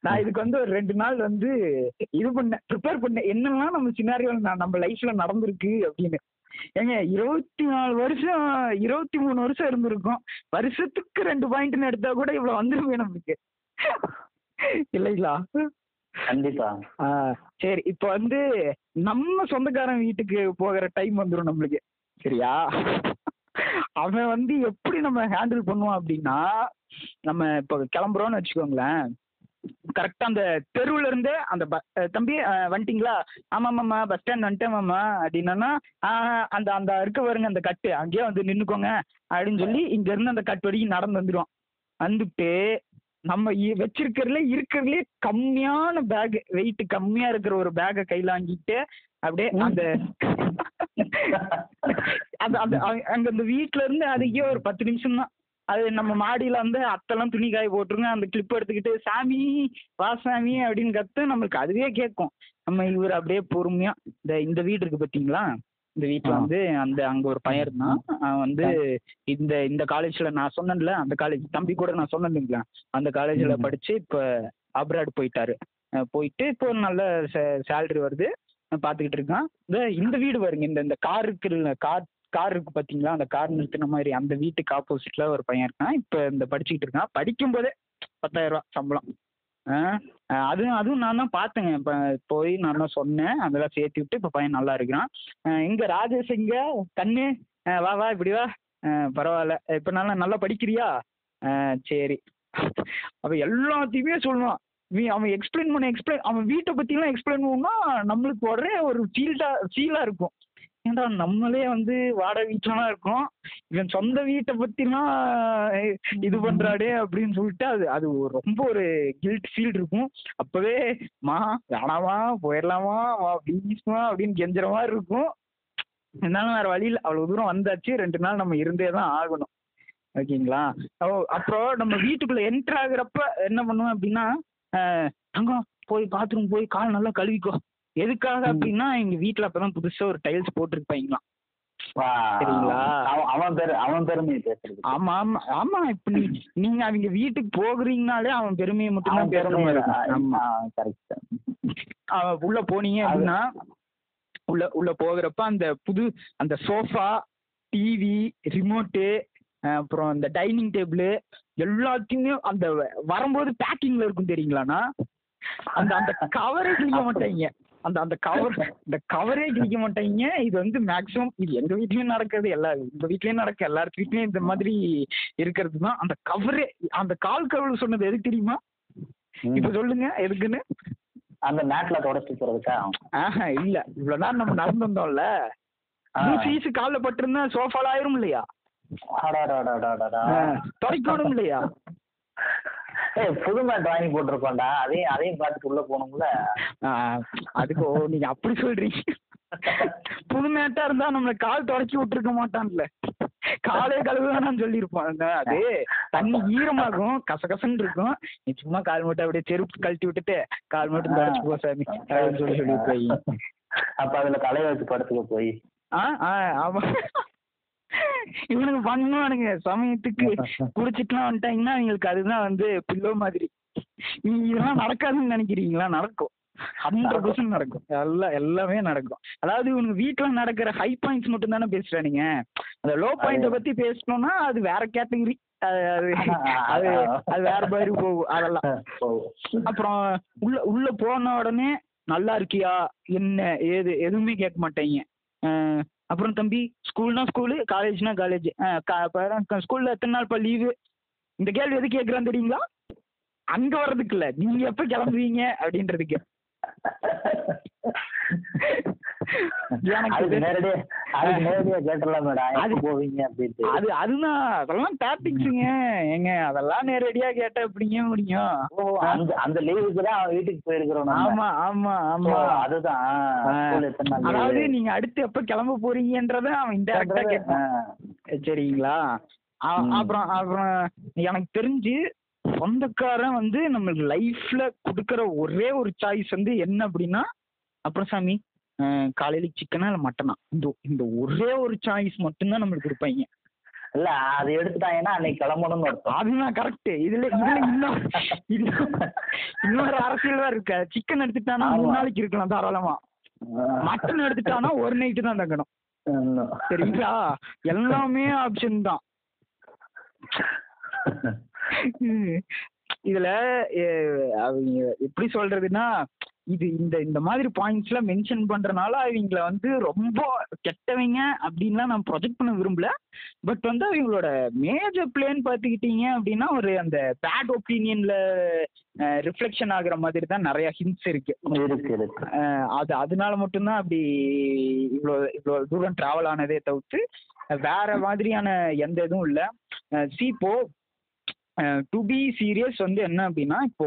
நான் இதுக்கு வந்து ஒரு ரெண்டு நாள் வந்து இது பண்ணேன் ப்ரிப்பேர் பண்ணேன். என்னெல்லாம் நம்ம நான் நம்ம லைஃப்ல நடந்திருக்கு அப்படின்னு. ஏங்க இருபத்தி நாலு வருஷம் இருபத்தி மூணு வருஷம் இருந்திருக்கும். வருஷத்துக்கு ரெண்டு பாயிண்ட்னு எடுத்தா கூட இவ்வளவு வந்துருமே நம்மளுக்கு இல்லைங்களா? கண்டிப்பா. சரி இப்போ வந்து நம்ம சொந்தக்காரன் வீட்டுக்கு போகிற டைம் வந்துடும் நம்மளுக்கு. சரியா? அவன் வந்து எப்படி நம்ம ஹேண்டில் பண்ணுவான் அப்படின்னா நம்ம இப்போ கிளம்புறோம்னு வச்சுக்கோங்களேன். கரெக்டா அந்த தெருவுல இருந்தே அந்த ப- தம்பி வந்துட்டிங்களா வந்துட்டீங்களா ஆமா மாமா பஸ் ஸ்டாண்ட் வந்துட்டேன் மாமா அப்படின்னா அந்த அந்த இருக்க பாருங்க அந்த கட்டு. அங்கேயே வந்து நின்னுக்கோங்க அப்படின்னு சொல்லி இங்க இருந்து அந்த கட்டு வரைக்கும் நடந்து வந்துடுவோம் வந்துட்டு நம்ம இ- வச்சிருக்கிறதுல இருக்கிறதுலே கம்மியான பேக் வெயிட் கம்மியா இருக்கிற ஒரு பேக்கை கையில வாங்கிட்டு அப்படியே அந்த அந்த அந்த அங்க- அந்த வீட்ல இருந்து அதுக்கே ஒரு பத்து நிமிஷம் தான் அது நம்ம மாடியில வந்து அத்தெல்லாம் துணி காய போட்டுருங்க அந்த கிளிப் எடுத்துக்கிட்டு சாமி வா சாமி அப்படின்னு கத்து நம்மளுக்கு அதுவே கேட்கும். நம்ம இவர் அப்படியே பொறுமையா இந்த இந்த வீடு இருக்கு பாத்தீங்களா? இந்த வீட்டுல. வந்து அந்த அங்க ஒரு பையன் இருந்தான். அவன் வந்து இந்த இந்த காலேஜ்ல நான் சொன்னேன்ல அந்த காலேஜ் தம்பி கூட நான் சொன்னேன் அந்த காலேஜ்ல. படிச்சு இப்ப அப்ராட் போயிட்டாரு. போயிட்டு இப்போ ஒரு நல்ல சேலரி வருது. பார்த்துக்கிட்டு இருக்கான். இந்த இந்த வீடு வருங்க இந்த இந்த கார் இருக்குல்ல கார் கார் இருக்கு பார்த்தீங்களா அந்த கார் நிறுத்தின மாதிரி அந்த வீட்டுக்கு ஆப்போசிட்ல ஒரு பையன் இருக்கான். இப்போ இந்த படிச்சுக்கிட்டு இருக்கான். படிக்கும் போதே பத்தாயிரம் ரூபா சம்பளம். அதுவும் அதுவும் நான் தான் பார்த்தேங்க. இப்போ போய் நான் தான் சொன்னேன். அதெல்லாம் சேர்த்து விட்டு இப்போ பையன் நல்லா இருக்கிறான். இங்கே ராஜேஷ் இங்கே கண்ணு. வா வா இப்படி வா. பரவாயில்ல. இப்போ நல்லா நல்லா படிக்கிறியா? சரி. அப்போ எல்லாத்தையுமே சொல்லுவான். நீ அவன் எக்ஸ்பிளைன் பண்ண எக்ஸ்பிளைன் அவன் வீட்டை பத்திலாம் எக்ஸ்பிளைன் பண்ணா நம்மளுக்கு உடனே ஒரு ஃபீல்டா ஃபீலா இருக்கும். ஏன்டா நம்மளே வந்து வாடகை வீட்டுலலாம் இருக்கோம். இவன் சொந்த வீட்டை பத்திலாம் இது பண்றாடே அப்படின்னு சொல்லிட்டு அது அது ரொம்ப ஒரு கில்ட் ஃபீல் இருக்கும். அப்பவே மா வேணாமா போயிடலாமா வா ப்ளீஸ்மா அப்படின்னு கெஞ்சுற மாதிரி இருக்கும். இருந்தாலும் வேற வழியில் அவ்வளவு தூரம் வந்தாச்சு. ரெண்டு நாள் நம்ம இருந்தே தான் ஆகணும். ஓகேங்களா? அப்புறம் நம்ம வீட்டுக்குள்ள என்டர் ஆகுறப்ப என்ன பண்ணுவேன் அப்படின்னா தங்கம் போய் பாத்ரூம் போய் கால் நல்லா கழுவிக்கோ எதுக்காக. அப்படின்னா எங்க வீட்டுல அப்பதான் புதுசா ஒரு டைல்ஸ் போட்டிருப்பாங்களாம். சரிங்களா? அவன் பேரு அவன் பெருமையை பேசுறது ஆமா ஆமா ஆமா இப்ப நீங்க அவங்க வீட்டுக்கு போகிறீங்கனாலே அவன் பெருமையை மட்டும் தான். ஆமா கரெக்ட் அவன் உள்ள போனீங்க அப்படின்னா உள்ள உள்ள போகிறப்ப அந்த புது அந்த சோஃபா டிவி ரிமோட்டு அப்புறம் இந்த டைனிங் டேபிள் எல்லாத்தையுமே அந்த வரும்போது பேக்கிங்ல இருக்கும் தெரியுங்களாண்ணா? அந்த அந்த கவரே கிழிக்க மாட்டாங்க. அந்த அந்த கவர் இந்த கவரே கிழிக்க மாட்டாங்க. இது வந்து மேக்ஸிமம் இது எங்க வீட்லயும் நடக்கிறது எல்லா இந்த வீட்லயும் நடக்க. எல்லார் வீட்லயும் இந்த மாதிரி இருக்கிறது தான். அந்த கவரே அந்த கால் கவர் சொன்னது எதுக்கு தெரியுமா? இப்ப சொல்லுங்க எதுக்குன்னு? அந்த மேட்ல தொடச்சு போறதுக்கா ஆஹா இல்ல. இவ்வளவு நேரம் நம்ம நடந்து வந்தோம்ல. ஆ. ஃபீஸ் கால்ல பட்டிருந்தா சோஃபால ஆயிரும் இல்லையா. தொடக்கணும் இல்லையா? ஏய் புது மேட் வாங்கி போட்டிருக்கோம்டா. அதையும் அதையும் பார்த்துட்டு உள்ள போகணும்ல? அதுக்கு ஓ நீங்க அப்படி சொல்றீங்க. புது மேட்டா இருந்தா நம்மள கால் தொடச்சி விட்டுருக்க மாட்டான்ல. காலே கழுவு வேணாம்னு சொல்லியிருப்பான் அந்த அது தண்ணி ஈரமாகும் கசகசன்னு இருக்கும். நீ சும்மா கால் மட்டும் அப்படியே செருப்பு கழட்டி விட்டுட்டு கால் மட்டும் தொடச்சு போ சாமி அப்படின்னு சொல்லி சொல்லி போய். அப்ப அதுல தலைய வச்சு படுத்துக்க போய். ஆ ஆ ஆமா. இவனுக்கு பண்ணுவானுங்க. சமயத்துக்கு குடிச்சிட்டுலாம் வந்துட்டாங்கன்னா இவங்களுக்கு அதுதான் வந்து பில்லோ மாதிரி. இதெல்லாம் நடக்காதுன்னு நினைக்கிறீங்களா? நடக்கும். ஹண்ட்ரட் பர்சன்ட் நடக்கும். எல்லாம் எல்லாமே நடக்கும். அதாவது இவனுங்க வீட்டுல நடக்கிற ஹை பாயிண்ட்ஸ் மட்டும் தானே பேசுறானுங்க அந்த லோ பாயிண்ட பத்தி பேசணும்னா அது வேற கேட்டகரி அது அது அது வேற மாதிரி போகும். அதெல்லாம். அப்புறம் உள்ள உள்ள போன உடனே நல்லா இருக்கியா? என்ன ஏது எதுவுமே கேட்க மாட்டாங்க. அப்புறம் தம்பி ஸ்கூல்னா ஸ்கூலு காலேஜ்னா காலேஜ் ஸ்கூல்ல எத்தனை நாள் இப்போ லீவு இந்த கேள்வி எது கேட்குறான்னு தெரியுங்களா? அங்க வர்றதுக்கு இல்லை நீங்க எப்ப கிளம்புவீங்க? அப்படின்றதுக்கு. எனக்கு நேரடியா அதுக்கு நேரடியா கேட்டலாம் மேடம். அது- போவீங்க அப்படின்ட்டு. அது அதுதான் அதெல்லாம் டாபிக்ஸுங்க ஏங்க அதெல்லாம் நேரடியா கேட்டா எப்படிங்க முடியும்? அந்த அந்த லீவுக்கு தான் அவன் வீட்டுக்கு போயிருக்கிறோம். ஆமா ஆமா ஆமா. அதுதான். அதாவது? நீங்க அடுத்து எப்ப கிளம்ப போறீங்கன்றத அவன் ஆ. கேட்பான் சரிங்களா. அப்புறம் அப்புறம் எனக்கு தெரிஞ்சு சொந்தக்காரன் வந்து நம்மளுக்கு லைஃப்ல கொடுக்கற ஒரே ஒரு சாய்ஸ் வந்து என்ன அப்படின்னா அப்புறம் சாமி காலையில சிக்கனா இல்ல மட்டனா இந்த இந்த ஒரே ஒரு சாய்ஸ் மட்டும்தான் நம்மளுக்கு கொடுப்பாங்க. இல்ல அது எடுத்துட்டாங்கன்னா அன்னைக்கு கிளம்பணும்னு அர்த்தம். அதுதான் கரெக்ட் இதுல இதுல இன்னும் இன்னொரு அரசியல் தான் இருக்கு. சிக்கன் எடுத்துட்டானா மூணு. நாளைக்கு இருக்கலாம் தாராளமா. மட்டன் எடுத்துட்டானா ஒரு நைட்டு தான் தங்கணும். சரிங்களா? எல்லாமே ஆப்ஷன் தான். இதுல அவங்க எப்படி சொல்றதுன்னா இது இந்த இந்த மாதிரி பாயிண்ட்ஸ்லாம் மென்ஷன் பண்றனால அவங்கள வந்து ரொம்ப கெட்டவங்க அப்படின்லாம் நான் ப்ரொஜெக்ட் பண்ண விரும்பல. பட் வந்து அவங்களோட மேஜர் பிளேன் பார்த்துக்கிட்டீங்க அப்படின்னா ஒரு அந்த பேட் ஒப்பீனியன்ல ரிஃப்ளெக்ஷன் ஆகுற மாதிரி தான் நிறைய ஹிண்ட்ஸ் இருக்கு. அது அதனால மட்டும்தான் அப்படி இவ்வளோ இவ்வளோ தூரம் டிராவல் ஆனதே தவிர்த்து வேற மாதிரியான எந்த இதுவும் இல்லை. சி டு பி சீரியஸ் வந்து என்ன அப்படின்னா இப்போ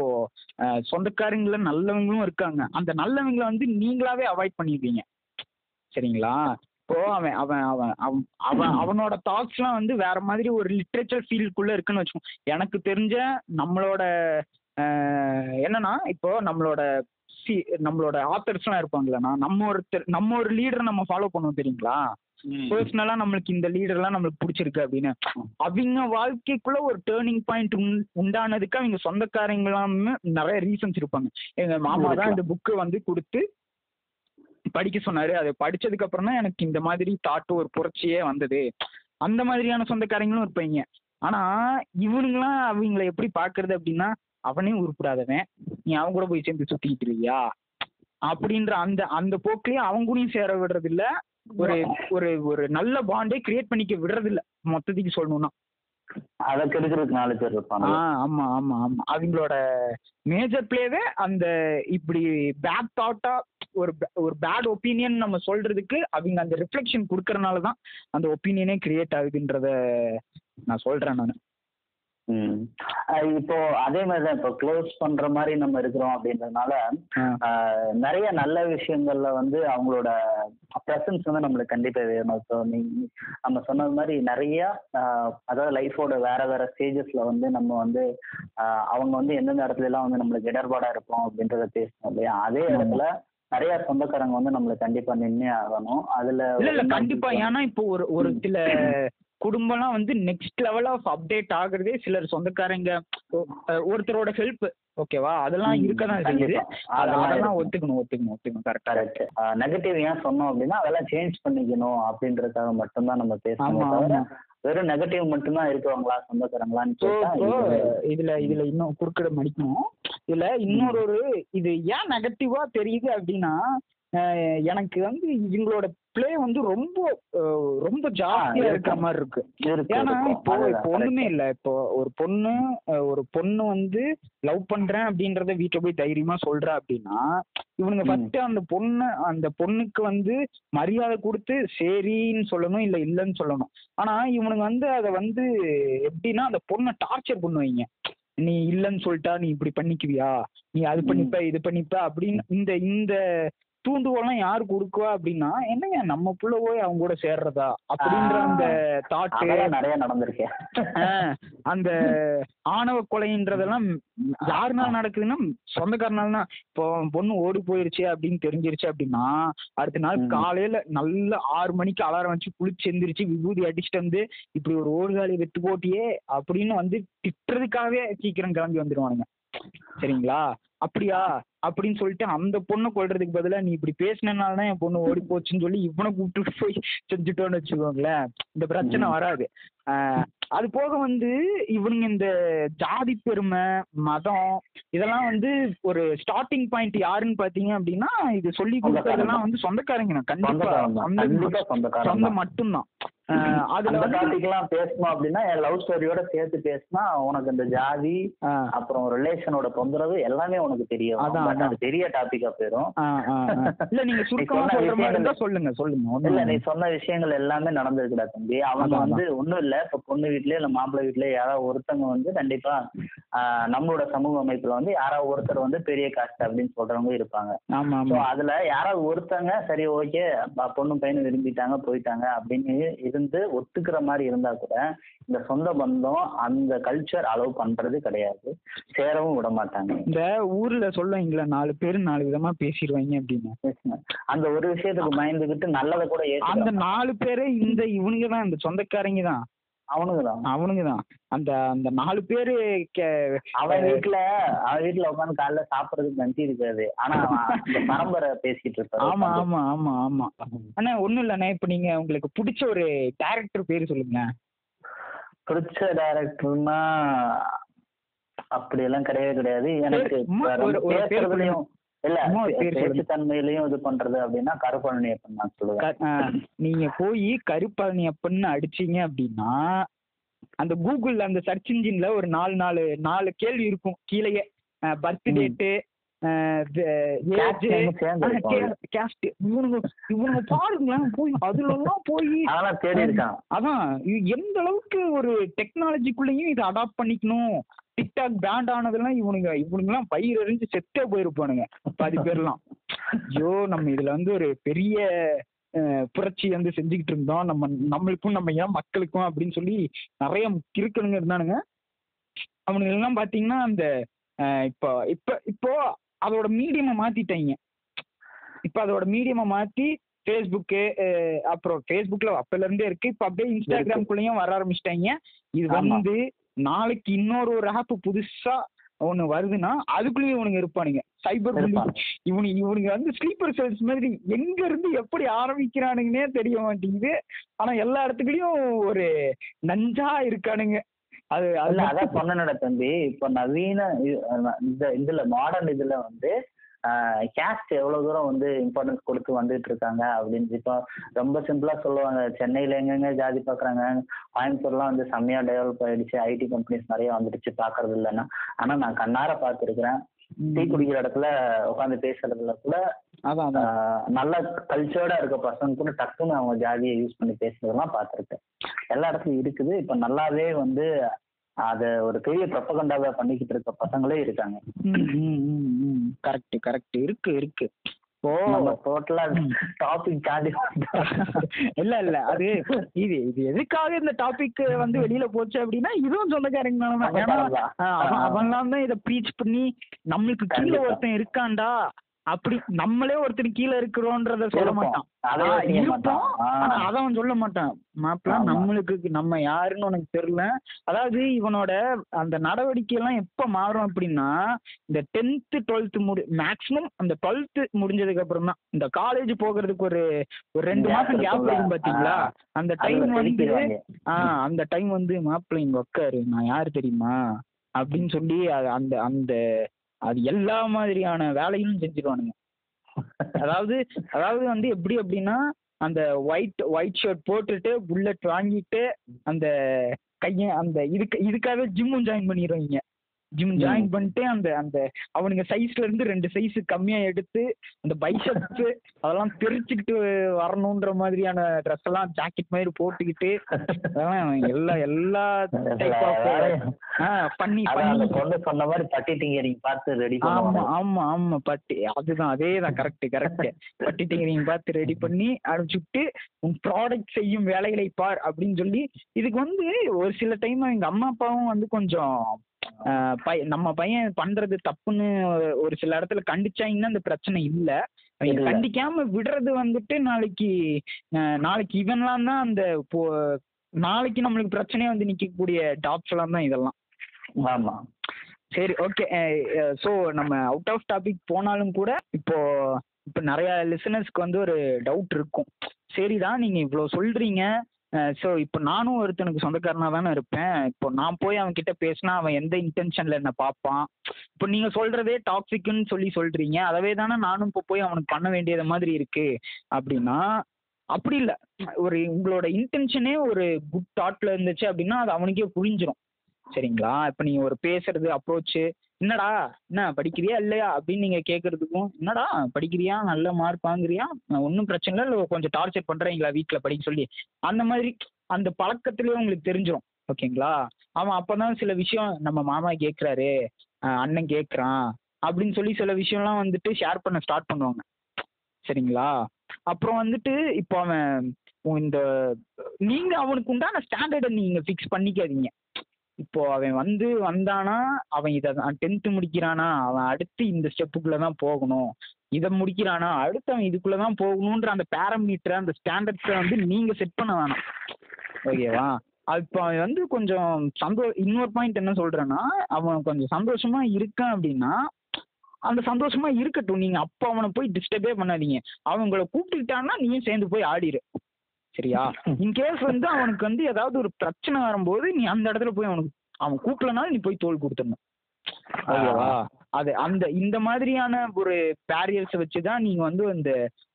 சொந்தக்காரங்கள நல்லவங்களும் இருக்காங்க. அந்த நல்லவங்களை வந்து நீங்களாவே அவாய்ட் பண்ணிடுவீங்க சரிங்களா? இப்போ அவன் அவன் அவன் அவன் அவன் அவனோட தாட்ஸ்லாம் வந்து வேற மாதிரி ஒரு லிட்ரேச்சர் ஃபீல்டுக்குள்ள இருக்குன்னு வச்சுக்கோ எனக்கு தெரிஞ்ச நம்மளோட என்னன்னா இப்போ நம்மளோட சி நம்மளோட ஆத்தர்ஸ்லாம் இருப்பாங்களேண்ணா நம்ம ஒருத்தர் நம்ம ஒரு லீடரை நம்ம ஃபாலோ பண்ணுவோம் தெரியுங்களா? பர்சனலா நம்மளுக்கு இந்த லீடர்லாம் நம்மளுக்கு பிடிச்சிருக்கு அப்படின்னு. அவங்க வாழ்க்கைக்குள்ள ஒரு டேர்னிங் பாயிண்ட் உண்டானதுக்கு அவங்க சொந்தக்காரங்களாமே நிறைய ரீசன்ஸ் இருப்பாங்க. எங்க மாமா தான் இந்த புக்கு வந்து கொடுத்து படிக்க சொன்னாரு. அதை படிச்சதுக்கு அப்புறம் தான் எனக்கு இந்த மாதிரி தாட்டு ஒரு புரட்சியே வந்தது. அந்த மாதிரியான சொந்தக்காரங்களும் இருப்பாங்க. ஆனா இவனுங்களாம் அவங்கள எப்படி பாக்குறது அப்படின்னா அவனே உருப்படாதவன். நீ அவன் கூட போய் சேர்ந்து சுத்திக்கிட்டு இருக்கியா? அப்படின்ற அந்த அந்த போக்கிலேயே அவங்க கூடயும் சேர விடுறது இல்ல ஒரு ஒரு ஒரு நல்ல பாண்டே கிரியேட் பண்ணிக்க விடுறது இல்ல மொத்தத்துக்கு சொல்லணும்னா. அதை கெடுக்கிறதுக்கு நாலு பேர் இருப்பாங்க. ஆமா ஆமா ஆமா. அவங்களோட மேஜர் பிளேவே அந்த இப்படி பேட் தாட்டா ஒரு ஒரு பேட் ஒப்பீனியன் நம்ம சொல்றதுக்கு அவங்க அந்த ரிஃப்ளெக்ஷன் கொடுக்கறனால தான் அந்த ஒப்பீனியனே கிரியேட் ஆகுதுன்றத நான் சொல்றேன் நான். ம். இப்போ அதே மாதிரி தான் இப்போ க்ளோஸ் பண்ற மாதிரி நம்ம இருக்கிறோம் அப்படின்றதுனால நிறைய நல்ல விஷயங்கள்ல வந்து அவங்களோட ப்ரெசன்ஸ் வந்து நம்மளுக்கு கண்டிப்பா வேணும். ஸோ நீ நம்ம சொன்னது மாதிரி நிறைய ஆஹ் அதாவது லைஃபோட வேற வேற ஸ்டேஜஸ்ல வந்து நம்ம வந்து ஆஹ் அவங்க வந்து எந்தெந்த இடத்துல எல்லாம் வந்து நம்மளுக்கு இடர்பாடா இருப்போம் அப்படின்றத பேசணும் இல்லையா? அதே இடத்துல நிறைய சொந்தக்காரங்க வந்து நம்மளுக்கு கண்டிப்பா நின்னே ஆகணும். அதுல இல்ல இல்ல கண்டிப்பா. ஏன்னா இப்போ ஒரு ஒரு சில குடும்பம்லாம் வந்து நெக்ஸ்ட் லெவல் ஆஃப் அப்டேட் ஆகுறதே சிலர் சொந்தக்காரங்க ஒருத்தரோட ஹெல்ப் ஓகேவா அதெல்லாம் இருக்க தான் செய்யுது. அதெல்லாம். ஒத்துக்கணும் ஒத்துக்கணும் ஒத்துக்கணும் கரெக்டா கரெக்ட் நெகட்டிவ் ஏன் சொன்னோம் அப்படின்னா அதெல்லாம் சேஞ்ச் பண்ணிக்கணும் அப்படின்றதுக்காக மட்டும்தான் நம்ம பேசணும் வெறும் நெகட்டிவ் மட்டும்தான் இருக்கவங்களா சொந்தக்காரங்களான்னு. இதுல இதுல இன்னும் குறுக்கிட மடிக்கணும். இதுல இன்னொரு ஒரு இது ஏன் நெகட்டிவா தெரியுது அப்படின்னா எனக்கு வந்து இவங்களோட ப்ளே வந்து ரொம்ப ரொம்ப ஜாஸ்தியா. இருக்கிற மாதிரி இருக்கு இருக்கு, ஏன்னா. இப்போ ஒண்ணுமே. இல்ல இப்போ ஒரு பொண்ணு ஒரு பொண்ணு வந்து லவ் பண்றேன் அப்படின்றத வீட்டுல போய் தைரியமா சொல்றா அப்படின்னா இவனுங்க. ஃபர்ஸ்ட் அந்த பொண்ணு அந்த பொண்ணுக்கு வந்து மரியாதை கொடுத்து சரின்னு சொல்லணும் இல்ல இல்லைன்னு சொல்லணும் ஆனா இவனுங்க வந்து அதை வந்து எப்படின்னா அந்த பொண்ணை டார்ச்சர் பண்ணுவாங்க நீ இல்லைன்னு சொல்லிட்டா நீ இப்படி பண்ணிக்குவியா நீ அது. பண்ணிப்ப இது பண்ணிப்ப அப்படின்னு இந்த இந்த தூண்டுகோலாம் யாரு கொடுக்குவா அப்படின்னா என்னங்க நம்ம புள்ள போய் அவங்க கூட சேர்றதா அப்படின்ற. அந்த அதெல்லாம் நிறைய நடந்திருக்கேன் அந்த ஆணவ கொலைன்றதெல்லாம் யாருனால நடக்குதுன்னா சொந்தக்காரனால இப்போ பொண்ணு ஓடி போயிருச்சு அப்படின்னு தெரிஞ்சிருச்சு அப்படின்னா அடுத்த நாள். காலையில நல்ல ஆறு மணிக்கு அலாரம் வச்சு குளிச்சு எந்திரிச்சு விபூதி அடிச்சுட்டு வந்து இப்படி ஒரு ஓடுகாலி வெத்து போட்டியே அப்படின்னு வந்து திட்டுறதுக்காகவே சீக்கிரம் கிளம்பி வந்துடுவானுங்க சரிங்களா அப்படியா? அப்படின்னு சொல்லிட்டு அந்த பொண்ணை கொல்றதுக்கு பதிலா நீ இப்படி பேசினனால தான் என் பொண்ணு ஓடி போச்சுன்னு சொல்லி இவனை கூப்பிட்டு போய் செஞ்சுட்டோன்னு வச்சுக்கோங்களேன். இந்த பிரச்சனை. வராது. ஆஹ் அது போக வந்து இவனுங்க இந்த ஜாதி பெருமை மதம் இதெல்லாம் வந்து ஒரு ஸ்டார்டிங் பாயிண்ட் யாருன்னு பாத்தீங்க அப்படின்னா இது சொல்லி கொடுக்கறதெல்லாம் வந்து சொந்தக்காரங்க தான். கண்டிப்பா. சொந்த. மட்டும்தான் அதுல அந்த வந்து டாபிக் எல்லாம் பேசணும் அப்படின்னா என் லவ் ஸ்டோரியோட சேர்த்து பேசினா உனக்கு இந்த ஜாதி அப்புறம் ரிலேஷனோட தொந்தரவு எல்லாமே உனக்கு தெரியும் அதான். அது பெரிய டாபிக்கா. இல்ல நீங்க சுருக்கமா சொல்ற மாதிரி இருந்தா சொல்லுங்க சொல்லுங்க இல்ல நீ. சொன்ன விஷயங்கள் எல்லாமே நடந்திருக்குடா தம்பி அவங்க வந்து ஒண்ணும் இல்ல இப்ப பொண்ணு வீட்லயே இல்ல மாப்பிள்ளை வீட்லயே யாராவது ஒருத்தவங்க வந்து கண்டிப்பா நம்மளோட சமூக அமைப்புல வந்து யாராவது ஒருத்தர் வந்து பெரிய காஸ்ட் அப்படின்னு சொல்றவங்க இருப்பாங்க. அதுல யாராவது ஒருத்தங்க சரி ஓகே பொண்ணு பையனும் விரும்பிட்டாங்க போயிட்டாங்க அப்படின்னு இருந்து ஒத்துக்கிற மாதிரி இருந்தா கூட இந்த சொந்த பந்தம் அந்த கல்ச்சர் அலோவ் பண்றது கிடையாது. சேரவும் விட மாட்டாங்க. இந்த ஊர்ல சொல்லுவீங்களா நாலு பேர் நாலு விதமா பேசிடுவாங்க அப்படின்னு. அந்த ஒரு விஷயத்துக்கு பயந்துகிட்டு நல்லதை கூட அந்த நாலு பேரே இந்த இவனுங்க தான் இந்த சொந்தக்காரங்க தான் அவனுங்க தான் அவனுங்க தான் அந்த அந்த நாலு பேரு அவன் வீட்டுல அவன் வீட்டுல உட்காந்து காலைல சாப்பிடறதுக்கு கஞ்சி இருக்காது. ஆனா அவன் அந்த பரம்பரை பேசிட்டு இருப்பாரு. ஆமா. ஆமா ஆமா ஆமா. அண்ணா ஒண்ணும் இல்லண்ணே. இப்ப நீங்க உங்களுக்கு பிடிச்ச ஒரு டேரக்டர் பேரு சொல்லுங்க பிடிச்ச டைரக்டர்னா அப்படி எல்லாம் கிடையவே கிடையாது. எனக்கு பேசுறதுலயும் இல்ல. பேச்சுத்தன்மையிலயும் இது பண்றது அப்படின்னா கருப்பழனியப்பன் நான் சொல்லுவேன். நீங்க போய் கருப்பழனி அப்பன்னு அடிச்சீங்க அப்படின்னா அந்த கூகுள்ல அந்த சர்ச் இன்ஜின்ல ஒரு நாலு நாலு நாலு கேள்வி இருக்கும். கீழேயே பர்த். டேட்டு கேஸ்ட் இவனுங்க இவனுங்க பாருங்களேன் போய் அதுல எல்லாம் போய் அதான் எந்த அளவுக்கு ஒரு டெக்னாலஜிக்குள்ளேயும் இதை அடாப்ட் பண்ணிக்கணும். டிக்டாக் பேண்ட் ஆனதெல்லாம் இவனுங்க இவனுங்கெல்லாம் பயிர் எறிஞ்சு செத்தே போயிருப்பானுங்க. பாதி பேர்லாம். ஐயோ நம்ம இதுல வந்து ஒரு பெரிய புரட்சி வந்து செஞ்சுக்கிட்டு இருந்தோம். நம்ம நம்மளுக்கும் நம்ம ஏன் மக்களுக்கும் அப்படின்னு சொல்லி நிறைய கிறுக்கணுங்க இருந்தானுங்க. அவனுங்க எல்லாம் பாத்தீங்கன்னா அந்த இப்போ இப்போ இப்போ அதோட மீடியமை மாத்திட்டாங்க. இப்போ அதோட மீடியமை மாத்தி ஃபேஸ்புக்கு அப்புறம் ஃபேஸ்புக்ல அப்பல இருந்தே இருக்கு. இப்போ அப்படியே இன்ஸ்டாகிராம்குள்ளேயும் வர ஆரம்பிச்சிட்டாங்க. இது. வந்து நாளைக்கு இன்னொரு ஒரு ஆப் புதுசா ஒண்ணு வருதுன்னா அதுக்குள்ளேயும் இவனுங்க இருப்பானுங்க. சைபர் இருப்பாங்க. இவனுங்க வந்து ஸ்லீப்பர் செல்ஸ் மாதிரி எங்க இருந்து எப்படி ஆரம்பிக்கிறானுங்கன்னே தெரிய மாட்டேங்குது. ஆனா எல்லா இடத்துலயும் ஒரு நஞ்சா இருக்கானுங்க. அது அதான் சொன்னேன்டா தம்பி. இப்போ நவீன இந்த இதுல மாடர்ன் இதுல வந்து கேஸ்ட் எவ்வளவு தூரம் வந்து இம்பார்ட்டன்ஸ் கொடுத்து வந்துட்டு இருக்காங்க அப்படின்னு இப்போ ரொம்ப சிம்பிளா சொல்லுவாங்க. சென்னையில எங்கெங்க ஜாதி பாக்குறாங்க? கோயம்புத்தூர்லாம் வந்து செம்மையா டெவலப் ஆயிடுச்சு. ஐடி கம்பெனிஸ் நிறைய வந்துடுச்சு பாக்குறது இல்லைன்னா. ஆனா நான் கண்ணார பார்த்துருக்கிறேன். டீ குடிக்கிற இடத்துல உட்காந்து பேசுறதுல கூட நல்ல கல்ச்சர்டா இருக்க பசங்க கூட டக்குன்னு அவங்க ஜாதியை யூஸ் பண்ணி பேசுறதெல்லாம் பார்த்துருக்கேன். எல்லா இடத்துலயும் இருக்குது. இப்ப நல்லாவே வந்து அத ஒரு பெரிய ப்ரொபகண்டாவை பண்ணிக்கிட்டு இருக்க பசங்களே இருக்காங்க. கரெக்ட் கரெக்ட் இருக்கு இருக்கு. ஓ டோட்டலா ம். டாபிக் தாண்டி இல்ல இல்ல. அது இது இது எதுக்காக இந்த டாபிக் வந்து வெளியில போச்சு அப்படின்னா இதுவும் சொந்தக்காரங்க ஏன்னா அவன் தான் இதை ப்ரீச் பண்ணி நம்மளுக்கு கீழே. ஒருத்தன் இருக்கான்டா. அப்படி நம்மளே ஒருத்தன் கீழே இருக்கிறோன்றத சொல்ல. மாட்டான் இருப்போம். ஆனா அத அவன் சொல்ல மாட்டான் மாப்பிள்ள ஆமா. நம்மளுக்கு நம்ம யாருன்னு உனக்கு தெரியல அதாவது இவனோட அந்த நடவடிக்கை எல்லாம் எப்ப மாறும் அப்படின்னா இந்த டென்த்து டுவெல்த் முடி மேக்ஸிமம் அந்த டுவெல்த் முடிஞ்சதுக்கு அப்புறம் தான் இந்த காலேஜ் போகிறதுக்கு ஒரு ஒரு ரெண்டு மாசம் கேப். இருக்கும் பாத்தீங்களா. அந்த டைம் வந்து செதுக்கிடுவாங்க. ஆ அந்த டைம் வந்து மாப்பிள்ளை இங்க உட்காரு நான் யாரு தெரியுமா அப்படின்னு சொல்லி அந்த அந்த அது எல்லா மாதிரியான வேலையும் செஞ்சிருவானுங்க. அதாவது அதாவது வந்து எப்படி அப்படின்னா அந்த ஒயிட் ஒயிட் ஷர்ட் போட்டுட்டு புல்லட் வாங்கிட்டு அந்த கைய அந்த இதுக்கு இதுக்காகவே ஜிம்மும் ஜாயின் பண்ணிடுவாங்க ஜிம் ஜாயின் பண்ணிட்டு அந்த அந்த அவனுங்க சைஸ்ல இருந்து ரெண்டு சைஸ் கம்மியா எடுத்து அந்த பைசப்ஸ் அதெல்லாம் தெரிச்சுக்கிட்டு வரணுன்ற மாதிரியான ட்ரெஸ் எல்லாம் ஜாக்கெட் மாதிரி போட்டுக்கிட்டு அதெல்லாம் எல்லா எல்லா டைப் ஆஃப் பண்ணி பண்ணி. பொண்ணு சொன்ன மாதிரி பட்டி டிங்கரிங் பார்த்து ரெடி ஆமா ஆமா ஆமா பட்டி அதுதான் அதேதான் கரெக்ட் கரெக்ட் பட்டி டிங்கரிங் பார்த்து ரெடி பண்ணி அனுப்பிச்சுட்டு உன் ப்ராடக்ட் செய்யும் வேலைகளை பார் அப்படின்னு சொல்லி இதுக்கு வந்து ஒரு சில டைம் எங்க அம்மா அப்பாவும் வந்து கொஞ்சம் பை- நம்ம பையன் பண்றது தப்புன்னு ஒரு- சில இடத்துல கண்டிச்சாங்கன்னா அந்த பிரச்சனை இல்ல. கண்டிக்காம விடுறது வந்துட்டு நாளைக்கு நாளைக்கு இவன்லாம் தான் அந்த நாளைக்கு நம்மளுக்கு பிரச்சனையா வந்து நிக்கக்கூடிய டாப்ஸ் எல்லாம் தான் இதெல்லாம். ஆமா. சரி ஓகே ஸோ நம்ம அவுட் ஆஃப் டாபிக் போனாலும் கூட இப்போ இப்போ நிறைய லிசனர்ஸ்க்கு வந்து ஒரு டவுட் இருக்கும். சரிதான் நீங்க இவ்வளோ சொல்றீங்க. ஸோ இப்போ நானும் ஒருத்தனுக்கு சொந்தக்காரனா தானே இருப்பேன். இப்போ நான் போய் அவன் கிட்ட பேசினா அவன் எந்த இன்டென்ஷனில் என்ன பார்ப்பான்? இப்போ நீங்கள் சொல்கிறதே டாக்ஸிக்குன்னு சொல்லி சொல்கிறீங்க அதவே தானே நானும் இப்போ போய் அவனுக்கு பண்ண வேண்டியது மாதிரி இருக்கு. அப்படின்னா அப்படி இல்லை. ஒரு உங்களோட இன்டென்ஷனே ஒரு குட் தாட்டில் இருந்துச்சு அப்படின்னா அது அவனுக்கே புரிஞ்சிடும் சரிங்களா? இப்போ நீங்கள் ஒரு பேசுறது அப்ரோச்சு என்னடா? என்ன படிக்கிறியா இல்லையா? அப்படின்னு நீங்கள் கேட்கறதுக்கும் என்னடா படிக்கிறியா? நல்ல மார்க் வாங்குறியா? ஒன்றும் பிரச்சனை இல்லை. இல்லை கொஞ்சம் டார்ச்சர் பண்ணுறீங்களா வீட்டில் படிக்க சொல்லி. அந்த மாதிரி அந்த பழக்கத்துலேயே உங்களுக்கு தெரிஞ்சிடும் ஓகேங்களா? அவன் அப்போ தான் சில விஷயம் நம்ம மாமா கேட்குறாரு அண்ணன் கேட்குறான் அப்படின்னு சொல்லி சில விஷயம்லாம் வந்துட்டு ஷேர் பண்ண ஸ்டார்ட் பண்ணுவாங்க. சரிங்களா? அப்புறம் வந்துட்டு இப்போ அவன் இந்த நீங்கள் அவனுக்கு உண்டான ஸ்டாண்டர்டை நீங்கள் ஃபிக்ஸ் பண்ணிக்காதீங்க. இப்போ அவன் வந்து வந்தானா அவன் இதை டென்த்து முடிக்கிறானா அவன் அடுத்து இந்த ஸ்டெப்புக்குள்ளே தான் போகணும். இதை முடிக்கிறானா அடுத்து அவன் இதுக்குள்ளே தான் போகணுன்ற அந்த பேரமீட்டர் அந்த ஸ்டாண்டர்ட்ஸை வந்து நீங்கள் செட் பண்ண வேணாம். ஓகேவா இப்போ அவன் வந்து கொஞ்சம் சந்தோ இன்னொரு பாயிண்ட் என்ன சொல்கிறேன்னா அவன் கொஞ்சம் சந்தோஷமா இருக்கான் அப்படின்னா அந்த சந்தோஷமா இருக்கட்டும். நீங்கள் அப்போ அவனை போய் டிஸ்டர்பே பண்ணாதீங்க. அவங்கள கூப்பிட்டுக்கிட்டான்னா நீயும் சேர்ந்து போய் ஆடிரு. சரியா? இன்கேஸ் வந்து அவனுக்கு வந்து ஏதாவது ஒரு பிரச்சனை வரும்போது நீ அந்த இடத்துல போய் அவனுக்கு அவன் கூப்பிடலனாலும் நீ போய் தோல் கொடுத்துடணும். ஓகேவா? அது அந்த இந்த மாதிரியான ஒரு பேரியர்ஸை வச்சு தான் நீங்கள் வந்து இந்த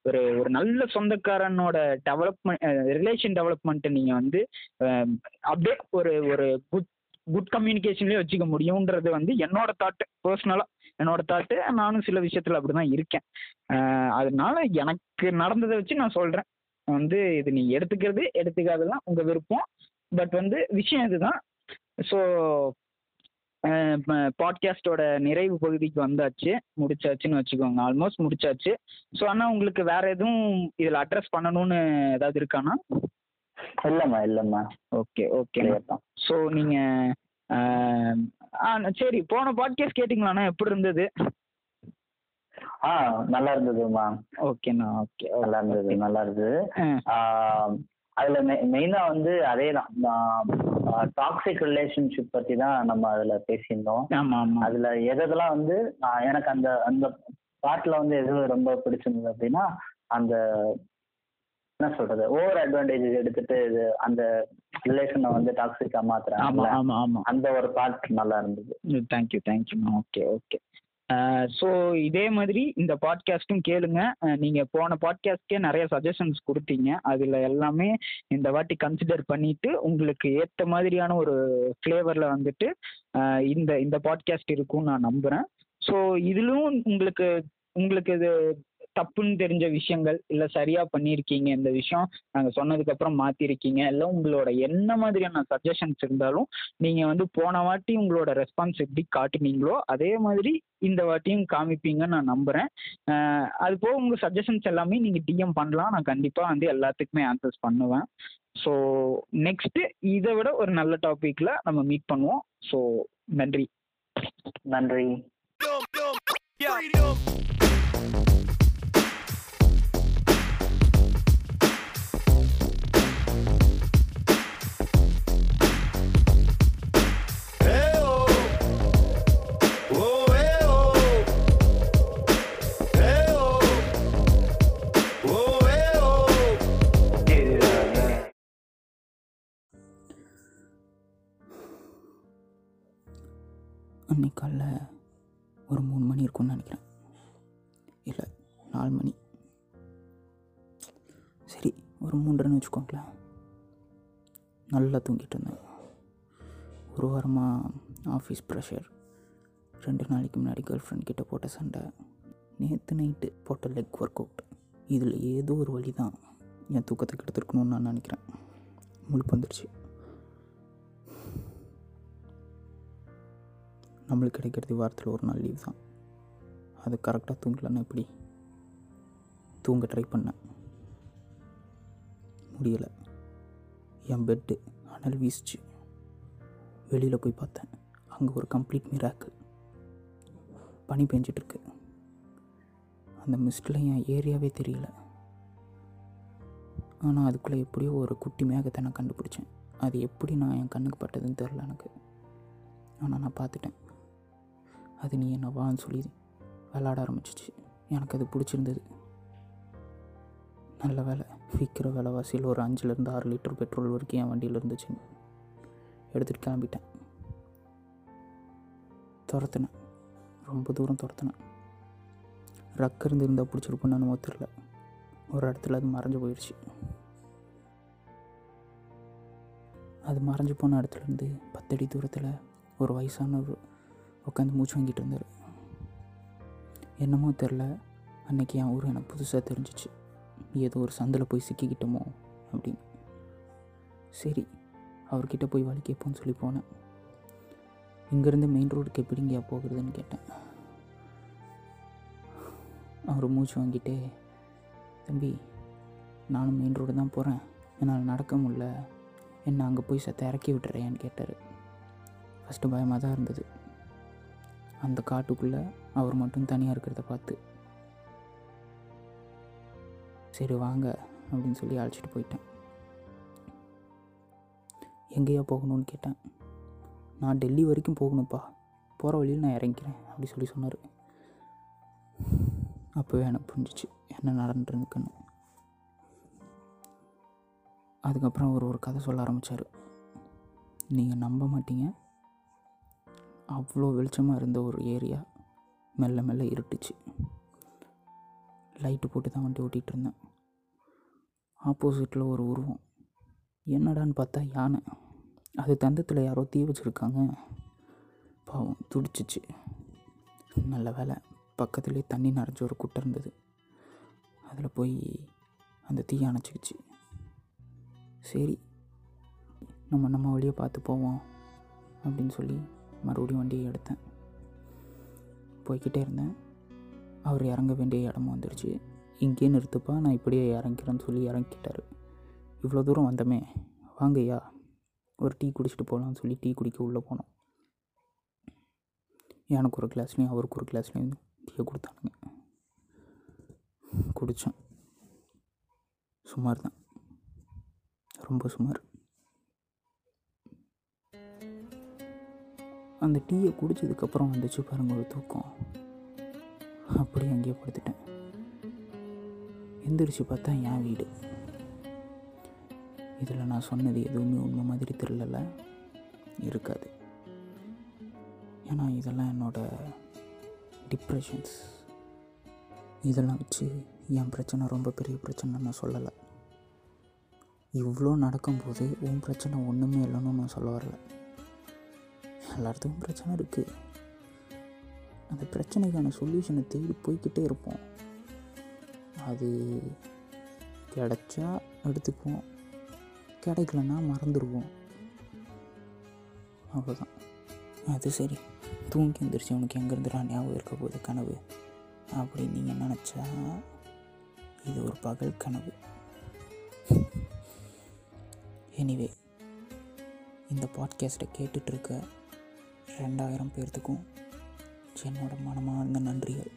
ஒரு ஒரு நல்ல சொந்தக்காரனோட டெவலப்மெண்ட் ரிலேஷன் டெவலப்மெண்ட்டை நீங்கள் வந்து அப்படியே ஒரு ஒரு குட் குட் கம்யூனிகேஷன்லேயே வச்சுக்க முடியுன்றது வந்து என்னோட தாட்டு பர்சனலாக என்னோட தாட்டு நானும் சில விஷயத்தில் அப்படி தான் இருக்கேன் அதனால எனக்கு நடந்ததை வச்சு நான் சொல்கிறேன் வந்து இது நீ எடுத்துக்கிறது எடுத்துக்காதெல்லாம் உங்கள் விருப்பம். பட் வந்து விஷயம் இதுதான். ஸோ பாட்காஸ்டோட நிறைவு பகுதிக்கு வந்தாச்சு. முடிச்சாச்சுன்னு வச்சுக்கோங்க. ஆல்மோஸ்ட் முடிச்சாச்சு. ஸோ ஆனால் உங்களுக்கு வேற எதுவும் இதில் அட்ரஸ் பண்ணணும்னு ஏதாவது இருக்கானா இல்லைம்மா இல்லைம்மா. ஓகே ஓகே ஸோ நீங்கள் ஆ சரி போன பாட்காஸ்ட் கேட்டிங்களாண்ணா? எப்படி இருந்தது? ஆ நல்லா இருந்ததும்மா ஓகேண்ணா ஓகே நல்லா இருந்தது நல்லா இருந்தது. அதுல மெயினா வந்து அதே தான் டாக்ஸிக் ரிலேஷன்ஷிப் பத்தி தான் நம்ம அதுல பேசியிருந்தோம். அதுல எதெல்லாம் வந்து எனக்கு அந்த அந்த பாட்டுல வந்து எது ரொம்ப பிடிச்சிருந்தது அப்படின்னா அந்த என்ன சொல்றது ஓவர் அட்வான்டேஜ் எடுத்துட்டு இது அந்த ரிலேஷனை வந்து டாக்ஸிக்கா மாத்துறாங்க அந்த ஒரு பார்ட் நல்லா இருந்தது. தேங்க்யூ தேங்க்யூண்ணா ஓகே ஓகே. ஸோ இதே மாதிரி இந்த பாட்காஸ்ட்டும் கேளுங்க. நீங்கள் போன பாட்காஸ்ட்கே நிறைய சஜஷன்ஸ் கொடுத்தீங்க. அதில் எல்லாமே இந்த வாட்டி கன்சிடர் பண்ணிட்டு உங்களுக்கு ஏற்ற மாதிரியான ஒரு ஃப்ளேவரில் வந்துட்டு இந்த இந்த பாட்காஸ்ட் இருக்கும்னு நான் நம்புகிறேன் ஸோ இதிலும் உங்களுக்கு உங்களுக்கு இது தப்புன்னு தெரிஞ்ச விஷயங்கள் இல்லை சரியாக பண்ணியிருக்கீங்க இந்த விஷயம் நாங்கள் சொன்னதுக்கப்புறம் மாற்றிருக்கீங்க இல்லை உங்களோட என்ன மாதிரியான சஜஷன்ஸ் இருந்தாலும் நீங்கள் வந்து போன வாட்டி உங்களோட ரெஸ்பான்ஸ் எப்படி காட்டுனீங்களோ அதே மாதிரி இந்த வாட்டியும் காமிப்பீங்கன்னு நான் நம்புகிறேன் அது போக உங்கள் சஜஷன்ஸ் எல்லாமே நீங்கள் டிஎம் பண்ணலாம் நான் கண்டிப்பாக வந்து எல்லாத்துக்குமே ஆன்சர்ஸ் பண்ணுவேன். ஸோ நெக்ஸ்ட்டு இதை விட ஒரு நல்ல டாப்பிக்கில் நம்ம மீட் பண்ணுவோம். ஸோ நன்றி. நன்றி. அன்னைக்கு காலைல ஒரு மூணு மணி இருக்கும்னு நினைக்கிறேன். இல்லை நாலு மணி. சரி ஒரு மூன்றரைன்னு வச்சுக்கோங்களேன். நல்லா தூங்கிட்டு இருந்தேன். ஒரு வாரமாக ஆஃபீஸ் ப்ரெஷர் ரெண்டு நாளைக்கு முன்னாடி கேர்ள் ஃப்ரெண்ட் கிட்ட போட்ட சண்டை. நேற்று நைட்டு போட்ட லெக் ஒர்க் அவுட் இதில் ஏதோ ஒரு வழி தான் என் தூக்கத்தை கெடுத்துருக்கணும்னு நான் நினைக்கிறேன். முழுப்பு வந்துடுச்சு நம்மளுக்கு கிடைக்கிறது வாரத்தில் ஒரு நாள் லீவ் தான். அது கரெக்டாக தூங்கலன்னா எப்படி? தூங்க ட்ரை பண்ணேன். முடியலை. என் பெட்டு அனல் வீசிச்சு. வெளியில் போய் பார்த்தேன். அங்கே ஒரு கம்ப்ளீட் மிராக்கு பனி பெஞ்சிட்ருக்கு. அந்த மிஸ்டில் என் ஏரியாவே தெரியல. ஆனால் அதுக்குள்ளே எப்படியோ ஒரு குட்டி மேகத்தை நான் கண்டுபிடிச்சேன். அது எப்படி நான் என் கண்ணுக்கு பட்டதுன்னு தெரில எனக்கு. ஆனால் நான் பார்த்துட்டேன். அது நீ என்ன வான்னு சொல்லி விளாட ஆரம்பிச்சிச்சு. எனக்கு அது பிடிச்சிருந்தது. நல்ல வேலை. விற்கிற விலைவாசியில் ஒரு அஞ்சுலேருந்து ஆறு லிட்டர் பெட்ரோல் வரைக்கும் என் வண்டியில் இருந்துச்சு. எடுத்துகிட்டு கிளம்பிட்டேன். துரத்துனேன். ரொம்ப தூரம் துரத்துனேன். ரக்க இருந்து இருந்தால் பிடிச்சிருப்போன்னு என்னமோ தெரில ஒரு இடத்துல அது மறைஞ்சு போயிடுச்சு அது மறைஞ்சு போன இடத்துலேருந்து பத்தடி தூரத்தில் ஒரு வயசானவர் உட்காந்து மூச்சு வாங்கிட்டு இருந்தார். என்னமோ தெரில அன்னைக்கு என் ஊர் எனக்கு புதுசாக தெரிஞ்சிச்சு. ஏதோ ஒரு சந்தில் போய் சிக்கிக்கிட்டோமோ அப்படின்னு. சரி அவர்கிட்ட போய் வழி கேட்போன்னு சொல்லி போனேன். இங்கேருந்து மெயின் ரோடுக்கு எப்படிங்கயா போகிறதுன்னு கேட்டேன். அவர் மூச்சு வாங்கிட்டே தம்பி நானும் மெயின் ரோடு தான் போகிறேன் என்னால் நடக்க முடில என்னை அங்கே போய் சத்த இறக்கி விட்டுறேன்னு கேட்டார். ஃபஸ்ட்டு பயமாக தான் இருந்தது. அந்த காட்டுக்குள்ளே அவர் மட்டும் தனியாக இருக்கிறத பார்த்து சரி வாங்க அப்படின்னு சொல்லி அழைச்சிட்டு போயிட்டேன். எங்கேயா போகணும்னு கேட்டேன். நான் டெல்லி வரைக்கும் போகணும்ப்பா. போகிற வழியில் நான் இறங்கிக்கிறேன் அப்படி சொல்லி சொன்னார். அப்போவே எனக்கு புரிஞ்சிச்சு என்ன நடந்துருந்துக்குன்னு அதுக்கப்புறம் அவர் ஒரு கதை சொல்ல ஆரம்பித்தார் நீங்கள் நம்ப மாட்டீங்க. அவ்வளோ வெளிச்சமாக இருந்த ஒரு ஏரியா. மெல்ல மெல்ல இருட்டுச்சு. லைட்டு போட்டு தான் வண்டி ஓட்டிகிட்டு இருந்தேன் ஆப்போசிட்டில் ஒரு உருவம். என்னடான்னு பார்த்தா யானை. அது தந்தத்தில் யாரோ தீ வச்சுருக்காங்க. பாவம் துடிச்சிச்சு. நல்ல வேலை. பக்கத்துலேயே தண்ணி நிறைஞ்ச ஒரு குட்டை இருந்தது. அதில் போய் அந்த தீ அணைச்சிக்கிச்சு. சரி நம்ம நம்ம வழியை பார்த்து போவோம் அப்படின்னு சொல்லி மறுபடியும் வண்டியை எடுத்தேன். போய்கிட்டே இருந்தேன். அவர் இறங்க வேண்டிய இடமும் வந்துடுச்சு. இங்கேயே நிறுத்துப்பா நான் இப்படியே இறங்கிறேன்னு சொல்லி இறங்கிட்டார். இவ்வளோ தூரம் வந்தோமே வாங்கய்யா ஒரு டீ குடிச்சிட்டு போகலான்னு சொல்லி டீ குடிக்க உள்ளே போனோம். எனக்கு ஒரு கிளாஸ்லேயும் அவருக்கு ஒரு கிளாஸ்லேயும் டீயை கொடுத்தானுங்க. குடித்தோம் சுமார் தான். ரொம்ப சுமார். அந்த டீயை குடித்ததுக்கப்புறம் வந்துச்சு பாருங்க ஒரு தூக்கம். அப்படியே அங்கேயே படுத்துட்டேன். எந்திரிச்சு பார்த்தா என் வீடு. இதில் நான் சொன்னது எதுவுமே உண்மை மாதிரி தெரியல இருக்காது. ஏன்னா இதெல்லாம் என்னோட டிப்ரெஷன்ஸ் இதெல்லாம் வச்சு என் பிரச்சனை ரொம்ப பெரிய பிரச்சனை நான் சொல்லலை. இவ்வளோ நடக்கும்போது உன் பிரச்சனை ஒன்றுமே இல்லைன்னு நான் சொல்ல வரலை. எல்லாத்துக்கும் பிரச்சனை இருக்குது அந்த பிரச்சனைக்கான சொல்யூஷனை தேடி போய்க்கிட்டே இருப்போம். அது கிடைச்சா எடுத்துக்குவோம். கிடைக்கலன்னா மறந்துடுவோம் அவ்வளோதான் அது சரி. தூங்கி எந்திரிச்சு உனக்கு எங்கேருந்துடா ஞாபகம் இருக்க போகுது கனவு? அப்படின்னு நீங்கள் நினச்சா இது ஒரு பகல் கனவு. எனிவே இந்த பாட்காஸ்ட்டை கேட்டுட்ருக்க ரெண்டாயிரம் பேர்த்துக்கும் என்னோட மனமார்ந்த நன்றிகள்.